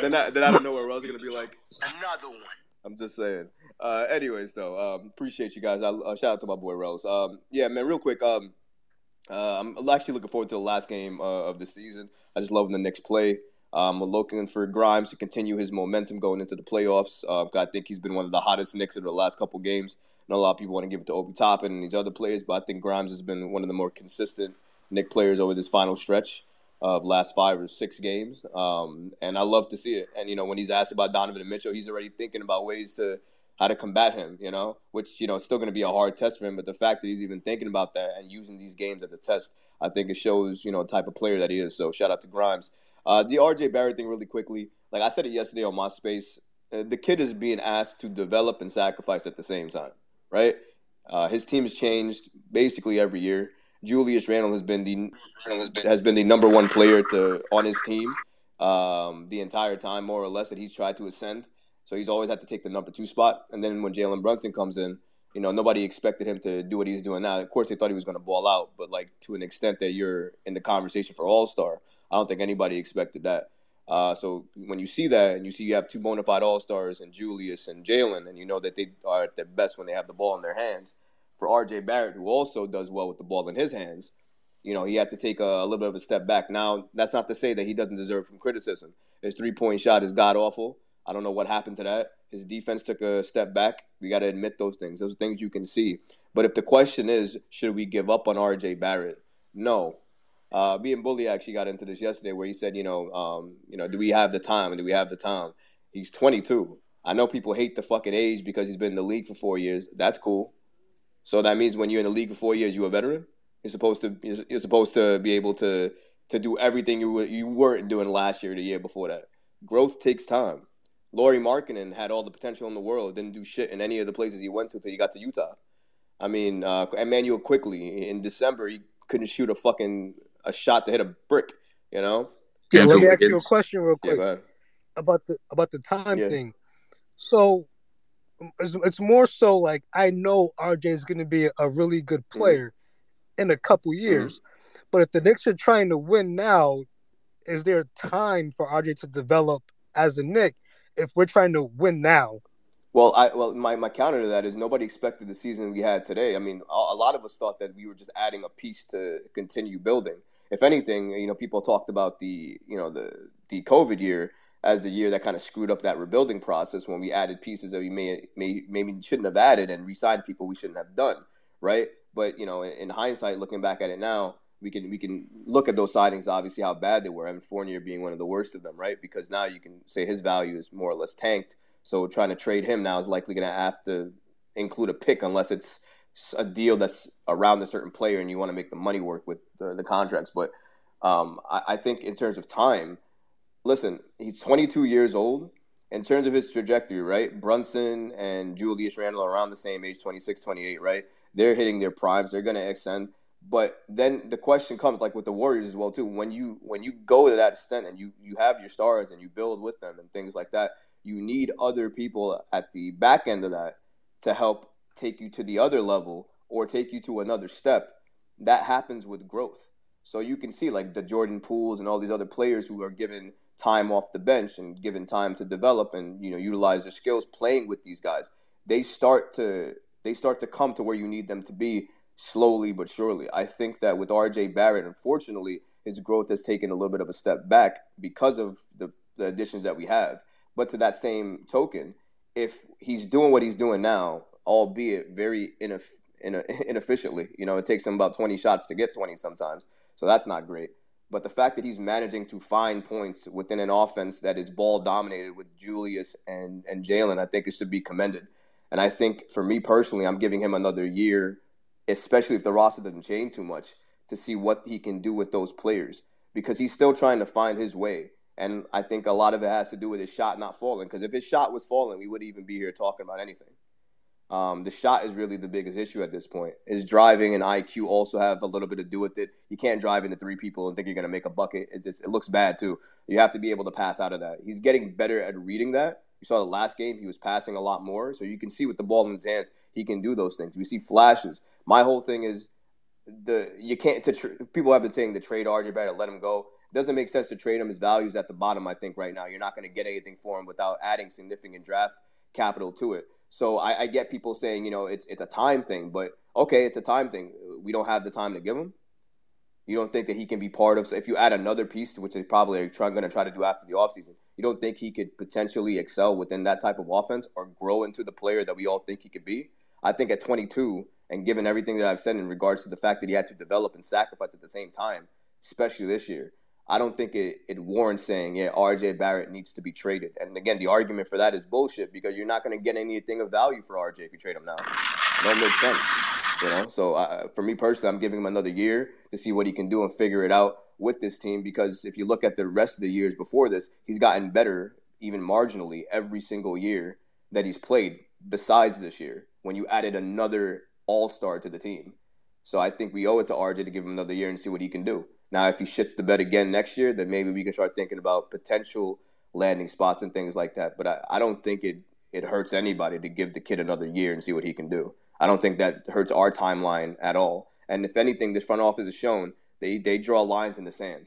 then, I, then I don't know where Rose is gonna be like. Another one. I'm just saying. Uh, anyways, though, um, appreciate you guys. I, uh, shout out to my boy Rose. Um, yeah, man, real quick. Um, uh, I'm actually looking forward to the last game uh, of the season. I just love when the Knicks play. Um, we're looking for Grimes to continue his momentum going into the playoffs. Uh, I think he's been one of the hottest Knicks in the last couple games. Know a lot of people want to give it to Obi Toppin and these other players, but I think Grimes has been one of the more consistent Knick players over this final stretch of last five or six games. Um, and I love to see it. And you know, when he's asked about Donovan and Mitchell, he's already thinking about ways to how to combat him. You know, which you know is still going to be a hard test for him. But the fact that he's even thinking about that and using these games as a test, I think it shows you know the type of player that he is. So shout out to Grimes. Uh, the RJ Barrett thing, really quickly. Like I said it yesterday on my space, uh, the kid is being asked to develop and sacrifice at the same time, right? Uh, his team has changed basically every year. Julius Randle has been the has been the number one player to on his team um, the entire time, more or less, that he's tried to ascend. So he's always had to take the number two spot. And then when Jalen Brunson comes in, you know, nobody expected him to do what he's doing now. Of course, they thought he was going to ball out, but like to an extent that you're in the conversation for All Star, I don't think anybody expected that. Uh, so when you see that and you see you have two bona fide all stars and Julius and Jalen, and you know that they are at their best when they have the ball in their hands. For RJ Barrett, who also does well with the ball in his hands, you know, he had to take a, a little bit of a step back. Now, that's not to say that he doesn't deserve some criticism. His three point shot is god awful. I don't know what happened to that. His defense took a step back. We got to admit those things. Those things you can see. But if the question is, should we give up on RJ Barrett? No. Uh, me and Bully actually got into this yesterday, where he said, you know, um, you know, do we have the time? Do we have the time? He's 22. I know people hate the fucking age because he's been in the league for four years. That's cool. So that means when you're in the league for four years, you're a veteran. You're supposed to you're supposed to be able to to do everything you you weren't doing last year, the year before that. Growth takes time. Lauri Markkanen had all the potential in the world, didn't do shit in any of the places he went to until he got to Utah. I mean, uh, Immanuel Quickley in December he couldn't shoot a fucking a shot to hit a brick. You know. Yeah, let me ask you a question real quick yeah, about the about the time yeah. thing. So it's, it's, more so like I know RJ is going to be a really good mm-hmm. player mm-hmm. in a couple years, mm-hmm. but if the Knicks are trying to win now, is there time for RJ to develop as a Knick if we're trying to win now? Well, I well my, my counter to that is nobody expected the season we had today. I mean, a, a lot of us thought that we were just adding a piece to continue building. If anything, you know, people talked about the you know the the COVID year as the year that kind of screwed up that rebuilding process when we added pieces that we may, may maybe shouldn't have added and re-signed people we shouldn't have done, right? But you know, in, in hindsight, looking back at it now, we can we can look at those signings obviously how bad they were. Mean, Fournier being one of the worst of them, right? Because now you can say his value is more or less tanked so trying to trade him now is likely going to have to include a pick unless it's a deal that's around a certain player and you want to make the money work with the, the contracts. But um, I, I, think in terms of time, listen, he's 22 years old. In terms of his trajectory, right? Brunson and Julius Randle around the same age, 26, 28, right? They're hitting their primes. They're going to extend. But then the question comes, like with the Warriors as well too. When you when you go to that extent and you you have your stars and you build with them and things like that, you need other people at the back end of that to help take you to the other level or take you to another step. That happens with growth. So you can see like the Jordan Pooles and all these other players who are given time off the bench and given time to develop and you know utilize their skills playing with these guys. They start to they start to come to where you need them to be slowly but surely. I think that with RJ Barrett, unfortunately, his growth has taken a little bit of a step back because of the, the additions that we have. But to that same token, if he's doing what he's doing now, albeit very ineff- inefficiently, you know, it takes him about 20 shots to get 20 sometimes. So that's not great. But the fact that he's managing to find points within an offense that is ball dominated with Julius and, and Jalen, I think it should be commended. And I think for me personally, I'm giving him another year, especially if the roster doesn't change too much, to see what he can do with those players because he's still trying to find his way. And I think a lot of it has to do with his shot not falling. Because if his shot was falling, we wouldn't even be here talking about anything. Um, the shot is really the biggest issue at this point. His driving and IQ also have a little bit to do with it. You can't drive into three people and think you're going to make a bucket. It just it looks bad too. You have to be able to pass out of that. He's getting better at reading that. You saw the last game; he was passing a lot more, so you can see with the ball in his hands, he can do those things. We see flashes. My whole thing is the you can't. To tr- people have been saying the trade RJ better let him go It doesn't make sense to trade him. His value's at the bottom, I think, right now. You're not going to get anything for him without adding significant draft capital to it. So I, I, get people saying, you know, it's it's a time thing, but okay, it's a time thing. We don't have the time to give him. You don't think that he can be part of? So if you add another piece, which they probably are going to try to do after the offseason, you don't think he could potentially excel within that type of offense or grow into the player that we all think he could be? I think at 22, and given everything that I've said in regards to the fact that he had to develop and sacrifice at the same time, especially this year, I don't think it, it warrants saying, yeah, RJ Barrett needs to be traded. And again, the argument for that is bullshit because you're not going to get anything of value for RJ if you trade him now. It don't make sense. You know, so uh, for me personally, I'm giving him another year to see what he can do and figure it out with this team. Because if you look at the rest of the years before this, he's gotten better, even marginally, every single year that he's played. Besides this year, when you added another All Star to the team, so I think we owe it to RJ to give him another year and see what he can do. Now, if he shits the bed again next year, then maybe we can start thinking about potential landing spots and things like that. But I, I don't think it it hurts anybody to give the kid another year and see what he can do. I don't think that hurts our timeline at all. And if anything, this front office has shown they they draw lines in the sand.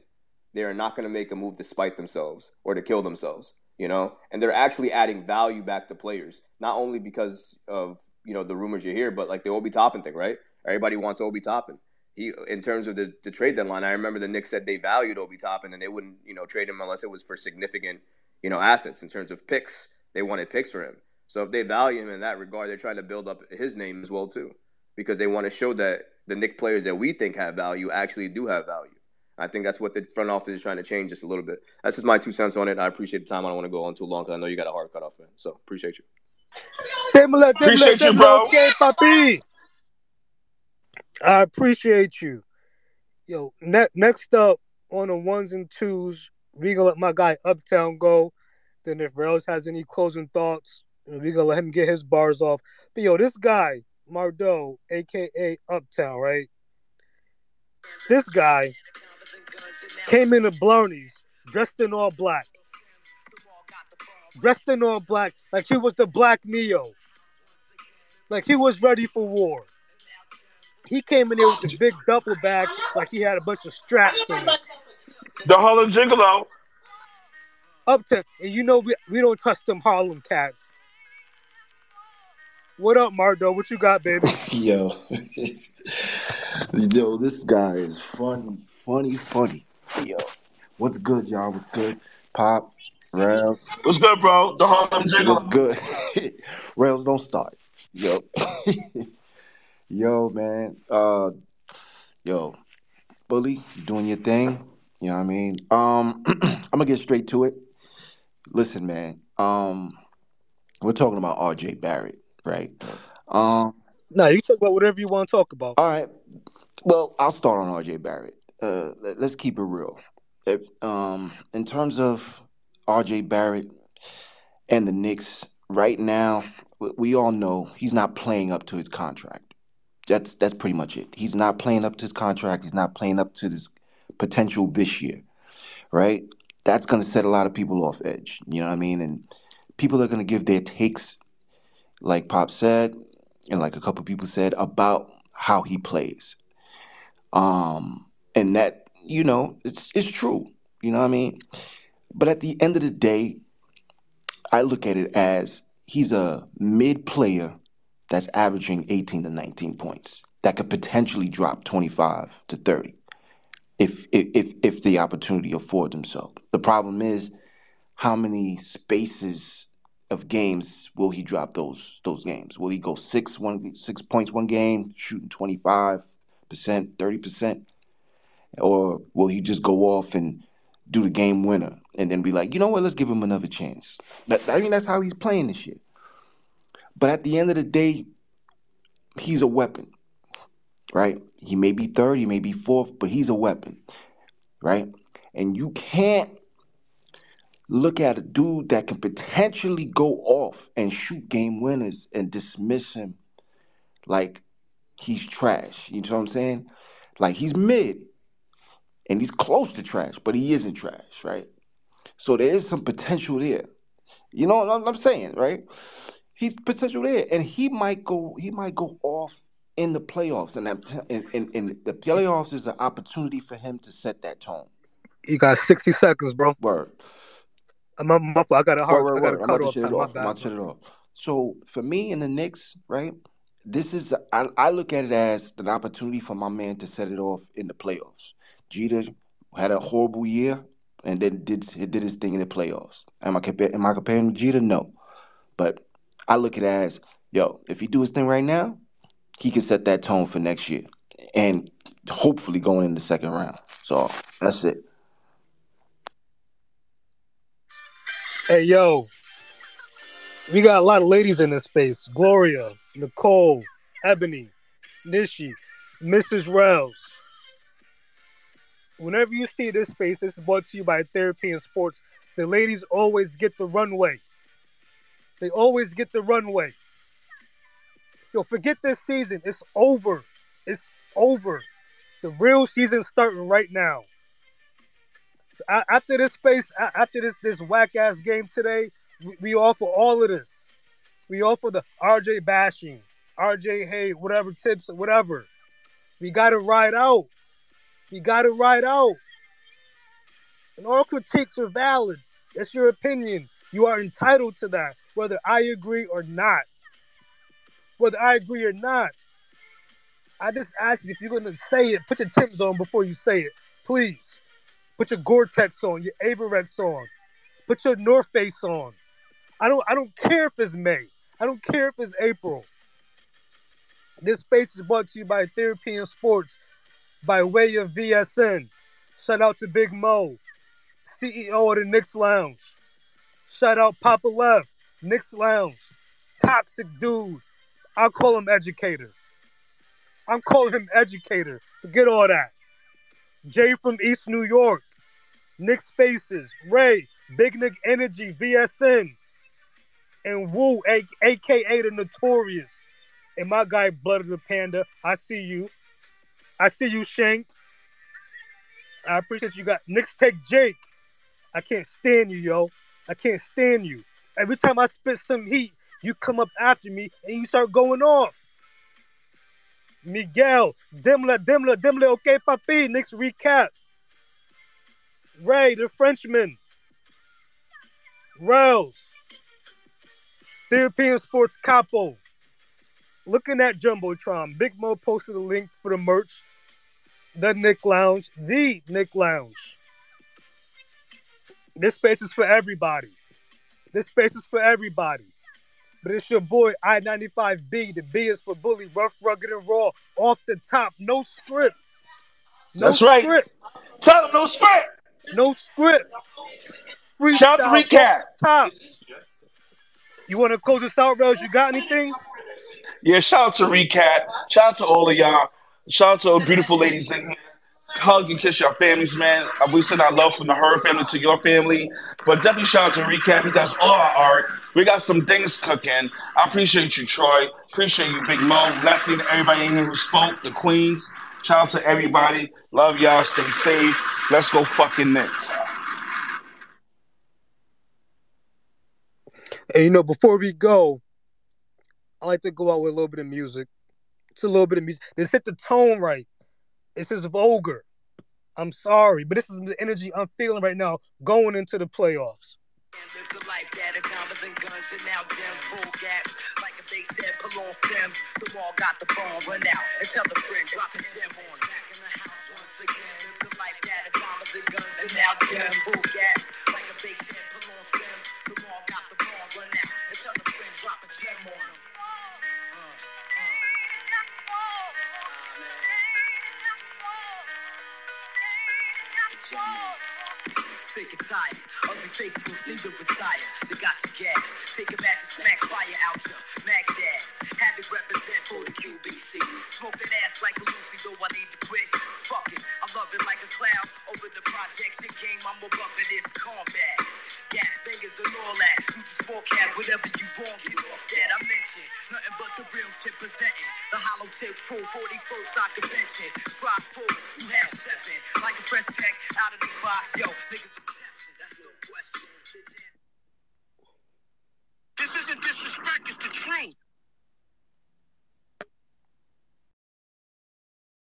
they are not going to make a move to spite themselves or to kill themselves. You know, and they're actually adding value back to players, not only because of you know the rumors you hear, but like the Obi Toppin thing, right? Everybody wants Obi Toppin. He, in terms of the, the trade deadline, I remember the Knicks said they valued Obi Toppin and they wouldn't, you know, trade him unless it was for significant, you know, assets in terms of picks. They wanted picks for him. So if they value him in that regard, they're trying to build up his name as well too, because they want to show that the Knick players that we think have value actually do have value. I think that's what the front office is trying to change just a little bit. That's just my two cents on it. I appreciate the time. I don't want to go on too long because I know you got a hard cutoff, man. So appreciate you. Appreciate you, bro. Okay, papi. I appreciate you. Yo, ne- next up on the ones and twos, we gonna let my guy Uptown go. Then if Rails has any closing thoughts, we gonna let him get his bars off. But yo, this guy, Mardo, aka Uptown, right? This guy came in the Blarneys, dressed in all black. Dressed in all black, like he was the black Neo. Like he was ready for war. He came in there with the big duffel bag, like he had a bunch of straps in it. The Harlem Gigolo. Uptown, and you know we, we don't trust them Harlem cats. What up, Mardo? What you got, baby? Yo, yo, this guy is funny, funny, funny. Yo, what's good, y'all? What's good? Pop, Rails. What's good, bro? The Harlem Gigolo. What's good? Rails, don't start. Yo, yo, man. Uh, yo, bully, you doing your thing. You know what I mean? Um, I'm gonna get straight to it. Listen, man. Um, we're talking about R.J. Barrett, right? Um, No, you talk about whatever you want to talk about. all right. Well, I'll start on RJ Barrett. Uh, let- let's keep it real. If, um, in terms of RJ Barrett and the Knicks, right now, we- we all know he's not playing up to his contract. That's that's pretty much it. He's not playing up to his contract. He's not playing up to his potential this year, right? That's going to set a lot of people off edge. You know what I mean? And people are going to give their takes, like Pop said, and like a couple people said about how he plays. Um, and that you know, it's it's true. You know what I mean? But at the end of the day, I look at it as he's a mid player that's averaging 18 to 19 points that could potentially drop 25 to 30 if if if, if the opportunity affords himself. The problem is how many spaces of games will he drop those those games? Will he go six one six points one game, shooting 25 percent, 30 percent? Or will he just go off and do the game winner and then be like, you know what, let's give him another chance. That, I mean, that's how he's playing this shit. But at the end of the day, he's a weapon, right? He may be third, he may be fourth, but he's a weapon, right? And you can't look at a dude that can potentially go off and shoot game winners and dismiss him like he's trash. You know what I'm saying? Like he's mid and he's close to trash, but he isn't trash, right? So there is some potential there. You know what I'm saying, right? He's potential there, and he might go. He might go off in the playoffs, and that, and, and, and the playoffs is an opportunity for him to set that tone. You got 60 seconds, bro. Word. I'm, I'm, I'm- I got a hard, Word, I got a. I'm cut off time. My off. I'm bad. to shut it off. So for me and the Knicks, right? This is I, I look at it as an opportunity for my man to set it off in the playoffs. Jeter had a horrible year and then did he did his thing in the playoffs. Am I compar- am I comparing Jeter? No, but I look at it as yo, if he do his thing right now, he can set that tone for next year and hopefully going in the second round. So that's it. Hey, yo, we got a lot of ladies in this space. Gloria, Nicole, Ebony, Nishi, Mrs. Rels. Whenever you see this space, this is brought to you by Therapy in Sports. The ladies always get the runway. They always get the runway. Yo, forget this season. It's over. It's over. The real season's starting right now. After this space, after this this whack ass game today, we, offer all of this. We offer the RJ bashing, RJ hey, whatever tips, whatever. We got to ride out. We got to ride out. And all critiques are valid. That's your opinion. You are entitled to that, whether I agree or not. Whether I agree or not. I just ask you if you're gonna say it, put your Tims on before you say it. Please. Put your Gore-Tex on, your Avirex on. Put your North Face on. I don't I don't care if it's May. I don't care if it's April. This space is brought to you by Therapy in Sports by way of VSN. Shout out to Big Mo, CEO of the Knicks Lounge. Shout out Papa Left, Knicks Lounge. Toxic dude. I'll call him educator. I'm calling him educator. Forget all that. Jay from East New York. Nick Spaces. Ray. Big Knick Energy. VSN. And Wu, a- aka the Notorious. And my guy Blood of the Panda. I see you. I see you, Shank. I appreciate you got Knicks Tech Jake. I can't stand you, yo. I can't stand you. Every time I spit some heat, you come up after me and you start going off. Miguel, Dimla, Dimla, Dimla, okay, papi. Next recap. Ray, the Frenchman. Rels. European Sports Capo. Looking at Jumbotron. Big Mo posted a link for the merch. The Knick Lounge. The Knick Lounge. This space is for everybody. This space is for everybody. But it's your boy I-95B. The B is for bully, rough, rugged, and raw. Off the top, no script. No That's right. script. Tell them no script. No script. Shout out to Freestyle recap. Top. You want to close this out, Rose? You got anything? Yeah, shout out to Recap. Shout out to all of y'all. Shout out to all beautiful ladies in here. Hug and kiss your families, man. We send our love from the her family to your family. But definitely shout out to Recap. He does all our art. We got some things cooking. I appreciate you, Troy. Appreciate you, Big Mo, Lefty, and everybody in here who spoke, the Queens. Shout out to everybody. Love y'all. Stay safe. Let's go fucking Knicks. And you know, before we go, I like to go out with a little bit of music. It's a little bit of music. This hit the tone right. This is vulgar. I'm sorry, but this is the energy I'm feeling right now going into the playoffs. Live the life that diamonds and guns and now gems full gap. Like if they said pull on stems, the wall got the bone run out and tell the friend drop a gem on. Back in the house once again. Live the life that diamonds and guns and now gems full gap. Like if they said pull on stems, the wall got the bone run out and tell the friend drop a gem on them. Uh, uh. Sick and tired of the fake fruits, need to retire. They got your gas, take it back to smack fire out ya. Mac dads, have it represent for the QBC. Smoke that ass like a Lucy, though I need to quit. Fuck it, I love it like a cloud. Over the projection game, I'm above it, it's combat. Gas bangers and all that. You just forecast whatever you want, get off that. I mentioned nothing but the real shit presenting. The hollow tip full 41st I convention. Try full, you have seven. This isn't disrespect, it's the truth.